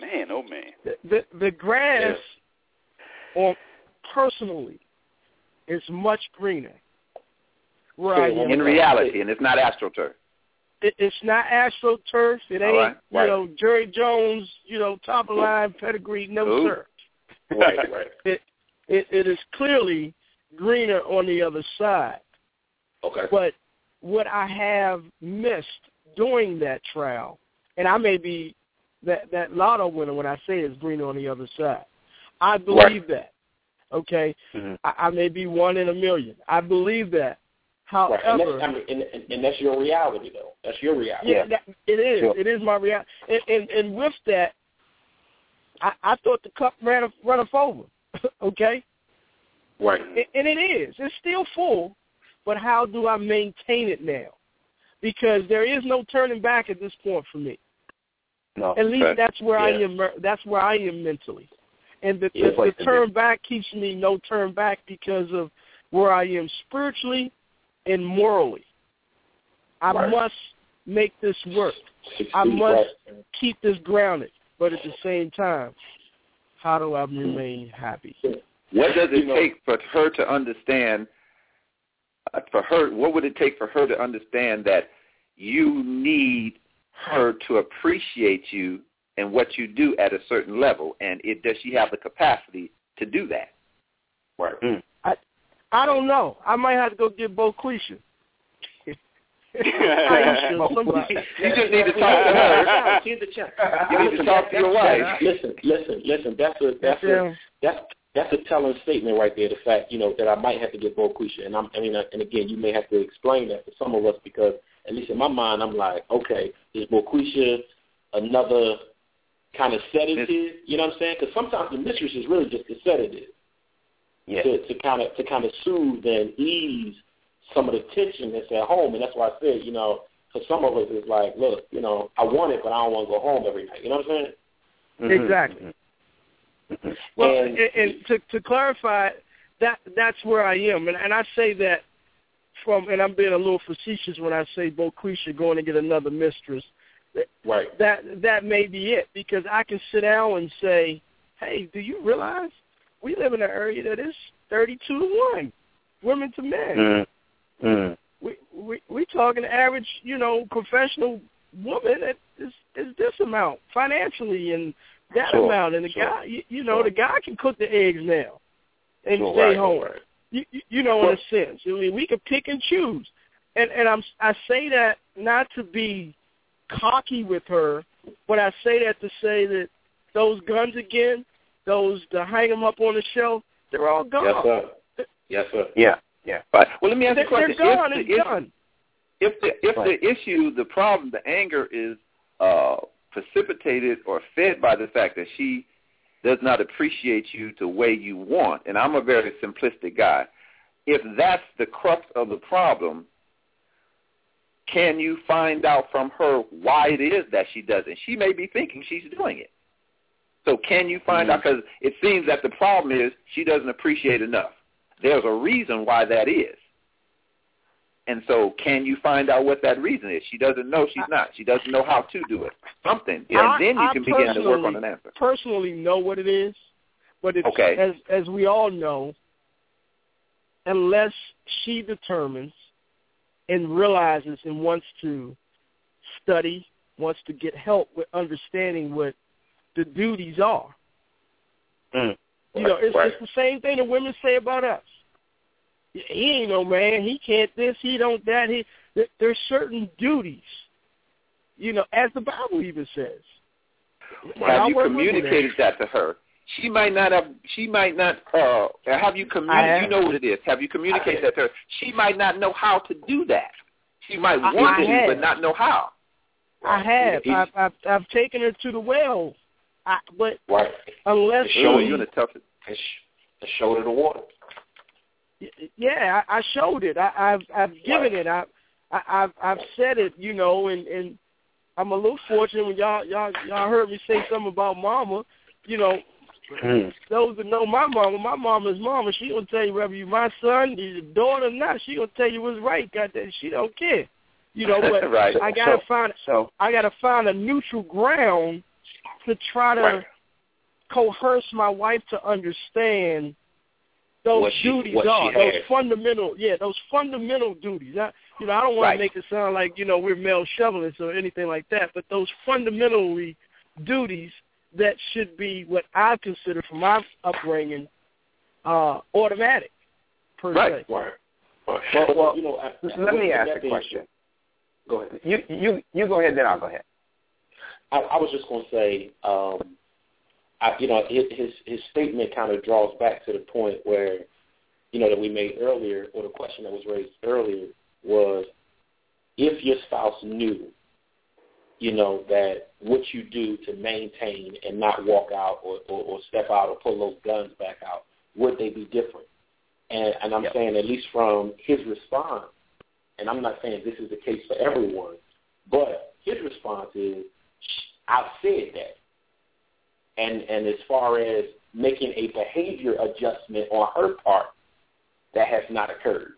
Man, oh man. The the, the grass, on personally, is much greener. Where I In reality, and it's not astroturf. It, it's not astroturf. It ain't right, you right. know Jerry Jones. You know top of line pedigree. No Ooh. sir. Right, right. <laughs> It, it it is clearly greener on the other side. Okay. But what I have missed during that trial, and I may be that that lotto winner when I say it's greener on the other side. I believe that. Okay, Mhm. I, I may be one in a million. I believe that. Right. And, However, that's, I mean, and, and, and that's your reality, though. That's your reality. Yeah, that, it is. Sure. It is my reality. And, and, and with that, I, I thought the cup ran run us <laughs> over. okay, Right. and, and it is. It's still full, but how do I maintain it now? Because there is no turning back at this point for me. No. At least that's where I am. That's where I am mentally. And the, the, place the turn back keeps me no turn back because of where I am spiritually and morally. I Right. must make this work. I must right. keep this grounded, but at the same time, how do I remain happy? What does it You know- take for her to understand? Uh, for her, what would it take for her to understand that you need her to appreciate you and what you do at a certain level, and it, does she have the capacity to do that? Right. Mm. I don't know. I might have to go get Boquisha. <laughs> Aisha, somebody. You just need to talk to her. Here's the chance. You need to talk to your wife. Listen, listen, listen. That's a that's a that's that's a telling statement right there. The fact you know that I might have to get Boquisha, and I'm I mean, uh, and again, you may have to explain that to some of us because at least in my mind, I'm like, okay, is Boquisha another kind of sedative? You know what I'm saying? Because sometimes the mistress is really just a sedative Yeah. to to kind of to kind of soothe and ease some of the tension that's at home, and that's why I said, you know, for some of us, it's like, look, you know, I want it, but I don't want to go home every night. You know what I'm saying? Mhm. Exactly. Mhm. Well, And- and, and to, to clarify, that that's where I am, and, and I say that from, and I'm being a little facetious when I say Boquisha going to get another mistress. Right. That that may be it because I can sit down and say, hey, do you realize we live in an area that is 32 to one, women to men. Mhm. Mhm. We we we talking average, you know, professional woman that is is this amount financially and that Sure, amount, and the sure, guy, you, you know, sure. the guy can cook the eggs now and stay right, home. right. You, you know, in a sense, I mean, we can pick and choose, and and I'm I say that not to be cocky with her, but I say that to say that those guns again, those to hang them up on the shelf, they're all gone. Yes, sir. Yes, sir. Yeah, yeah. Right. Well, let me ask you a question. they're gone. if It's the, issue, done. if the if Right. the issue, the problem, the anger is uh, precipitated or fed by the fact that she does not appreciate you the way you want, and I'm a very simplistic guy. If that's the crux of the problem, can you find out from her why it is that she doesn't? She may be thinking she's doing it. So can you find out? Mm-hmm. Because it seems that the problem is she doesn't appreciate enough. There's a reason why that is. And so can you find out what that reason is? She doesn't know she's not. She doesn't know how to do it. Something. And I- then you I can begin to work on an answer. personally know what it is, but it's, Okay. as as we all know, unless she determines and realizes and wants to study, wants to get help with understanding what the duties are. Mm. You know, it's, Right. it's the same thing that women say about us. He ain't no man. He can't this. He don't that. He there's certain duties. You know, as the Bible even says. I Have you work with women. communicated that to her? She might not have. She might not. Uh, have you communicated? You know what it is. Have you communicated that to her? She might not know how to do that. She might I- want I to, have. but not know how. I have. I've, I've I've taken her to the well, I, but Right. unless To show Ooh, she, you're in a tough. And sh- and show her the water. yeah, I, I showed it. I, I've I've given it. I, I I've I've said it. You know, and and I'm a little fortunate when y'all y'all y'all heard me say something about Mama. You know, Mm. those that know my mama, my mama's mama, she gonna tell you whether you my son, your daughter or not. She gonna tell you what's right. God, that? She don't care. You know, but <laughs> Right. I gotta So- find So I gotta find a neutral ground to try to Right. coerce my wife to understand those What duties she are those has. fundamental yeah those fundamental duties I, you know I don't want Right. to make it sound like you know we're male chauvinists or anything like that but those fundamentally duties that should be what I consider from my upbringing uh automatic per Right. se Right. Right. Well, well, you know, I, let me ask a question. Go ahead. You you you go ahead, then I'll go ahead. I, I was just going to say, um, I, you know, his, his his statement kind of draws back to the point where, you know, that we made earlier, or the question that was raised earlier was, if your spouse knew, you know, that what you do to maintain and not walk out or, or, or step out or pull those guns back out, would they be different? And, and I'm Yep. saying, at least from his response, and I'm not saying this is the case for everyone, but his response is, I've said that. And and as far as making a behavior adjustment on her part, that has not occurred.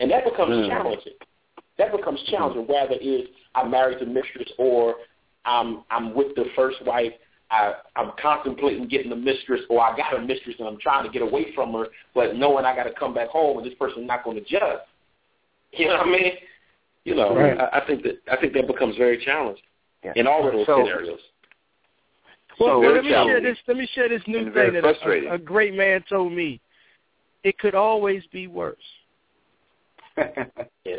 And that becomes Mm. challenging. That becomes challenging, whether it's I'm married to mistress or I'm I'm with the first wife, I, I'm contemplating getting a mistress or I got a mistress and I'm trying to get away from her, but knowing I got to come back home and this person's not going to adjust. You know what I mean? You know, Right. I, I think that I think that becomes very challenging Yeah. in all of those So- scenarios. Well, So- let me share this. Let me share this new thing that a, a, a great man told me. It could always be worse. <laughs> Yeah.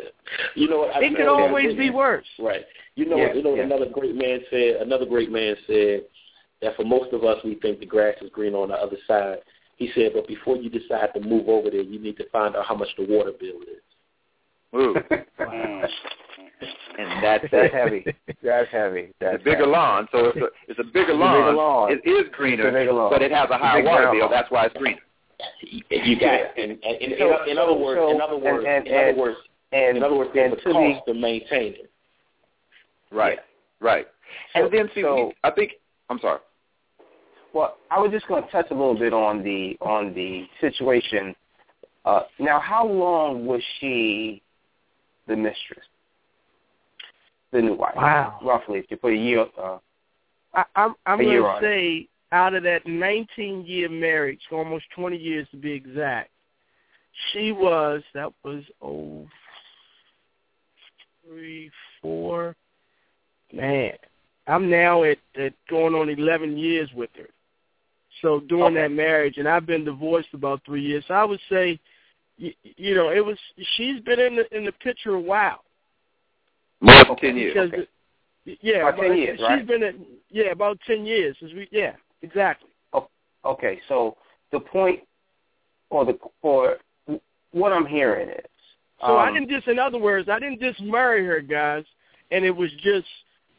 You know, what I It could always be worse. Right. You know, Yeah, you know, what yeah. another great man said. Another great man said that for most of us, we think the grass is green on the other side. He said, but before you decide to move over there, you need to find out how much the water bill is. Ooh. Mm. And that's That's heavy. That's heavy. That's It's a bigger heavy. lawn, so it's a it's a bigger It's a lawn. bigger lawn. It is It's greener, a bigger lawn. but it has a higher water brown bill. lawn. That's why it's greener. You got it. And, and, and in, So- in other words, so- in other words, and- in other words, And in other words, and there's a to be cost to maintain it. Right. Right. So- and then see, so- we, I think I'm sorry. Well, I was just going to touch a little bit on the on the situation. Uh, now, how long was she the mistress, the new wife? Wow. Roughly, if you put a year. Uh, I, I'm I'm going to say out of that 19 year marriage, almost 20 years to be exact, she was that was oh three four. Man, I'm now at, at going on 11 years with her. So during Okay. that marriage, and I've been divorced about three years. So I would say, you, you know, it was she's been in the in the picture a while. More than ten years. Because okay. yeah, About 10 but years, she's right? been at yeah about ten years since we yeah exactly. Okay, so the point, or the or what I'm hearing is. So um, I didn't just, in other words, I didn't just marry her, guys, and it was just,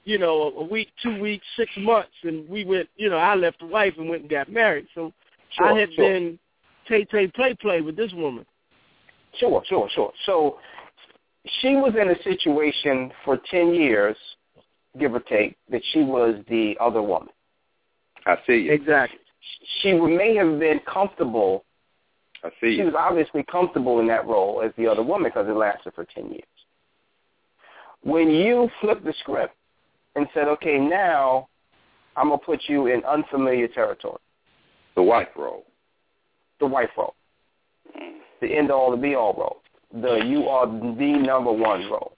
you know, a week, two weeks, six months, and we went, you know, I left the wife and went and got married. So Sure, I had sure. been tay tay play play with this woman. Sure, sure, sure. So she was in a situation for 10 years, give or take, that she was the other woman. I see you. Exactly. She may have been comfortable. I see She was obviously comfortable in that role as the other woman because it lasted for 10 years. When you flip the script and said, okay, now I'm going to put you in unfamiliar territory, The wife role. the wife role, mm. the end-all, the be-all role, the you are the number one role.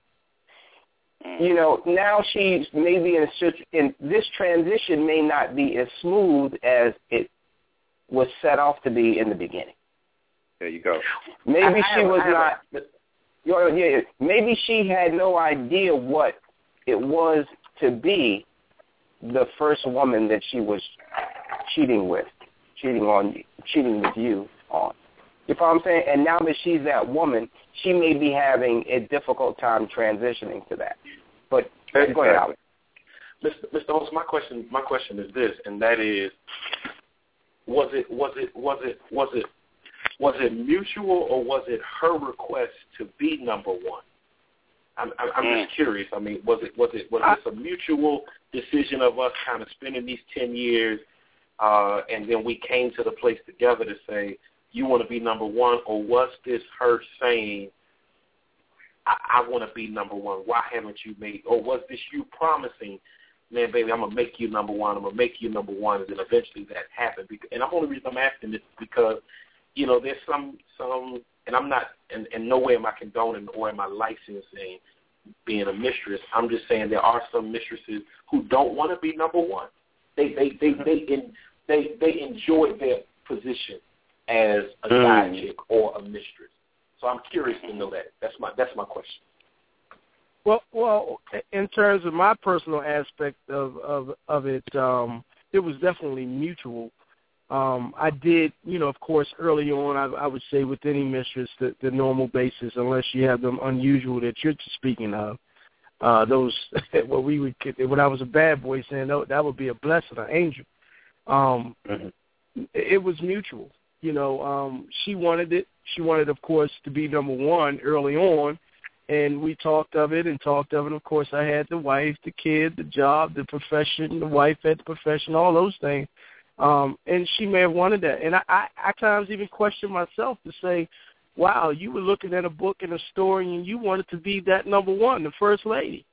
Mm. you know, now she's maybe in a in this transition may not be as smooth as it was set off to be in the beginning. There you go. Maybe I she have- was I not. you know, yeah. maybe she had no idea what it was to be the first woman that she was cheating with, cheating on, cheating with you on. You know what I'm saying? And now that she's that woman, she may be having a difficult time transitioning to that. But go ahead, Alex. Mr. Mr. Holmes, my question my question is this, and that is, was it was it was it was it was it mutual or was it her request to be number one? I'm I'm, I'm Mm. just curious. I mean, was it was it was this a mutual decision of us kind of spending these ten years, uh, and then we came to the place together to say you want to be number one, or was this her saying? I, I want to be number one. Why haven't you made? Or was this you promising, man, baby, I'm gonna make you number one. I'm gonna make you number one, and then eventually that happened. And the only reason I'm asking this is because, you know, there's some some, and I'm not, in, in no way am I condoning or am I licensing being a mistress. I'm just saying there are some mistresses who don't want to be number one. They they they they mm-hmm. in, they they enjoy their position as a side chick or a mistress. So I'm curious to know that. That's my that's my question. Well, well, in terms of my personal aspect of of of it, um, it was definitely mutual. Um, I did, you know, of course, early on, I, I would say with any mistress, the, the normal basis, unless you have them unusual that you're speaking of, uh, those <laughs> what we would when I was a bad boy saying that, that would be a blessing, an angel. Um, it was mutual. You know, um, she wanted it. She wanted, of course, to be number one early on, and we talked of it and talked of it. Of course, I had the wife, the kid, the job, the profession. The wife had the profession, all those things. Um, and she may have wanted that. And I, I, I at times even question myself to say, wow, you were looking at a book and a story and you wanted to be that number one, the first lady.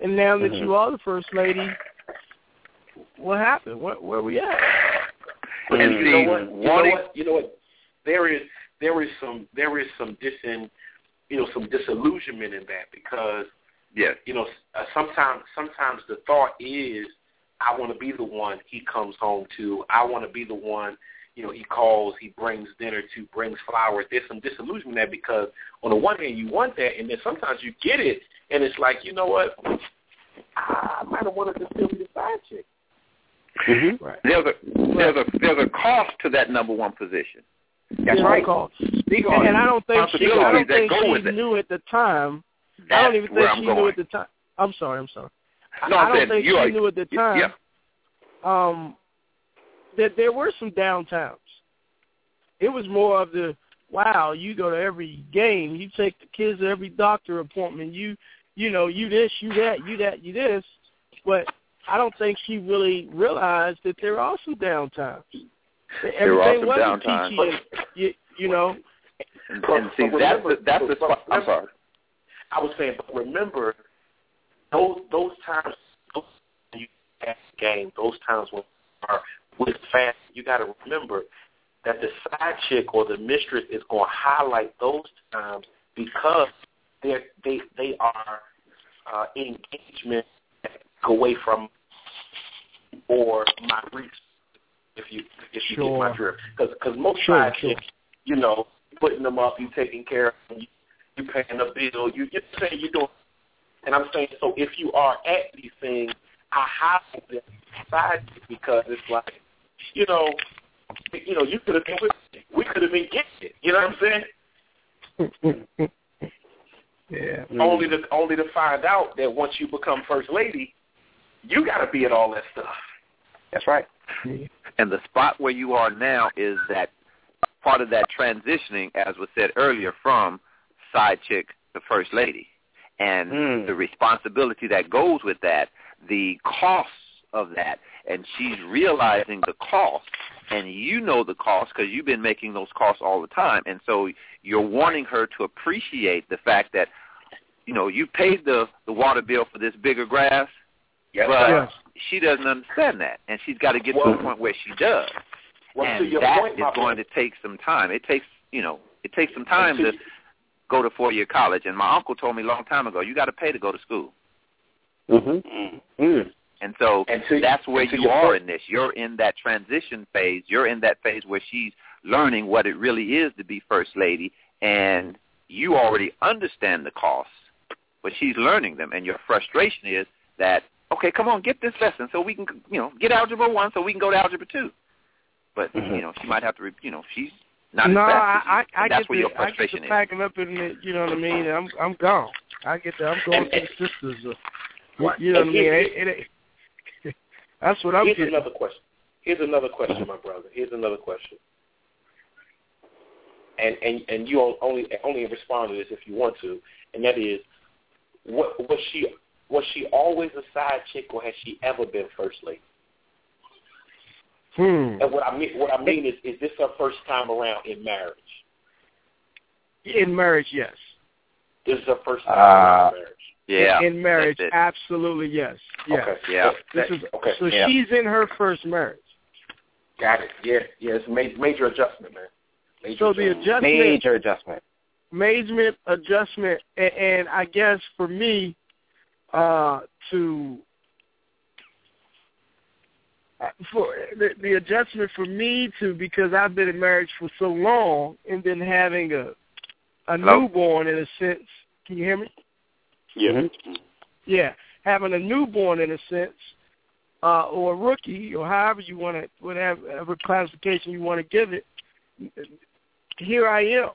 And now that Mhm. you are the first lady, what happened? Where, where we at? And you know what? You know what? You know what? There is there is some there is some disin you know some disillusionment in that because Yes. you know uh, sometimes sometimes the thought is I want to be the one he comes home to. I want to be the one you know he calls, he brings dinner to, brings flowers. There's some disillusionment in there because on the one hand you want that, and then sometimes you get it, and it's like you know what? I might have wanted to still be the side chick. Mm-hmm. Right. There's a there's a there's a cost to that number one position. That's You know, right. call- Speak And, and I don't think she, I Responsibilities don't think she with it. knew at the time. I don't even think she going. knew at the time. I'm sorry. I'm sorry. No, I I'm don't think you she are, knew at the time. Yeah. Um, that there were some downtowns. It was more of the wow. You go to every game. You take the kids to every doctor appointment. You you know you this you that you that you this. But I don't think she really realized that there are some downtowns. There are Everything some wasn't downtowns. peachy and you, you know. And, and see, but that's the, that's the spot. I'm sorry. I was saying, but remember those those times those you game, those times when are with family, you got to remember that the side chick or the mistress is going to highlight those times because they they they are uh, engagement away from or my reach. If you if you get my drift, because because most Sure, side sure. you know, putting them up, you taking care of them, you, you paying the bill, you you're saying you're doing, and I'm saying so. If you are at these things, I highlight the side because it's like, you know, you know, you could have been with me. We could have been getting it. You know what I'm saying? <laughs> yeah. Only to only to find out that once you become first lady, you got to be at all that stuff. That's right. And the spot where you are now is that part of that transitioning, as was said earlier, from side chick to first lady, and Mm. the responsibility that goes with that, the costs of that, and she's realizing the cost, and you know the cost because you've been making those costs all the time, and so you're wanting her to appreciate the fact that, you know, you paid the the water bill for this bigger grass, Yes, but. Yes. she doesn't understand that, and she's got to get to Well- a point where she does Well, to and your that point, is going friend, to take some time. It takes, you know, it takes some time to- to go to four-year college. And my uncle told me a long time ago, you got to pay to go to school. Mhm. Mm. Mm. And so And to- that's where you are point- in this. You're in that transition phase. You're in that phase where she's learning what it really is to be first lady, and you already understand the costs, but she's learning them. And your frustration is that, okay, come on, get this lesson so we can, you know, get algebra one so we can go to algebra two. But Mhm. you know, she might have to, re- you know, she's not no, as fast I, as you. I, I that's get where the, your I get frustration the is. packing up in it. You know what I mean? And I'm, I'm gone. I get the, I'm going to the sisters. Uh, Right. You know what I mean? here- It, it, it, <laughs> that's what I'm Here's getting. another question. Here's another question, my brother. Here's another question. And and and you only only respond to this if you want to, and that is, what was she was she always a side chick, or has she ever been first lady? Hmm. And what I mean what I mean is, is this her first time around in marriage? In marriage, yes. This is her first time Uh, around in marriage. Yeah, In marriage, absolutely yes. Yes. Okay. Yeah. This That- is okay. so yeah. she's in her first marriage. Got it. Yeah. Yeah. It's a ma- major adjustment, man. Major So the adjustment. adjustment, Major adjustment. major adjustment, and, and I guess for me, uh, to uh, for the, the adjustment for me to because I've been in marriage for so long, and then having a a Hello? newborn in a sense. Can you hear me? Yeah. Mhm. Yeah, having a newborn in a sense, uh, or a rookie, or however you want to, whatever classification you want to give it. Here I am,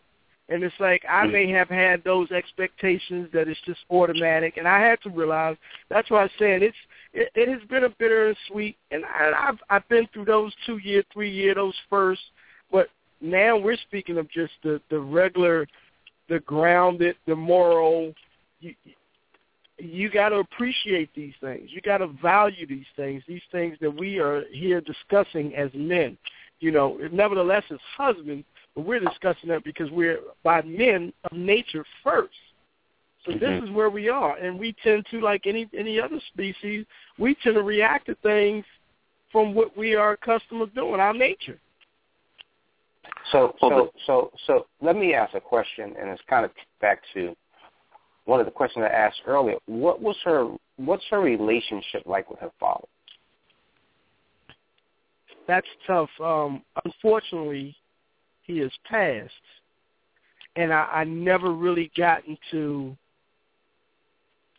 and it's like I may have had those expectations that it's just automatic, and I had to realize that's why I'm saying it's it, it has been a bitter and sweet, and I, I've I've been through those two year, three year, those first, but now we're speaking of just the the regular, the grounded, the moral. You, you got to appreciate these things. You got to value these things. These things that we are here discussing as men. You know, nevertheless, as husbands, but we're discussing that because we're by men of nature first. So this Mhm. is where we are, and we tend to, like any any other species, we tend to react to things from what we are accustomed to doing, our nature. So, Well, so, so, so, let me ask a question, and it's kind of back to one of the questions I asked earlier. What was her? What's her relationship like with her father? That's tough. Um, unfortunately, he has passed, and I, I never really got into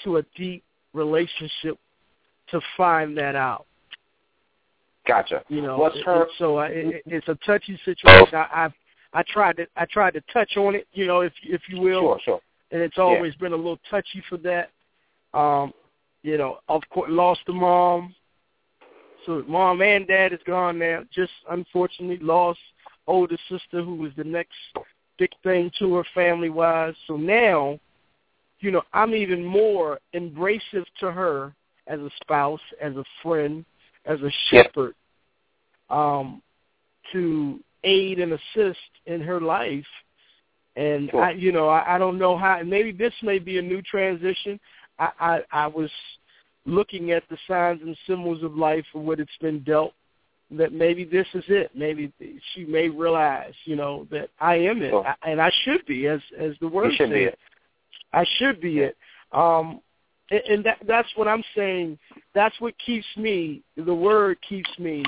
to a deep relationship to find that out. Gotcha. You know, What's her- so I, it, it's a touchy situation. I, I I tried to I tried to touch on it, you know, if if you will, Sure, sure. and it's always been a little touchy for that. Um, you know, of course, lost a mom. So mom and dad is gone now. Just unfortunately lost older sister who was the next big thing to her family wise. So now, you know, I'm even more embracive to her as a spouse, as a friend, as a shepherd, um, to aid and assist in her life. And Sure. I, you know, I, I don't know how. Maybe this may be a new transition. I, I, I was looking at the signs and symbols of life and what it's been dealt. That maybe this is it. Maybe she may realize, you know, that I am it, Sure. I, and I should be, as as the word says. it. I should be it. Um, and, and that, that's what I'm saying. That's what keeps me. The word keeps me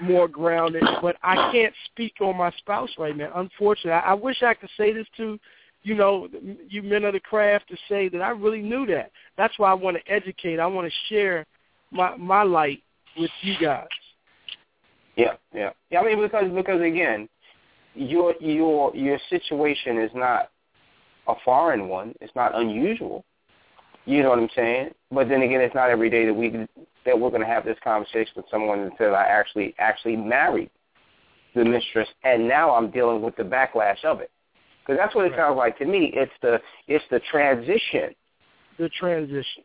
more grounded. But I can't speak on my spouse right now. Unfortunately, I, I wish I could say this to, you know, you men of the craft to say that I really knew that. That's why I want to educate. I want to share my my light with you guys. Yeah, yeah, yeah. I mean, because because again, your your your situation is not a foreign one. It's not unusual. You know what I'm saying? But then again, it's not every day that we that we're going to have this conversation with someone that says I actually actually married the mistress, and now I'm dealing with the backlash of it. Because that's what it Right. sounds like to me. It's the it's the transition The transition.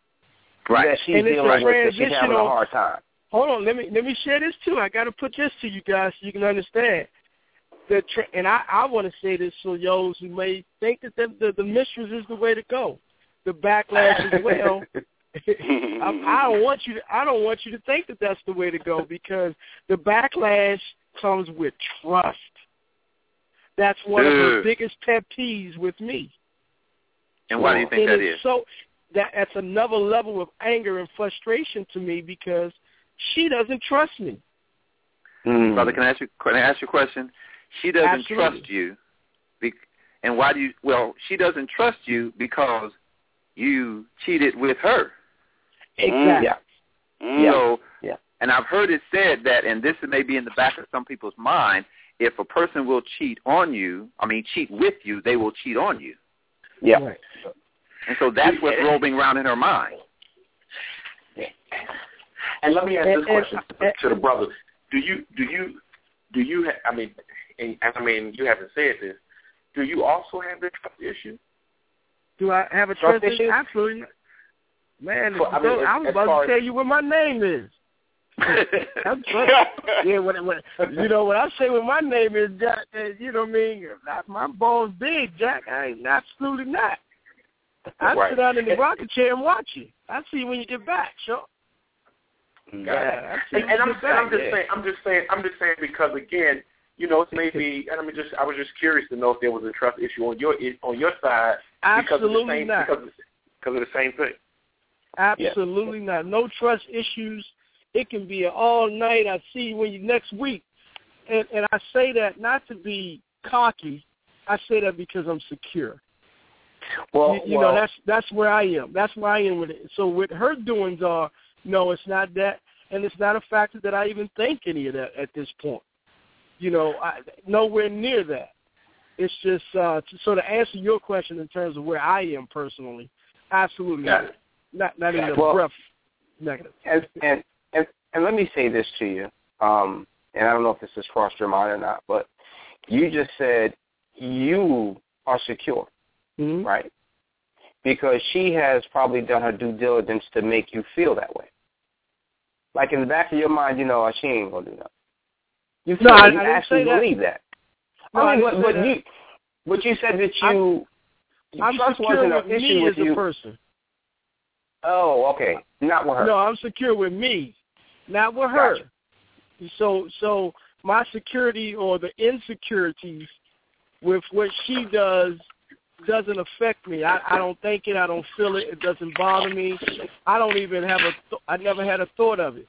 Right. that she's And it's a dealing with that she's transition having a hard time. Hold on, let me let me share this too. I got to put this to you guys so you can understand. The tra- and I I want to say this so those who may think that the, the the mistress is the way to go. The backlash as <laughs> well. <laughs> I, I don't want you to I don't want you to think that that's the way to go because the backlash comes with trust. That's one of her Dude. biggest pet peeves with me. And why do you think that is? So that that's another level of anger and frustration to me because she doesn't trust me. Mm. Brother, can I ask you can I ask you a question? She doesn't Absolutely. trust you. Be, and why do you well, she doesn't trust you because you cheated with her. Exactly. Yeah. Mm. So Yeah. and I've heard it said that and this may be in the back of some people's mind, if a person will cheat on you, I mean cheat with you, they will cheat on you. Yeah. Right. And so that's what's rolling around in her mind. And let me ask this question to, to the brothers: Do you do you do you? Ha- I mean, and, and I mean, you haven't said this. Do you also have this trust issue? Do I have a Trust trust issue? Absolutely. not. Man, Well, I I, mean, as- I was about to tell you what my name is. <laughs> I'm trust. yeah, when, when, you know when I say what my name is, Jack, uh, you know what I mean. My balls big, Jack. I ain't absolutely not. I Right. sit down in the rocket chair and watch you. I see you when you get back, sure. Mm. Yeah, I And, and I'm, get and. I'm just yeah. saying, I'm just saying, I'm just saying because again, you know, it's maybe, and I'm just, I was just curious to know if there was a trust issue on your on your side because of the Absolutely same not. because of, because of the same thing. Absolutely not. No trust issues. It can be an all night. I see you when you next week, and and I say that not to be cocky. I say that because I'm secure. Well, you, you well, know that's that's where I am. That's where I am with it. So what her doings are, no, it's not that, and it's not a factor that I even think any of that at this point. You know, I, nowhere near that. It's just uh, to, so to answer your question in terms of where I am personally, absolutely not. Not not in the Well- breath negative. and and and and let me say this to you. Um, and I don't know if this has crossed your mind or not, but you just said you are secure, Mm-hmm. right? Because she has probably done her due diligence to make you feel that way. Like in the back of your mind, you know, oh, she ain't gonna do nothing. You feel No, I- you I didn't actually say that. believe that. No, I mean, I but, but that. you, but you said that you I'm trust secure wasn't with an issue me with as a you. person. Oh, okay, not with her. No, I'm secure with me, not with her. Gotcha. So so my security or the insecurities with what she does doesn't affect me. I, I don't think it. I don't feel it. It doesn't bother me. I don't even have a. Th- I never had a thought of it.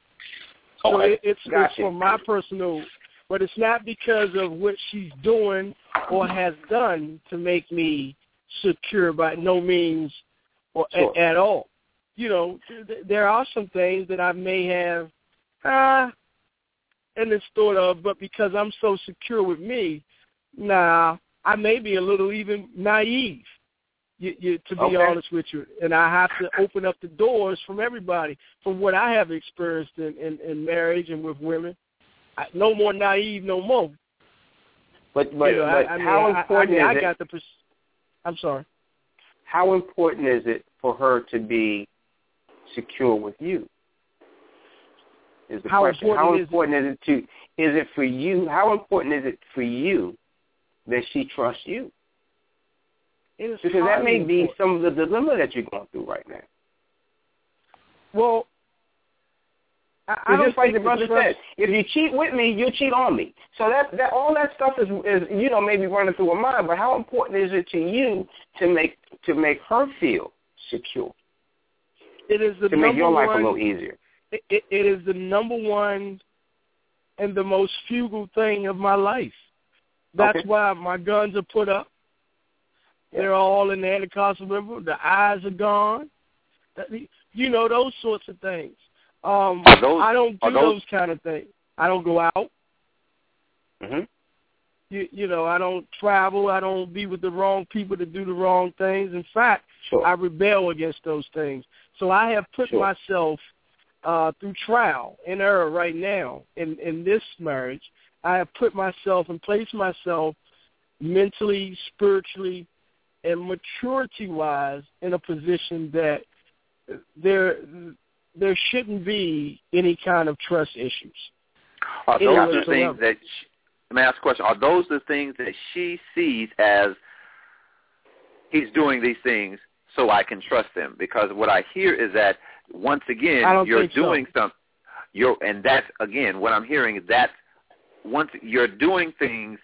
So Okay. it, it's, it's Gotcha. for my personal, but it's not because of what she's doing or has done to make me secure by no means or Sure. a, at all. You know, th- there are some things that I may have, uh, and it's thought of, but because I'm so secure with me, nah, I may be a little even naive. You, you, to be Okay. honest with you, and I have to open up the doors from everybody, from what I have experienced in, in, in marriage and with women. I, no more naive, no more. But but, you know, but I, I mean, how important I, mean, is I it? got the. Pers- I'm sorry. how important is it for her to be secure with you? Is the How question. important how is it? important is it to is it for you? How important is it for you that she trusts you? Because that may be some of the dilemma that you're going through right now. Well, I, I don't just like the brother said, if you cheat with me, you'll cheat on me. So that that all that stuff is is you know maybe running through her mind. But how important is it to you to make to make her feel secure It is the to make your life one. a little easier? it, it, it is the number one and the most fugal thing of my life. That's Okay. why my guns are put up. They're all in the Anacostia River. The eyes are gone. You know those sorts of things. Um, those- I don't do those- those kind of things. I don't go out. Mm-hmm. You, you know, I don't travel. I don't be with the wrong people to do the wrong things. In fact, sure. I rebel against those things. So I have put sure. myself uh, through trial and error right now in in this marriage. I have put myself and placed myself mentally, spiritually, and maturity wise in a position that there there shouldn't be any kind of trust issues. Are those the things that? She, let me ask a question. Are those the things that she sees as he's doing these things so I can trust him? Because what I hear is that once again you're think so. doing something. You're and that's again what I'm hearing is that once you're doing things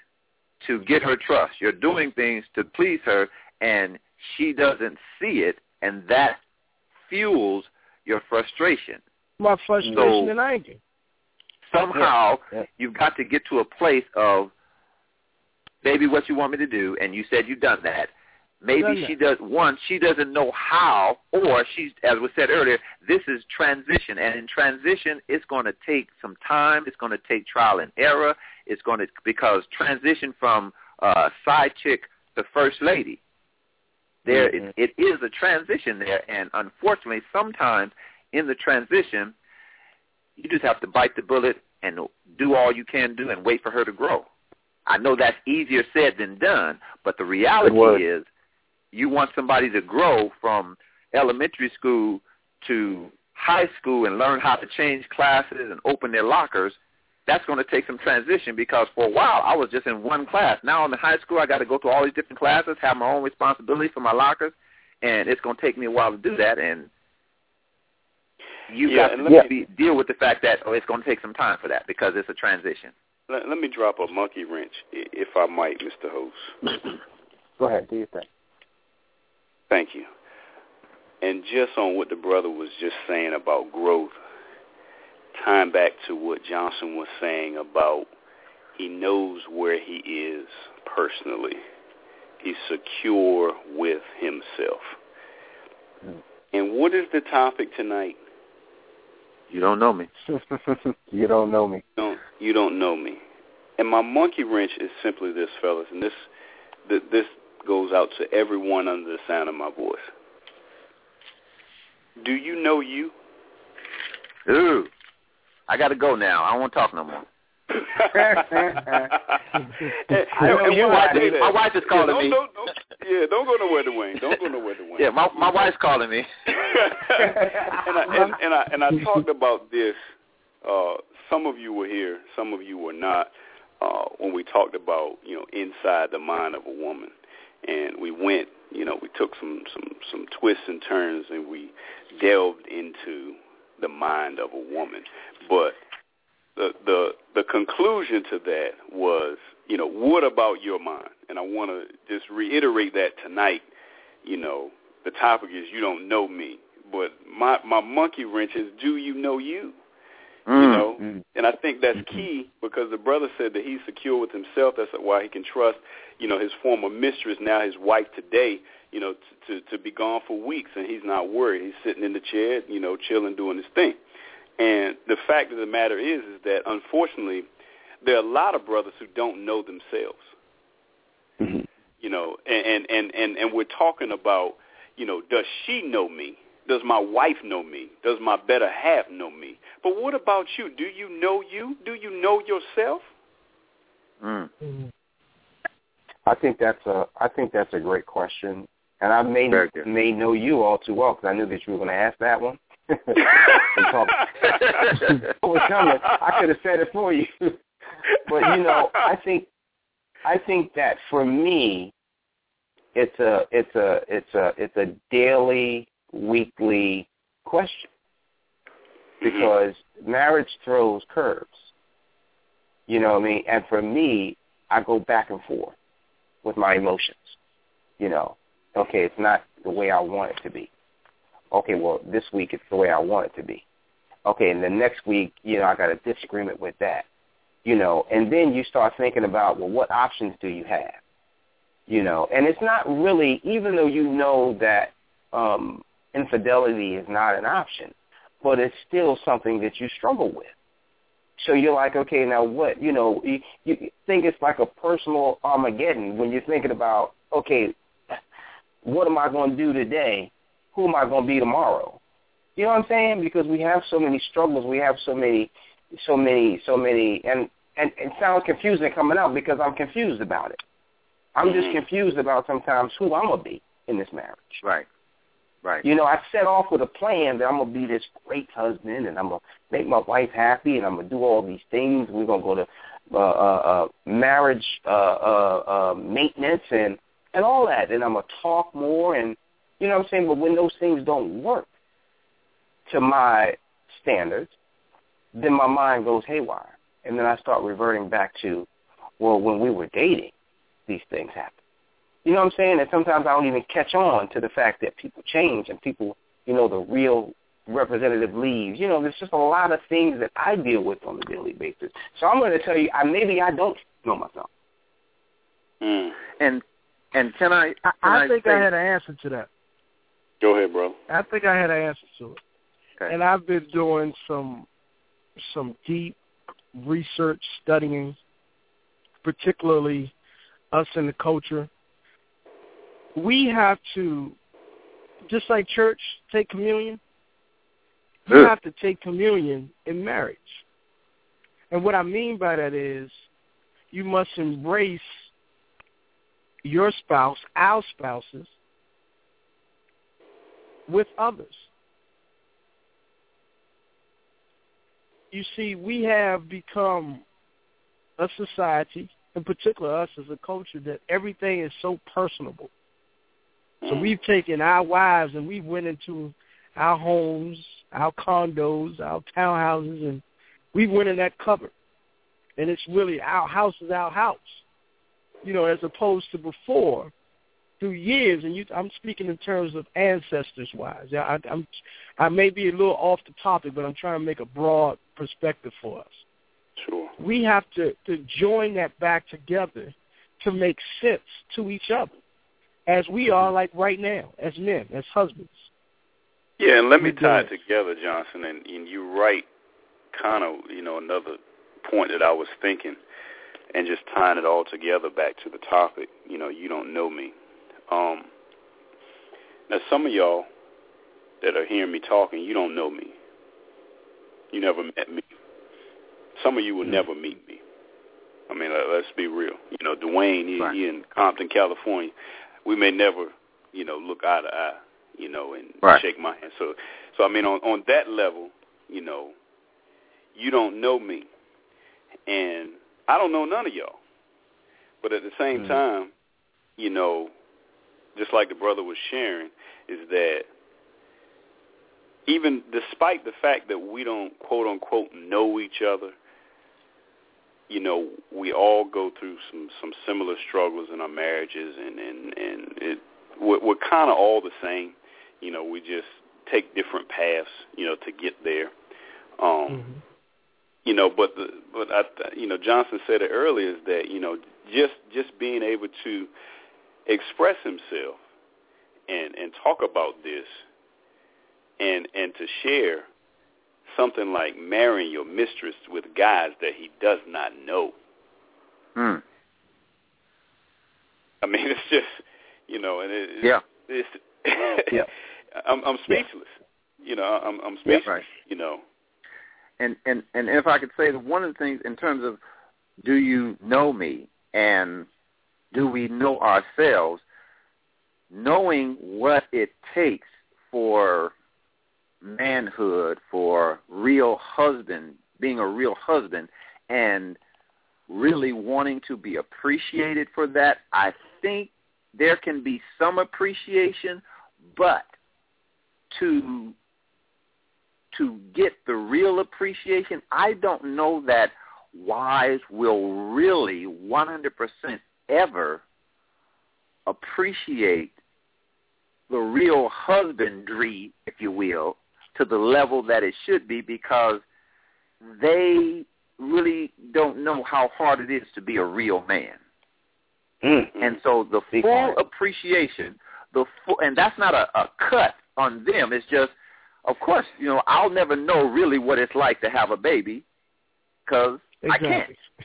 to get her trust, you're doing things to please her, and she doesn't see it, and that fuels your frustration. My frustration So- and anger. somehow Yeah, yeah. you've got to get to a place of maybe what you want me to do and you said you've done that maybe she does one she doesn't know how or she's as was said earlier this is transition and in transition it's going to take some time it's going to take trial and error it's going to because transition from uh side chick to first lady there Mhm. it, it is a transition there and unfortunately sometimes in the transition you just have to bite the bullet and do all you can do and wait for her to grow. I know that's easier said than done, but the reality is you want somebody to grow from elementary school to high school and learn how to change classes and open their lockers. That's going to take some transition because for a while I was just in one class. Now I'm in high school, I got to go through all these different classes, have my own responsibility for my lockers, and it's going to take me a while to do that. And you Yeah, got to let be, deal with the fact that oh, it's going to take some time for that because it's a transition. Let, let me drop a monkey wrench, i- if I might, Mr. Host. Go ahead. Do your thing. Thank you. And just on what the brother was just saying about growth, tying back to what Johnson was saying about he knows where he is personally. He's secure with himself. And what is the topic tonight? You don't know me. <laughs> you don't know me. don't you don't know me. And my monkey wrench is simply this, fellas, and this th- this goes out to everyone under the sound of my voice. Do you know you? Ooh, I got to go now. I don't want to talk no more. <laughs> and, I know and you, when I I say do. that- My wife is calling yeah, me. don't, Don't, don't, yeah, don't go nowhere, Dwayne. Don't go nowhere, Dwayne. Yeah, my my wife's calling me. <laughs> <laughs> and, I, and, and I and I talked about this. Uh, some of you were here, some of you were not. Uh, when we talked about you know inside the mind of a woman, and we went, you know, we took some some some twists and turns, and we delved into the mind of a woman. But the the the conclusion to that was, you know, what about your mind? And I want to just reiterate that tonight. You know, the topic is you don't know me, but my my monkey wrench is do you know you? You Mm. know, Mm. and I think that's key because the brother said that he's secure with himself. That's why he can trust, you know, his former mistress, now his wife today, you know, to, to to be gone for weeks, and he's not worried. He's sitting in the chair, you know, chilling, doing his thing. And the fact of the matter is, is that unfortunately, there are a lot of brothers who don't know themselves. Mm-hmm. You know, and and and and, and we're talking about, you know, does she know me? Does my wife know me? Does my better half know me? But what about you? Do you know you? Do you know yourself? Mm. I think that's a I think that's a great question, and I may may know you all too well because I knew that you were going to ask that one. <laughs> <laughs> And talk- <laughs> it was coming. I could have said it for you, but you know, I think I think that for me, it's a it's a it's a it's a daily, weekly question because marriage throws curves. You know what I mean? And for me, I go back and forth with my emotions. You know, okay, it's not the way I want it to be. Okay, well, this week it's the way I want it to be. Okay, and the next week, you know, I got a disagreement with that. You know, and then you start thinking about, well, what options do you have? You know, and it's not really, even though you know that um, infidelity is not an option, but it's still something that you struggle with. So you're like, okay, now what? You know, you, you think it's like a personal Armageddon when you're thinking about, okay, what am I going to do today? Who am I going to be tomorrow? You know what I'm saying? Because we have so many struggles, we have so many, so many, so many, and and it sounds confusing coming out because I'm confused about it. I'm just Mm-hmm. confused about sometimes who I'm gonna be in this marriage. Right. Right. You know, I set off with a plan that I'm gonna be this great husband and I'm gonna make my wife happy and I'm gonna do all these things. We're gonna go to uh, uh, uh, marriage uh, uh, uh, maintenance and and all that, and I'm gonna talk more and you know what I'm saying. But when those things don't work to my standards, then my mind goes haywire, and then I start reverting back to, well, when we were dating, these things happened. You know what I'm saying? And sometimes I don't even catch on to the fact that people change and people, you know, the real representative leaves. You know, there's just a lot of things that I deal with on a daily basis. So I'm going to tell you, I, maybe I don't know myself. Mm. And and can I? I, Can I think say, I had an answer to that. Go ahead, bro. I think I had an answer to it. Okay. And I've been doing some some deep research studying, particularly us in the culture. We have to, just like church, take communion. We Good. have to take communion in marriage. And what I mean by that is you must embrace your spouse, our spouses, with others. You see, we have become a society, in particular us as a culture, that everything is so personable. So Mm. we've taken our wives and we went into our homes, our condos, our townhouses, and we went in that cupboard. And it's really our house is our house. You know, as opposed to before, through years, and you, I'm speaking in terms of ancestors wise. I, I'm, I may be a little off the topic, but I'm trying to make a broad perspective for us. Sure. We have to, to join that back together to make sense to each other, as we are like right now, as men, as husbands. Yeah, and let me tie it together, Johnson, and, and you're right, kind of, you know, another point that I was thinking, and just tying it all together back to the topic, you know, you don't know me. Um, now, some of y'all that are hearing me talking, you don't know me. You never met me. Some of you will never meet me. I mean, let- let's be real. You know, Dwayne, he, Right. he in Compton, California. We may never, you know, look eye to eye, you know, and Right. shake my hand. So, so I mean, on on that level, you know, you don't know me, and I don't know none of y'all. But at the same Mhm. time, you know, just like the brother was sharing, is that even despite the fact that we don't quote unquote know each other, you know, we all go through some some similar struggles in our marriages, and and and it we're, we're kind of all the same. You know, we just take different paths, you know, to get there. Um, you know, but the but I you know Johnson said it earlier is that you know just just being able to express himself and and talk about this and and to share something like marrying your mistress with guys that he does not know. Hmm. I mean, it's just you know, and it, Yeah. it's <laughs> Yeah. I'm I'm speechless. You know, I'm I'm Yeah, speechless. right. You know. and and and if I could say that one of the things in terms of do you know me and do we know ourselves, knowing what it takes for manhood, for real husband, being a real husband, and really wanting to be appreciated for that, I think there can be some appreciation, but to to get the real appreciation, I don't know that wives will really 100% ever appreciate the real husbandry, if you will, to the level that it should be because they really don't know how hard it is to be a real man. Mm. And so the full appreciation, the full, and that's not a, a cut on them. It's just, of course, you know, I'll never know really what it's like to have a baby, because exactly. I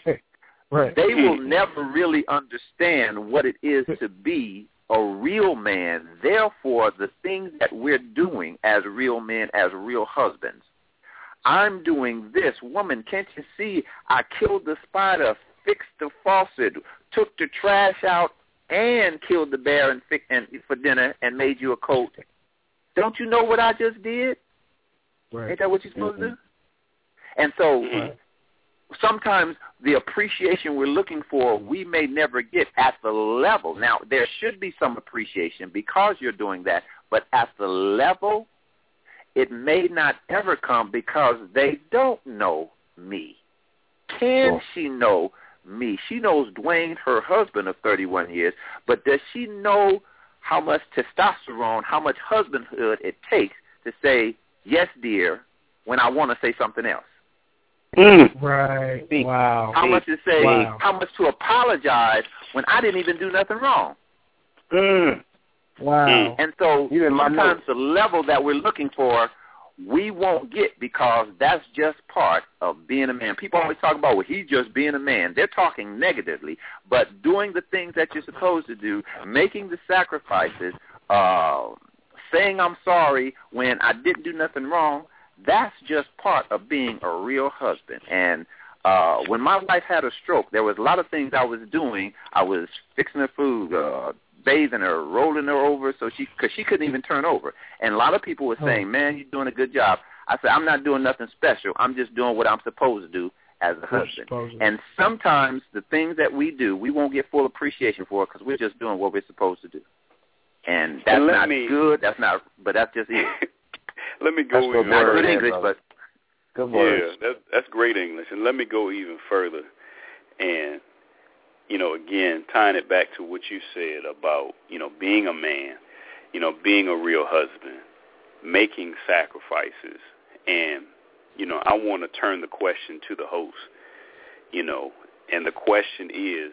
can't. <laughs> right. They will <laughs> never really understand what it is to be a real man. Therefore, the things that we're doing as real men, as real husbands, I'm doing this. Woman, can't you see? I killed the spider, fixed the faucet, took the trash out, and killed the bear and, fi- and for dinner and made you a coat. Don't you know what I just did? Right. Ain't that what you're supposed Mm-hmm. to do? And so sometimes the appreciation we're looking for, we may never get at the level. Now, there should be some appreciation because you're doing that, but at the level, it may not ever come because they don't know me. Can she know me? She knows Dwayne, her husband of 31 years, but does she know how much testosterone, how much husbandhood it takes to say, yes, dear, when I want to say something else? Mm. Right. Speak. Wow. How much to say, Wow. how much to apologize when I didn't even do nothing wrong. Mm. Wow. And so You in my sometimes the level that we're looking for, we won't get because that's just part of being a man. People always talk about, well, he's just being a man. They're talking negatively, but doing the things that you're supposed to do, making the sacrifices, uh, saying I'm sorry when I didn't do nothing wrong, that's just part of being a real husband. And uh, when my wife had a stroke, there was a lot of things I was doing. I was fixing her food, uh, bathing her, rolling her over, so she because she couldn't even turn over. And a lot of people were saying, "Man, you're doing a good job." I said, "I'm not doing nothing special. I'm just doing what I'm supposed to do as a husband." And sometimes the things that we do, we won't get full appreciation for because we're just doing what we're supposed to do. And that's And not me- good. That's not, but that's just it. <laughs> Let me go good even Not word, good English, but Good words. Yeah, that, that's great English. And let me go even further. And, you know, again, tying it back to what you said about, you know, being a man, you know, being a real husband, making sacrifices. And, you know, I want to turn the question to the host, you know, and the question is,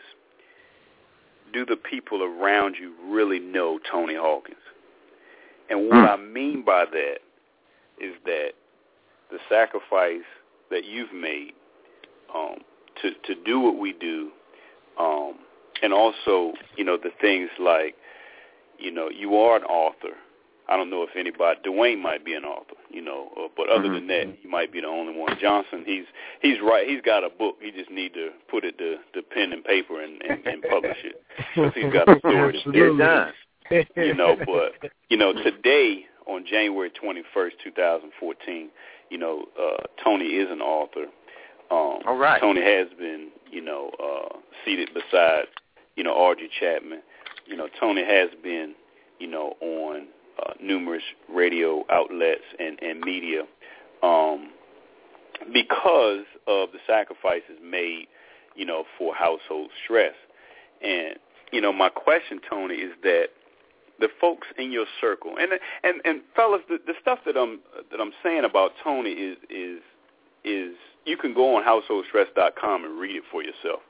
do the people around you really know Tony Hawkins? And what hmm. I mean by that is that the sacrifice that you've made um, to to do what we do, um, and also you know the things like you know you are an author. I don't know if anybody Dwayne might be an author, you know, uh, but other Mhm. than that, he might be the only one. Johnson, he's he's right. He's got a book. He just need to put it to, to pen and paper and, and, and publish it. 'Cause he's got a <laughs> story to get Absolutely. it done. you know, but you know, today on January twenty first, two thousand fourteen, you know, uh, Tony is an author. Um, All right. Tony has been, you know, uh, seated beside, you know, Audrey Chapman. You know, Tony has been, you know, on uh, numerous radio outlets and, and media um, because of the sacrifices made, you know, for household stress. And you know, my question, Tony, is that the folks in your circle, and and and fellas, the, the stuff that I'm that I'm saying about Tony is is is you can go on householdstress.com and read it for yourself.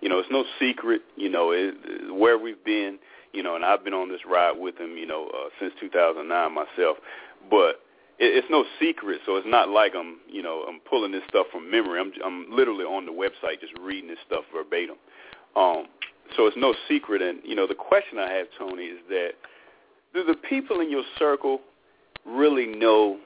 You know, it's no secret. You know, it, where we've been. You know, and I've been on this ride with him. You know, uh, since 2009 myself. But it, it's no secret, so it's not like I'm, you know, I'm pulling this stuff from memory. I'm I'm literally on the website just reading this stuff verbatim. Um, so it's no secret. And you know, the question I have, Tony, is that do the people in your circle really know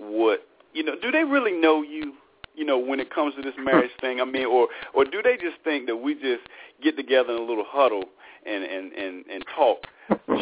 what you know? Do they really know you? You know, when it comes to this marriage thing, I mean, or or do they just think that we just get together in a little huddle and and and and talk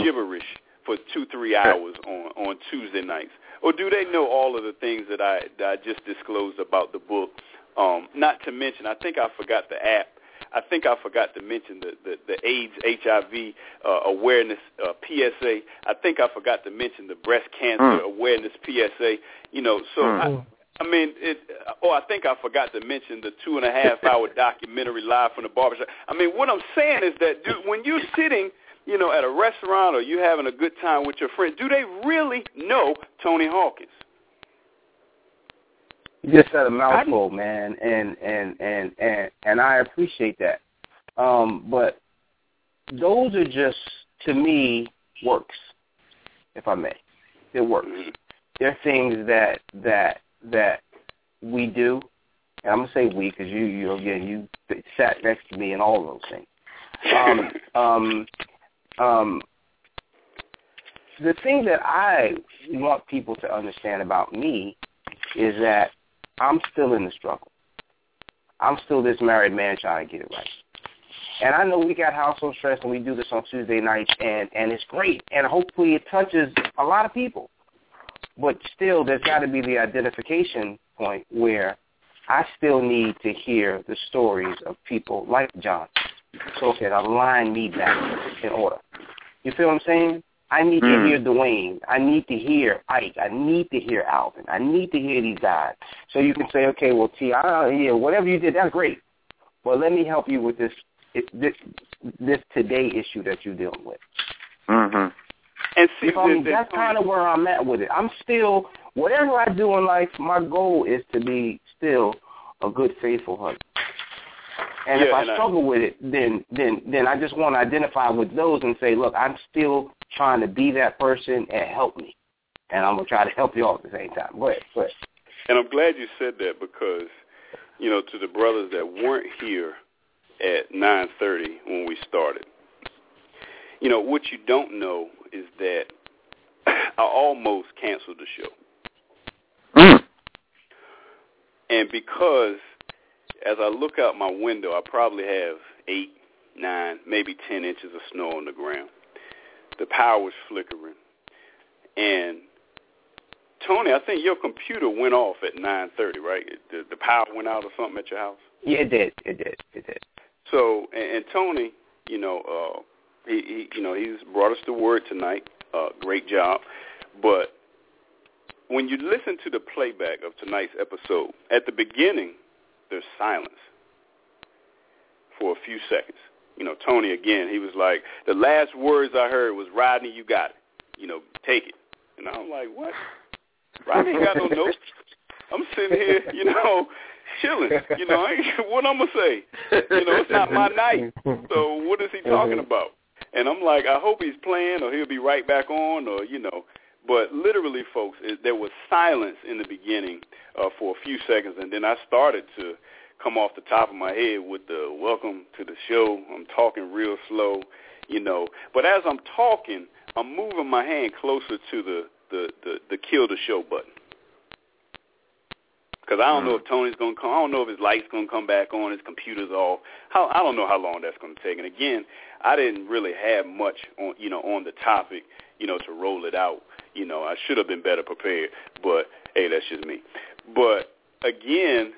gibberish for two three hours on on Tuesday nights, or do they know all of the things that I that I just disclosed about the book? Um, not to mention, I think I forgot the app. I think I forgot to mention the the, the AIDS HIV uh, awareness uh, PSA. I think I forgot to mention the breast cancer Mm. awareness PSA. You know, so Mm. I, I mean, it. Oh, I think I forgot to mention the two and a half <laughs> hour documentary live from the barbershop. I mean, what I'm saying is that dude, when you're sitting, you know, at a restaurant or you're having a good time with your friends, do they really know Tony Hawkins? You just said a mouthful, man, and and and and and I appreciate that. Um, but those are just to me works, if I may. They're works. They're things that that that we do and I'm gonna say we because you you again you sat next to me and all of those things. Um, <laughs> um, um, the thing that I want people to understand about me is that I'm still in the struggle. I'm still this married man trying to get it right. And I know we got household stress and we do this on Tuesday nights and, and it's great and hopefully it touches a lot of people. But still there's gotta be the identification point where I still need to hear the stories of people like John so can align me back in order. You feel what I'm saying? I need mm. to hear Dwayne. I need to hear Ike. I need to hear Alvin. I need to hear these guys. So you can say, okay, well, T, I, yeah, whatever you did, that's great. But let me help you with this this this today issue that you're dealing with. Mm-hmm. And see, you know, I mean, that's kind of where I'm at with it. I'm still whatever I do in life. My goal is to be still a good, faithful husband. And yeah, if I and struggle I, with it, then then then I just want to identify with those and say, look, I'm still trying to be that person and help me, and I'm gonna try to help you all at the same time. Go ahead, go ahead. And I'm glad you said that because, you know, to the brothers that weren't here at 9:30 when we started, you know, what you don't know is that <clears throat> I almost canceled the show. Mm. And because as I look out my window, I probably have eight, nine, maybe ten inches of snow on the ground. The power was flickering. And Tony, I think your computer went off at 9:30, right? The, the power went out or something at your house. Yeah, it did. It did. It did. So, and, and Tony, you know, uh, he, he, you know, he's brought us the word tonight. Uh, great job. But when you listen to the playback of tonight's episode, at the beginning, there's silence for a few seconds. You know, Tony again, he was like, the last words I heard was, Rodney, you got it. You know, take it. And I'm like, what? Rodney ain't got no notes. I'm sitting here, you know, chilling. You know, I ain't, what I'm gonna say? You know, it's not my night. So what is he talking about? And I'm like, I hope he's playing, or he'll be right back on, or you know. But literally, folks, it, there was silence in the beginning uh, for a few seconds, and then I started to come off the top of my head with the welcome to the show. I'm talking real slow, you know. But as I'm talking, I'm moving my hand closer to the the the, the kill the show button. Because I don't know mm. if Tony's going to come. I don't know if his light's going to come back on. His computer's off. How, I don't know how long that's going to take. And again, I didn't really have much on you know on the topic, you know, to roll it out. You know, I should have been better prepared. But hey, that's just me. But again,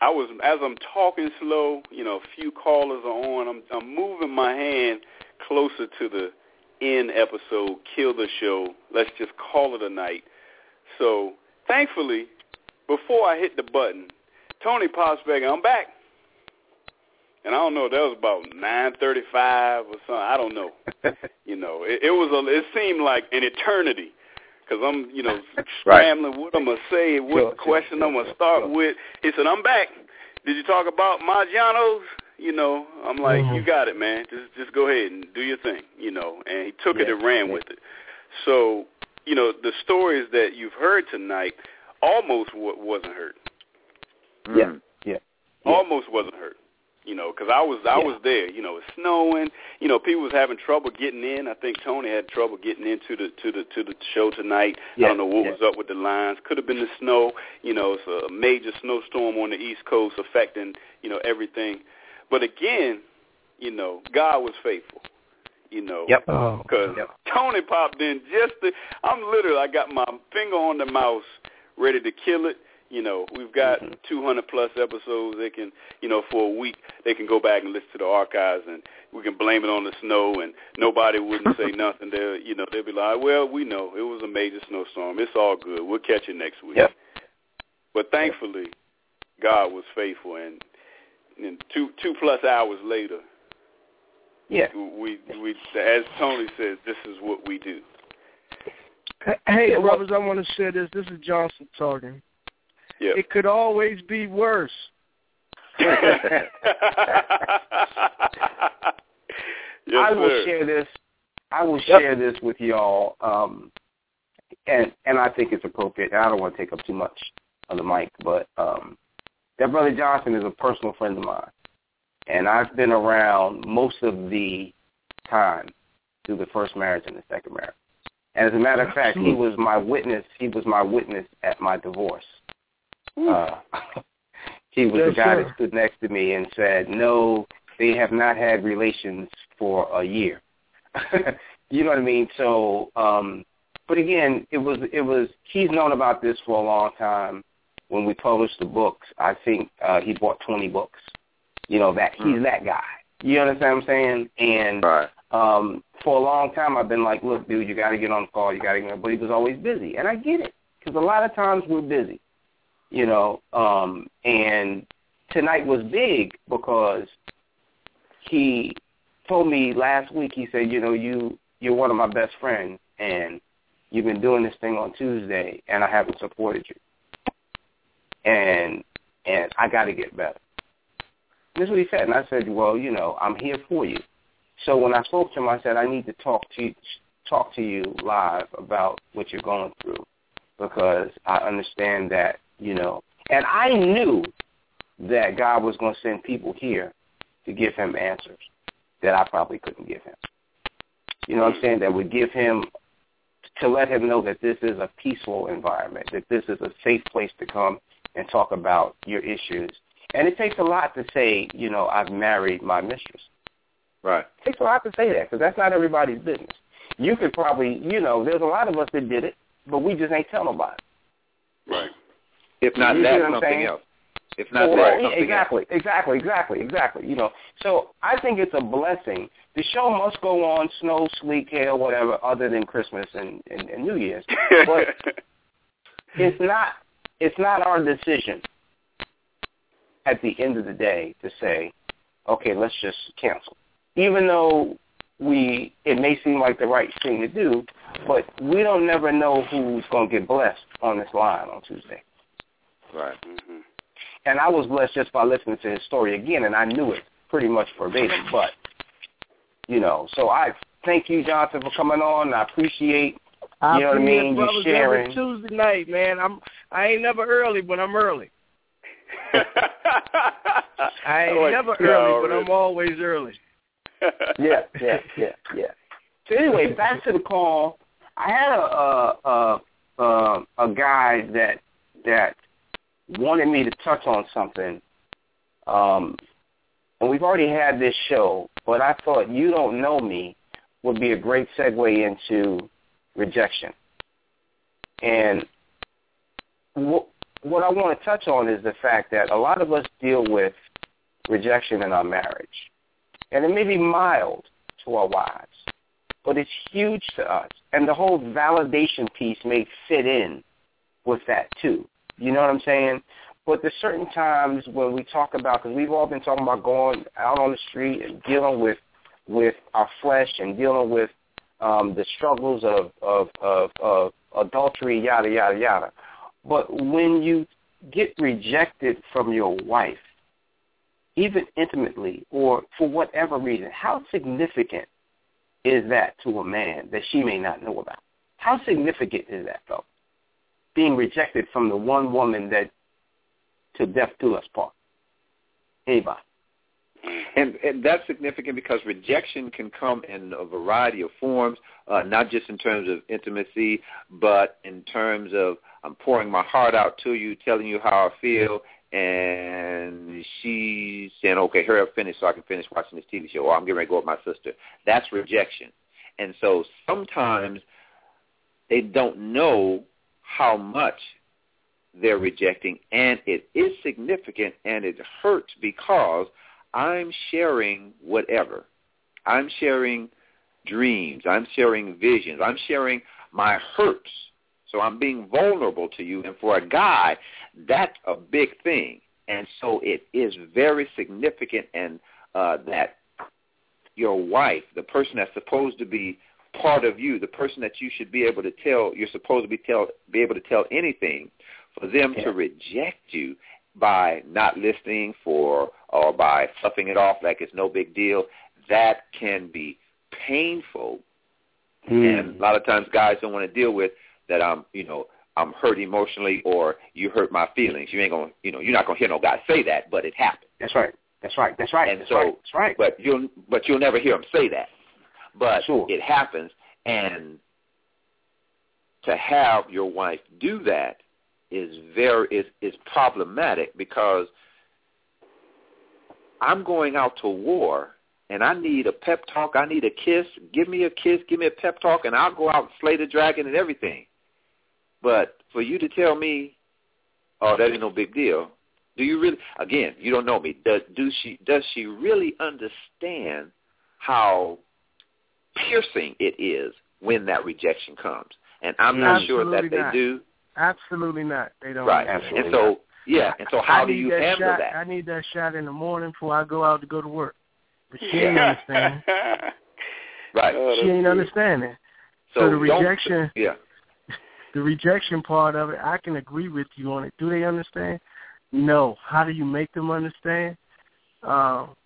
I was as I'm talking slow. You know, a few callers are on. I'm I'm moving my hand closer to the end episode, kill the show. Let's just call it a night. So thankfully, before I hit the button, Tony pops back. I'm back. And I don't know. That was about nine thirty-five or something. I don't know. <laughs> you know, it, it was. A, it seemed like an eternity because I'm, you know, <laughs> scrambling right. what I'm gonna say, what sure, question sure, I'm gonna start sure. with. He said, "I'm back. Did you talk about Maggiano's?" You know, I'm like, mm-hmm. "You got it, man. Just just go ahead and do your thing." You know, and he took yeah, it and ran yeah. with it. So, you know, the stories that you've heard tonight almost wasn't heard. Yeah, yeah, yeah. almost wasn't heard you know, because I was I yeah. was there. You know, it's snowing. You know, people was having trouble getting in. I think Tony had trouble getting into the to the to the show tonight. Yeah. I don't know what yeah. was up with the lines. Could have been the snow. You know, it's a major snowstorm on the East Coast affecting you know everything. But again, you know, God was faithful. You know, yep. Because oh, yep. Tony popped in just. The, I'm literally. I got my finger on the mouse, ready to kill it you know, we've got mm-hmm. 200 plus episodes. They can, you know, for a week they can go back and listen to the archives, and we can blame it on the snow, and nobody wouldn't say <laughs> nothing. They'll, you know, they'll be like, well, we know it was a major snowstorm. It's all good. We'll catch you next week. Yep. But thankfully, God was faithful, and and two two plus hours later, yeah, we we as Tony says, this is what we do. Hey, brothers, I want to say this. This is Johnson talking. Yep. It could always be worse. <laughs> yes, I will sir. share this. I will Yep. share this with y'all, um, and and I think it's appropriate. And I don't want to take up too much of the mic, but um, that brother Johnson is a personal friend of mine, and I've been around most of the time through the first marriage and the second marriage. And as a matter of fact, he was my witness. He was my witness at my divorce. Uh, <laughs> he was Yes, the guy sir. that stood next to me and said, "No, they have not had relations for a year." <laughs> you know what I mean? So, um, but again, it was it was he's known about this for a long time. When we published the books, I think uh, he bought twenty books. You know that he's that guy. You understand what I'm saying? And Right. um, for a long time, I've been like, look, dude, you got to get on the call. You got to get. on. But he was always busy, and I get it because a lot of times we're busy, you know. Um, and tonight was big because he told me last week. He said, you know, you you're one of my best friends, and you've been doing this thing on Tuesday, and I haven't supported you, and and I got to get better. This is what he said, and I said, well, you know, I'm here for you. So when I spoke to him, I said, I need to talk to you, talk to you live about what you're going through because I understand that, you know, and I knew that God was going to send people here to give him answers that I probably couldn't give him. You know what I'm mm. saying? That would give him, to let him know that this is a peaceful environment, that this is a safe place to come and talk about your issues. And it takes a lot to say, you know, I've married my mistress. Right. It takes a lot to say that because that's not everybody's business. You could probably, you know, there's a lot of us that did it, but we just ain't tell nobody. Right. If not You that, something saying? else. If not Well, that, something exactly, exactly, exactly, exactly. You know, so I think it's a blessing. The show must go on, snow, sleet, hail, whatever, other than Christmas and, and, and New Year's. But <laughs> it's not. It's not our decision at the end of the day to say, okay, let's just cancel. Even though we, it may seem like the right thing to do, but we don't never know who's going to get blessed on this line on Tuesday. Right. hmm And I was blessed just by listening to his story again, and I knew it pretty much verbatim. But you know, so I thank you, Johnson, for coming on. I appreciate I You know what I mean? You brothers sharing. every Tuesday night, man. I'm I ain't never early, but I'm early. <laughs> I ain't like never that early, but. I'm always early. <laughs> yeah, yeah, yeah, yeah. So anyway, back to the call. I had a a a, a, a guy that that wanted me to touch on something, um, and we've already had this show, but I thought you don't know me would be a great segue into rejection. And what what I want to touch on is the fact that a lot of us deal with rejection in our marriage and it may be mild to our wives, but it's huge to us. And the whole validation piece may fit in with that too. You know what I'm saying? But there's certain times when we talk about, because we've all been talking about going out on the street and dealing with with our flesh and dealing with um, the struggles of, of, of, of adultery, yada, yada, yada. But when you get rejected from your wife, even intimately or for whatever reason, how significant is that to a man that she may not know about? How significant is that, though? Being rejected from the one woman that to death do us part. Anybody? And, and that's significant because rejection can come in a variety of forms, uh, not just in terms of intimacy, but in terms of I'm pouring my heart out to you, telling you how I feel, and she's saying, okay, hurry up, finish so I can finish watching this TV show, or I'm getting ready to go with my sister. That's rejection. And so sometimes they don't know how much they're rejecting, and it is significant, and it hurts because I'm sharing whatever. I'm sharing dreams. I'm sharing visions. I'm sharing my hurts. So I'm being vulnerable to you. And for a guy, that's a big thing. And so it is very significant and uh, that your wife, the person that's supposed to be part of you, the person that you should be able to tell, you're supposed to be tell, be able to tell anything, for them Yeah. to reject you by not listening for or by fluffing it off like it's no big deal, that can be painful. Hmm. And a lot of times guys don't want to deal with that I'm, you know, I'm hurt emotionally or you hurt my feelings. You ain't gonna, you know, you're not gonna hear no guy say that, but it happened. That's right. That's right. That's right. And That's so, right. That's right. but you'll, but you'll never hear him say that. But Sure. it happens, and to have your wife do that is very is is problematic because I'm going out to war and I need a pep talk, I need a kiss, give me a kiss, give me a pep talk and I'll go out and slay the dragon and everything. But for you to tell me, oh, that ain't no big deal. Do you really again, you don't know me. Does do she does she really understand how piercing it is when that rejection comes? And I'm not sure that they not. do. Absolutely not. They don't. Right. Absolutely And so yeah, and so how do you that handle shot, that? I need that shot in the morning before I go out to go to work. But she ain't understanding. <laughs> Right. Oh, she ain't good. understanding. so so the rejection- <laughs> Yeah. <laughs> The rejection part of it, I can agree with you on it. Do they understand? No. How do you make them understand? Um,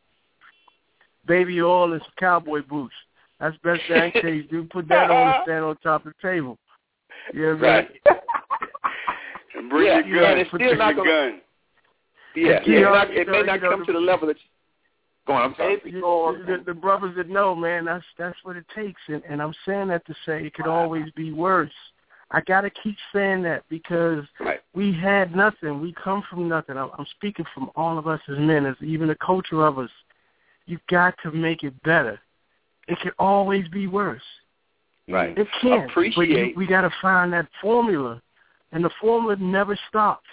baby oil and cowboy boots. That's best thing I can tell you. Do put that on the <laughs> stand on top of the table. You know what I mean? <laughs> Right. Bring Yeah, your yeah, gun. and it's Bring still your not gonna- gun. Yeah. Yeah. Not- it may not come to the level that you Go on, I'm sorry. The, the brothers that know, man, that's that's what it takes, and, and I'm saying that to say it could always be worse. I gotta keep saying that because Right. we had nothing. We come from nothing. I'm, I'm speaking from all of us as men, as even the culture of us. You got to make it better. It can always be worse. Right. It can. But you, Appreciate- we got to find that formula, and the formula never stops.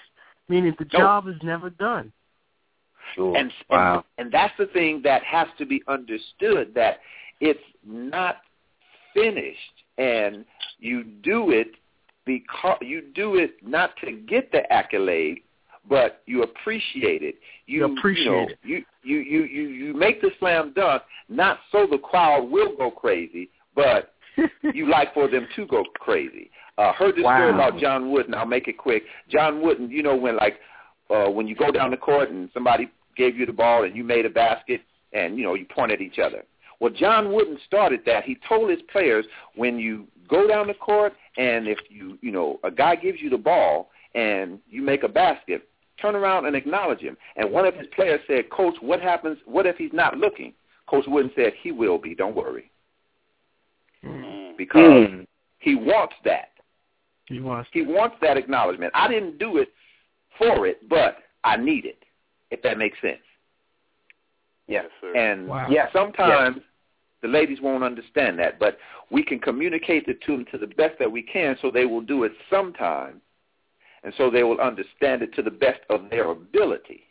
Meaning the No. job is never done. Sure. And, wow. and and that's the thing that has to be understood that it's not finished and you do it because you do it not to get the accolade but you appreciate it you, You appreciate you know, it. you, you you you you make the slam dunk not so the crowd will go crazy but <laughs> you like for them to go crazy. Uh, heard this story about John Wooden. I'll make it quick. John Wooden, you know when like uh, when you go down the court and somebody gave you the ball and you made a basket and you know you point at each other. Well, John Wooden started that. He told his players when you go down the court and if you you know a guy gives you the ball and you make a basket, turn around and acknowledge him. And one of his players said, "Coach, what happens? What if he's not looking?" Coach Wooden said, "He will be. Don't worry." Mm. because Mm. he wants that. He wants. He wants that acknowledgement. I didn't do it for it, but I need it, if that makes sense. Yes. Yes, sir. And Wow. Yes. sometimes the ladies won't understand that, but we can communicate it to them to the best that we can so they will do it sometime, and so they will understand it to the best of their ability.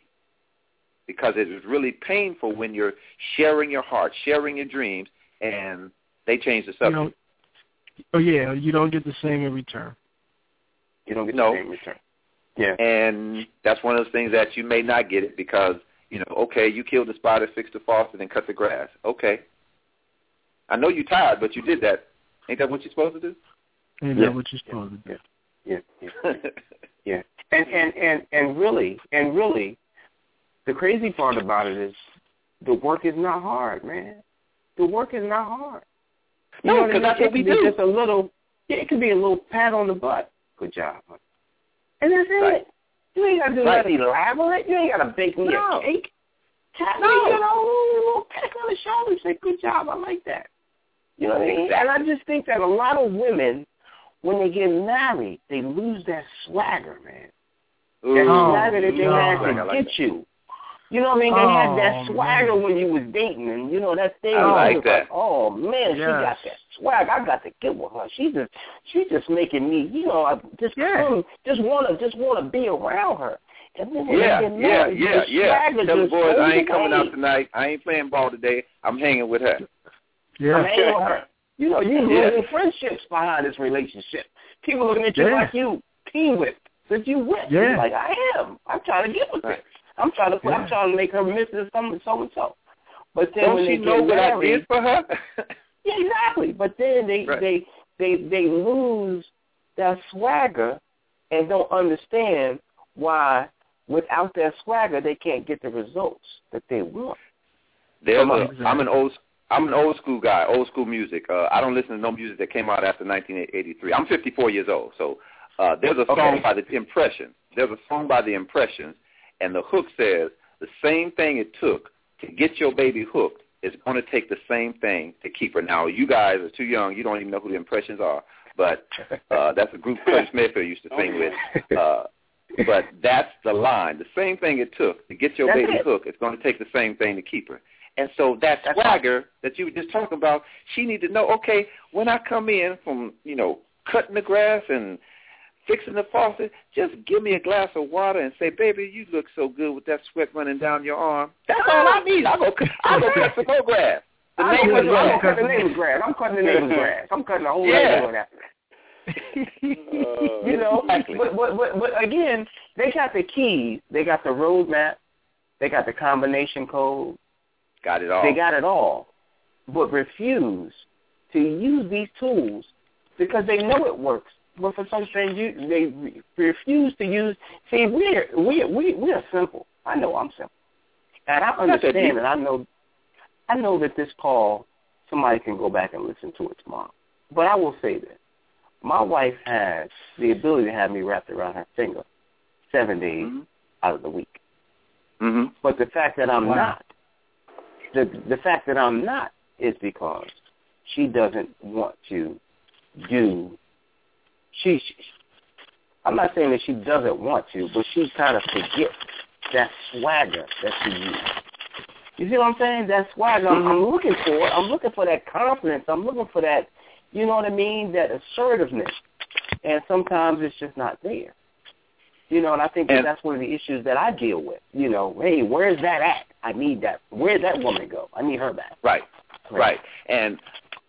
Because it is really painful when you're sharing your heart, sharing your dreams, and they change the You subject. don't. Oh yeah, you don't get the same in return. You don't get No. the same return. Yeah. and that's one of those things that you may not get it because you know, okay, you killed the spider, fixed the faucet, and cut the grass. Okay, I know you're tired, but you did that. Ain't that what you're supposed to do? Ain't Yeah. that what you're supposed to do? Yeah. Yeah. <laughs> Yeah. And and and and really and really, the crazy part about it is, the work is not hard, man. The work is not hard. You No, know what I 'cause mean? that's it what we could be do. Just a little. Yeah, it could be a little pat on the butt. Good job. And that's Right. it. You ain't got to do Right. nothing elaborate. You ain't got to bake me No. a cake. Tap No. me, you know, a little pat on the shoulder and say, "Good job. I like that." You know what I mean? And I just think that a lot of women, when they get married, they lose that swagger, man. That Ooh. swagger that they no. had Swagger, to I like get you. You know what I mean? They had Oh, that swagger man. when you was dating, and you know that thing. I was like just that. oh man, she got that swag. I got to get with her. She just, she just making me, you know, I just Yeah. come, just wanna, just wanna be around her. And then Yeah, yeah, married, yeah, the yeah. Tell the boys I ain't coming out tonight. I ain't playing ball today. I'm hanging with her. I'm Yeah. hanging with her. You know, you Yeah. friendships behind this relationship. People looking at you Yeah. like you team with, that you with. Yeah. You're like I am. I'm trying to get with Right. her. I'm trying to, I'm trying to make her Mrs. Some so and so. But then Don't when she they know what I did for her? <laughs> yeah, exactly. But then they Right. they they they lose that swagger and don't understand why without that swagger they can't get the results that they want. There's a. I'm an old I'm an old school guy, old school music. Uh, I don't listen to no music that came out after 1983. I'm 54 years old, so Uh, there's a song Okay. by the Impressions. There's a song by the Impressions, and the hook says the same thing it took to get your baby hooked is going to take the same thing to keep her. Now, you guys are too young. You don't even know who the Impressions are, but <laughs> uh, that's a group Curtis Mayfield used to sing with. Uh, but that's the line. The same thing it took to get your That's baby it. hooked. It's going to take the same thing to keep her. And so that swagger that you were just talking about, she need to know. Okay, when I come in from you know cutting the grass and fixing the faucet, just give me a glass of water and say, "Baby, you look so good with that sweat running down your arm." That's all I need. I go, <laughs> I go cut some more grass. The I'm neighbor's cutting, I'm cutting the neighbor's grass. I'm cutting the neighbor's <laughs> grass. I'm cutting the whole Yeah. neighborhood out. <laughs> you know, Exactly. but, but but but again, they got the keys. They got the roadmap. They got the combination code. Got it all. They got it all, but refuse to use these tools because they know it works. But for some strange, you, they refuse to use. See, we're we we we are simple. I know I'm simple, and I understand, and I know, I know that this call somebody can go back and listen to it tomorrow. But I will say this: my wife has the ability to have me wrapped around her finger seven days Mhm. out of the week. Mhm. But the fact that I'm Wow. not, the the fact that I'm not is because she doesn't want to do. She, she I'm not saying that she doesn't want to, but she kind of forgets that swagger that she used. You see what I'm saying? That swagger. I'm, I'm looking for. I'm looking for that confidence. I'm looking for that. You know what I mean? That assertiveness. And sometimes it's just not there. You know, and I think that that's one of the issues that I deal with. You know, hey, where's that at? I need that. Where'd that woman go? I need her back. Right. Right. And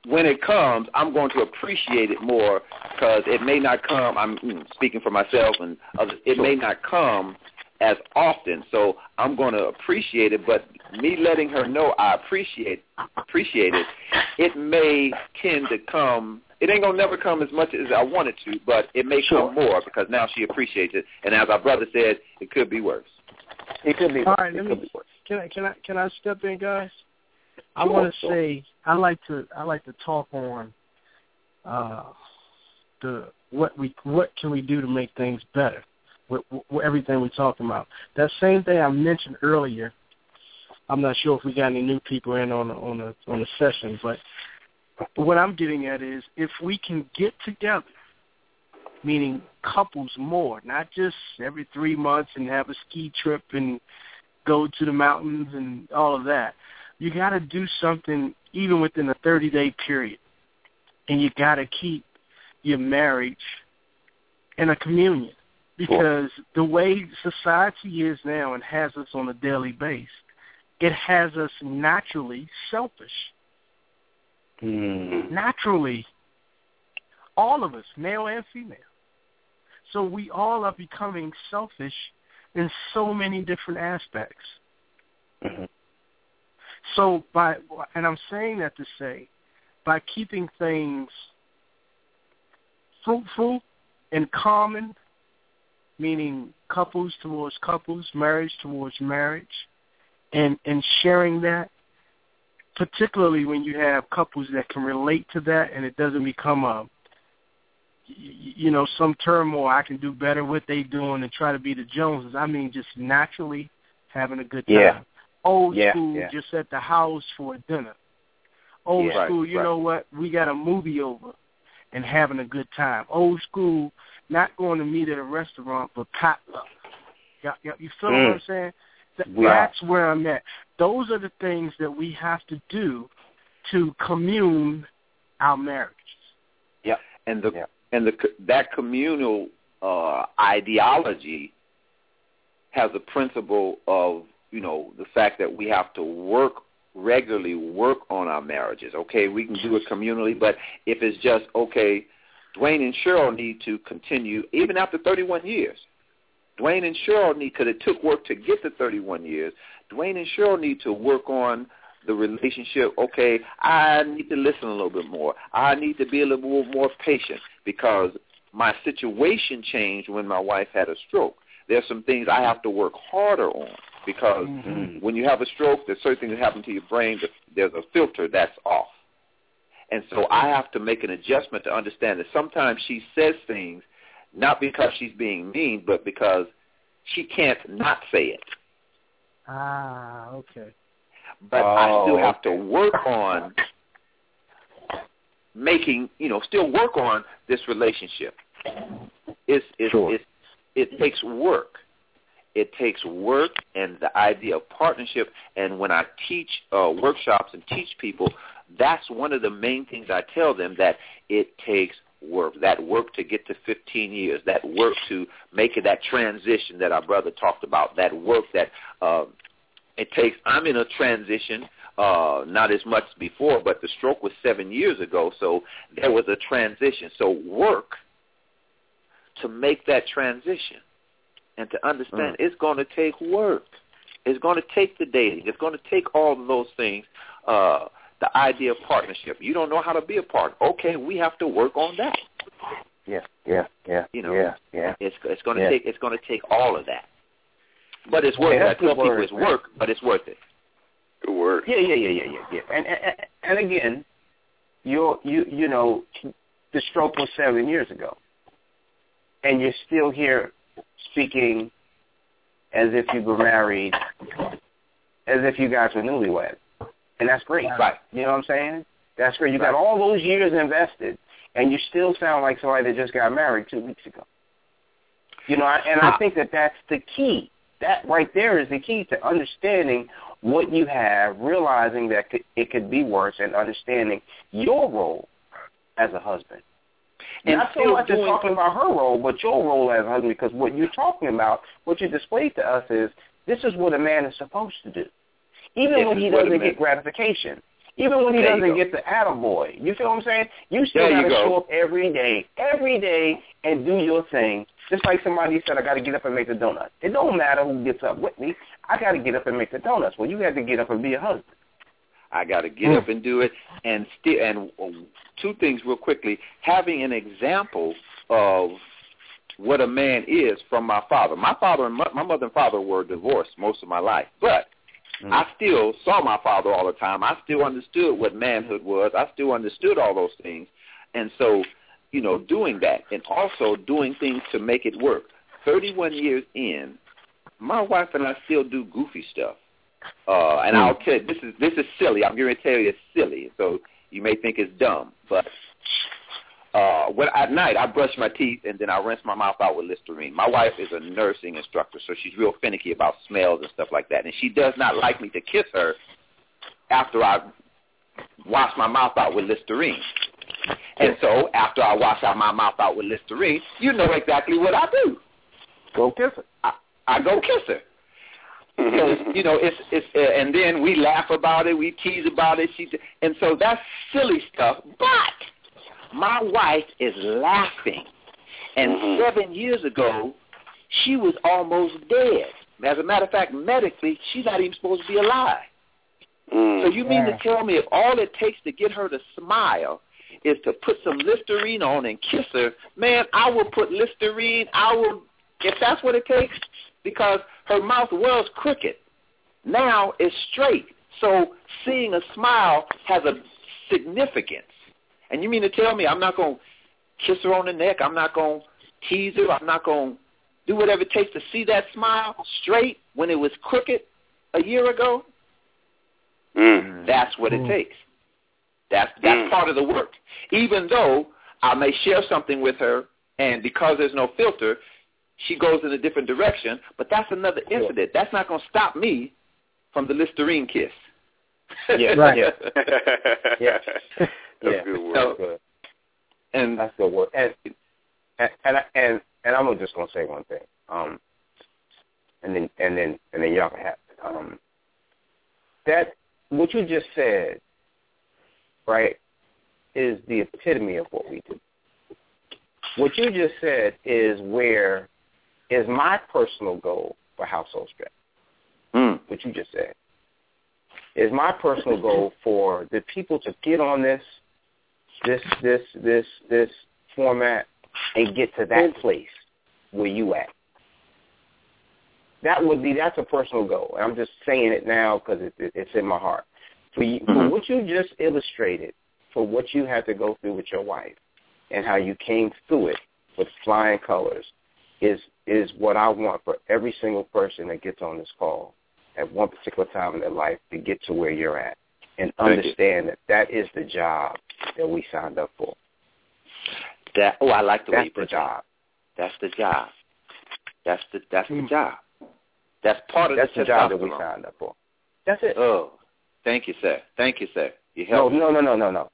when it comes, I'm going to appreciate it more because it may not come. I'm speaking for myself and others. It may not come as often, so I'm going to appreciate it. But me letting her know I appreciate appreciate it, it may tend to come. It ain't gonna never come as much as I wanted to, but it may Sure. come more because now she appreciates it. And as our brother said, it could be worse. It could be. All worse. right, let me- Can I can I can I step in, guys? I Sure, want to sure. say I like to I like to talk on uh, the what we what can we do to make things better with, with everything we're talking about. That same thing I mentioned earlier. I'm not sure if we got any new people in on the, on the on the session, but what I'm getting at is if we can get together, meaning couples more, not just every three months and have a ski trip and go to the mountains and all of that. You got to do something even within a 30 day period, and you got to keep your marriage in a communion because the way society is now and has us on a daily basis, it has us naturally selfish. Mm. Naturally, all of us, male and female. So we all are becoming selfish in so many different aspects. Mhm. So by and I'm saying that to say, by keeping things fruitful and common, meaning couples towards couples, marriage towards marriage, and and sharing that, particularly when you have couples that can relate to that, and it doesn't become a y- you know some turmoil. I can do better what they doing and try to be the Joneses. I mean, just naturally having a good time. Yeah. Old Yeah, school, yeah. just at the house for dinner. Old Yeah, school, right, you right. know what? We got a movie over and having a good time. Old school, not going to meet at a restaurant, but potluck. You, feel Mm. what I'm saying? That, We are. that's where I'm at. Those are the things that we have to do to commune our marriages. Yeah, and the Yeah. and the co- that communal uh, ideology has a principle of you know the fact that we have to work regularly work on our marriages. Okay, we can do it communally, but if it's just okay, Dwayne and Cheryl need to continue even after 31 years. Dwayne and Cheryl need because it took work to get to 31 years. Dwayne and Cheryl need to work on the relationship. Okay, I need to listen a little bit more. I need to be a little more, patient because my situation changed when my wife had a stroke. There's some things I have to work harder on because Mhm. when you have a stroke, there's certain things that happen to your brain. that There's a filter that's off. And so I have to make an adjustment to understand that sometimes she says things not because she's being mean, but because she can't not say it. Ah, okay. But I still Oh, have to work on making, you know, still work on this relationship. It's it's, Sure. it's it takes work. It takes work and the idea of partnership. And when I teach uh, workshops and teach people, that's one of the main things I tell them that it takes work. That work to get to 15 years. That work to make it that transition that our brother talked about. That work that uh, it takes. I'm in a transition. Uh, not as much before, but the stroke was seven years ago, so there was a transition. So work to make that transition and to understand it's going to take work. It's going to take the dating. It's going to take all of those things. Uh, the idea of partnership. You don't know how to be a partner. Okay, we have to work on that. Yeah, yeah, yeah, You know, yeah, yeah. It's it's going to Yeah. take it's going to take all of that. But it's worth Yeah, it. I tell people it's work, but it's worth it. Good work. Yeah, yeah, yeah, yeah, yeah, yeah. And and, and again, you're you you know, the stroke was seven years ago, and you're still here speaking as if you were married, as if you guys were newlyweds, and that's great. Right. You know what I'm saying? That's great. You Right. got all those years invested, and you still sound like somebody that just got married two weeks ago. You know, and I think that that's the key. That right there is the key to understanding what you have, realizing that it could be worse, and understanding your role as a husband. And Not so much as talking about her role, but your role as a husband, because what you're talking about, what you displayed to us is this is what a man is supposed to do. Even when he doesn't get gratification. Even when he There you doesn't get the attaboy. You feel what I'm saying? You still There you got to go. show up every day, every day, and do your thing. Just like somebody said, I got to get up and make the donuts. It don't matter who gets up with me. I got to get up and make the donuts. Well, you have to get up and be a husband. I got to get hmm. up and do it, and still, and two things real quickly: having an example of what a man is from my father. My father and my, my mother and father were divorced most of my life, but Mm. I still saw my father all the time. I still understood what manhood was. I still understood all those things, and so, you know, doing that and also doing things to make it work. Thirty-one years in, my wife and I still do goofy stuff. Uh, and I'll tell you, this is this is silly. I'm going to tell you it's silly, so you may think it's dumb. But uh, when at night I brush my teeth and then I rinse my mouth out with Listerine. My wife is a nursing instructor, so she's real finicky about smells and stuff like that. And she does not like me to kiss her after I wash my mouth out with Listerine. And so after I wash out my mouth out with Listerine, you know exactly what I do. Go kiss her. I, I go kiss her because <laughs> you know it's it's uh, and then we laugh about it, we tease about it. She and so that's silly stuff. But my wife is laughing, and Mhm. seven years ago, she was almost dead. As a matter of fact, medically, she's not even supposed to be alive. Mm. So you mean to tell me if all it takes to get her to smile is to put some Listerine on and kiss her, man, I will put Listerine. I will, if that's what it takes, because her mouth was crooked. Now it's straight. So seeing a smile has a significance. And you mean to tell me I'm not going to kiss her on the neck? I'm not going to tease her? I'm not going to do whatever it takes to see that smile straight when it was crooked a year ago? Mm. That's what it takes. That's that's Mm. part of the work. Even though I may share something with her, and because there's no filter, she goes in a different direction. But that's another incident. That's not going to stop me from the Listerine kiss. Yeah, Right. yeah, <laughs> Yeah. That's yeah. good work. That's good. And That's good work. And and and I- and, and I'm just gonna say one thing. Um, and then and then and then y'all can have. Um, that what you just said, right, is the epitome of what we do. What you just said is where is my personal goal for household stress. mm, What you just said is my personal goal for the people to get on this this this this this format and get to that place where you at. That would be that's a personal goal. I'm just saying it now because it, it, it's in my heart. For you, for Mhm. what you just illustrated, for what you had to go through with your wife, and how you came through it, with flying colors is is what I want for every single person that gets on this call at one particular time in their life to get to where you're at and Thank understand that that is the job that we signed up for. That oh, I like the way That's you the put job. That's the job. That's the that's the job. That's part of That's the the job that we signed up for. That's it. Oh, thank you, sir. Thank you, sir. You No, helped. no, no, no, no, no.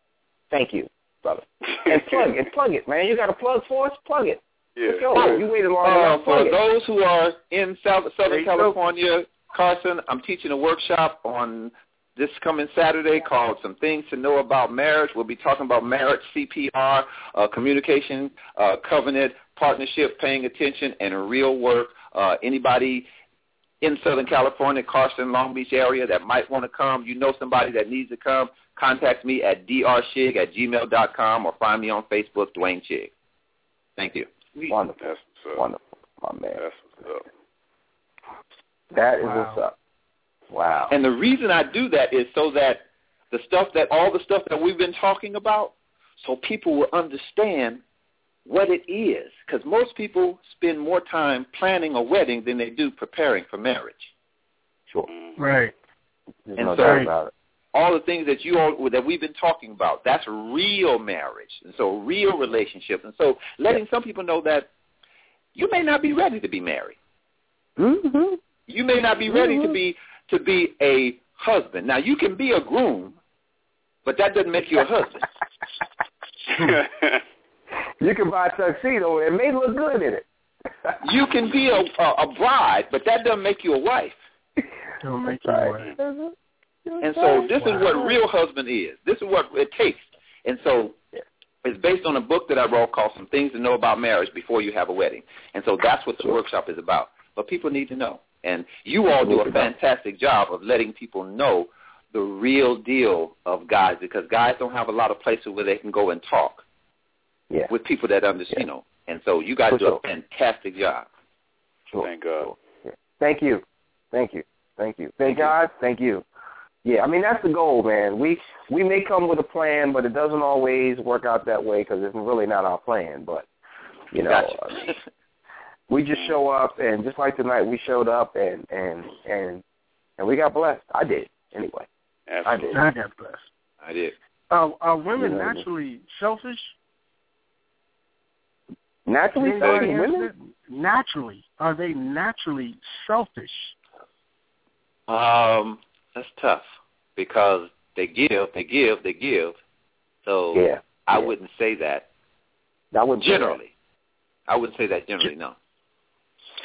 Thank you, brother. And <laughs> plug it, plug it, man. You got a plug for us? Plug it. Yeah. Let's go. You waited long Uh, enough. for it. those who are in South, There Southern you go. California, Carson, I'm teaching a workshop on this coming Saturday called Some Things to Know About Marriage. We'll be talking about marriage, CPR, uh, communication, uh, covenant, partnership, paying attention, and real work. Uh, anybody in Southern California, Carson, Long Beach area that might want to come, you know somebody that needs to come, contact me at drshig at gmail.com or find me on Facebook, Dwayne Chig. Thank you. Wonderful, That's what's up. wonderful, my man. That's what's up. Wow. what's up. Wow. And the reason I do that is so that the stuff that all the stuff that we've been talking about, so people will understand what it is. Because most people spend more time planning a wedding than they do preparing for marriage. sure. Right. There's And no so- doubt about it. All the things that you all that we've been talking about, that's real marriage, and so real relationships, and so letting some people know that you may not be ready to be married. Mm-hmm. You may not be ready to mm-hmm. be to be a husband. Now you can be a groom, but that doesn't make you a husband. <laughs> You can buy a tuxedo. It may look good in it. You can be a, a, a bride, but that doesn't make you a wife. Don't make you Right. worry. And so this is what real husband is. This is what it takes. And so it's based on a book that I wrote called Some Things to Know About Marriage Before You Have a Wedding. And so that's what the workshop is about. But people need to know. And you all do a fantastic job of letting people know the real deal of guys because guys don't have a lot of places where they can go and talk Yeah. with people that understand, you know. And so you guys For do sure. a fantastic job. Sure. Thank God. Yeah. Thank you. Thank you. Thank you. Thank God. Thank you. Yeah, I mean that's the goal, man. We we may come with a plan, but it doesn't always work out that way because it's really not our plan. But you know, Gotcha. <laughs> I mean, we just show up, and just like tonight, we showed up, and and and and we got blessed. I did anyway. I did. I got blessed. I did. Uh, are women You know, naturally selfish? Naturally, selfish women. Naturally, are they naturally selfish? Um, that's tough because they give, they give, they give. So Yeah. I yeah. wouldn't say that That would generally. I wouldn't say that generally, no.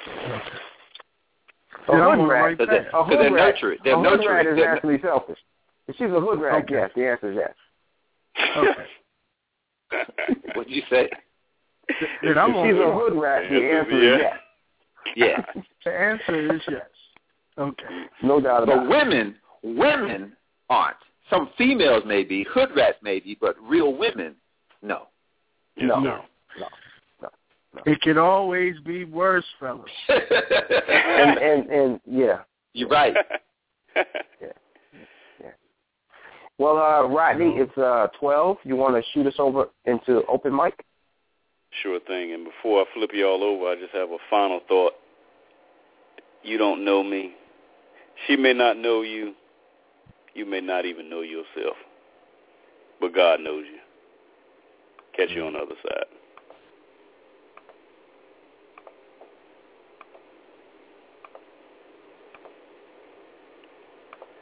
A Yeah, hood rat. right Because they're, A 'cause they're hood rat. nurturing. They're a hood rat is They're- naturally selfish. If she's a hood rat, Okay. yes. The answer is yes. Okay. What'd you say? Then I'm if she's a hood rat, the The answer answer is is yes. yes. Yeah. <laughs> The answer is yes. Okay. No doubt about But it. women, women aren't. Some females may be, hood rats may be, but real women, no. No. No. No. It can always be worse, fellas. <laughs> And and and yeah. You're right. <laughs> yeah. yeah. Well, uh, Rodney, it's uh twelve. You want to shoot us over into open mic? Sure thing. And before I flip you all over, I just have a final thought. You don't know me. She may not know you. You may not even know yourself. But God knows you. Catch you on the other side.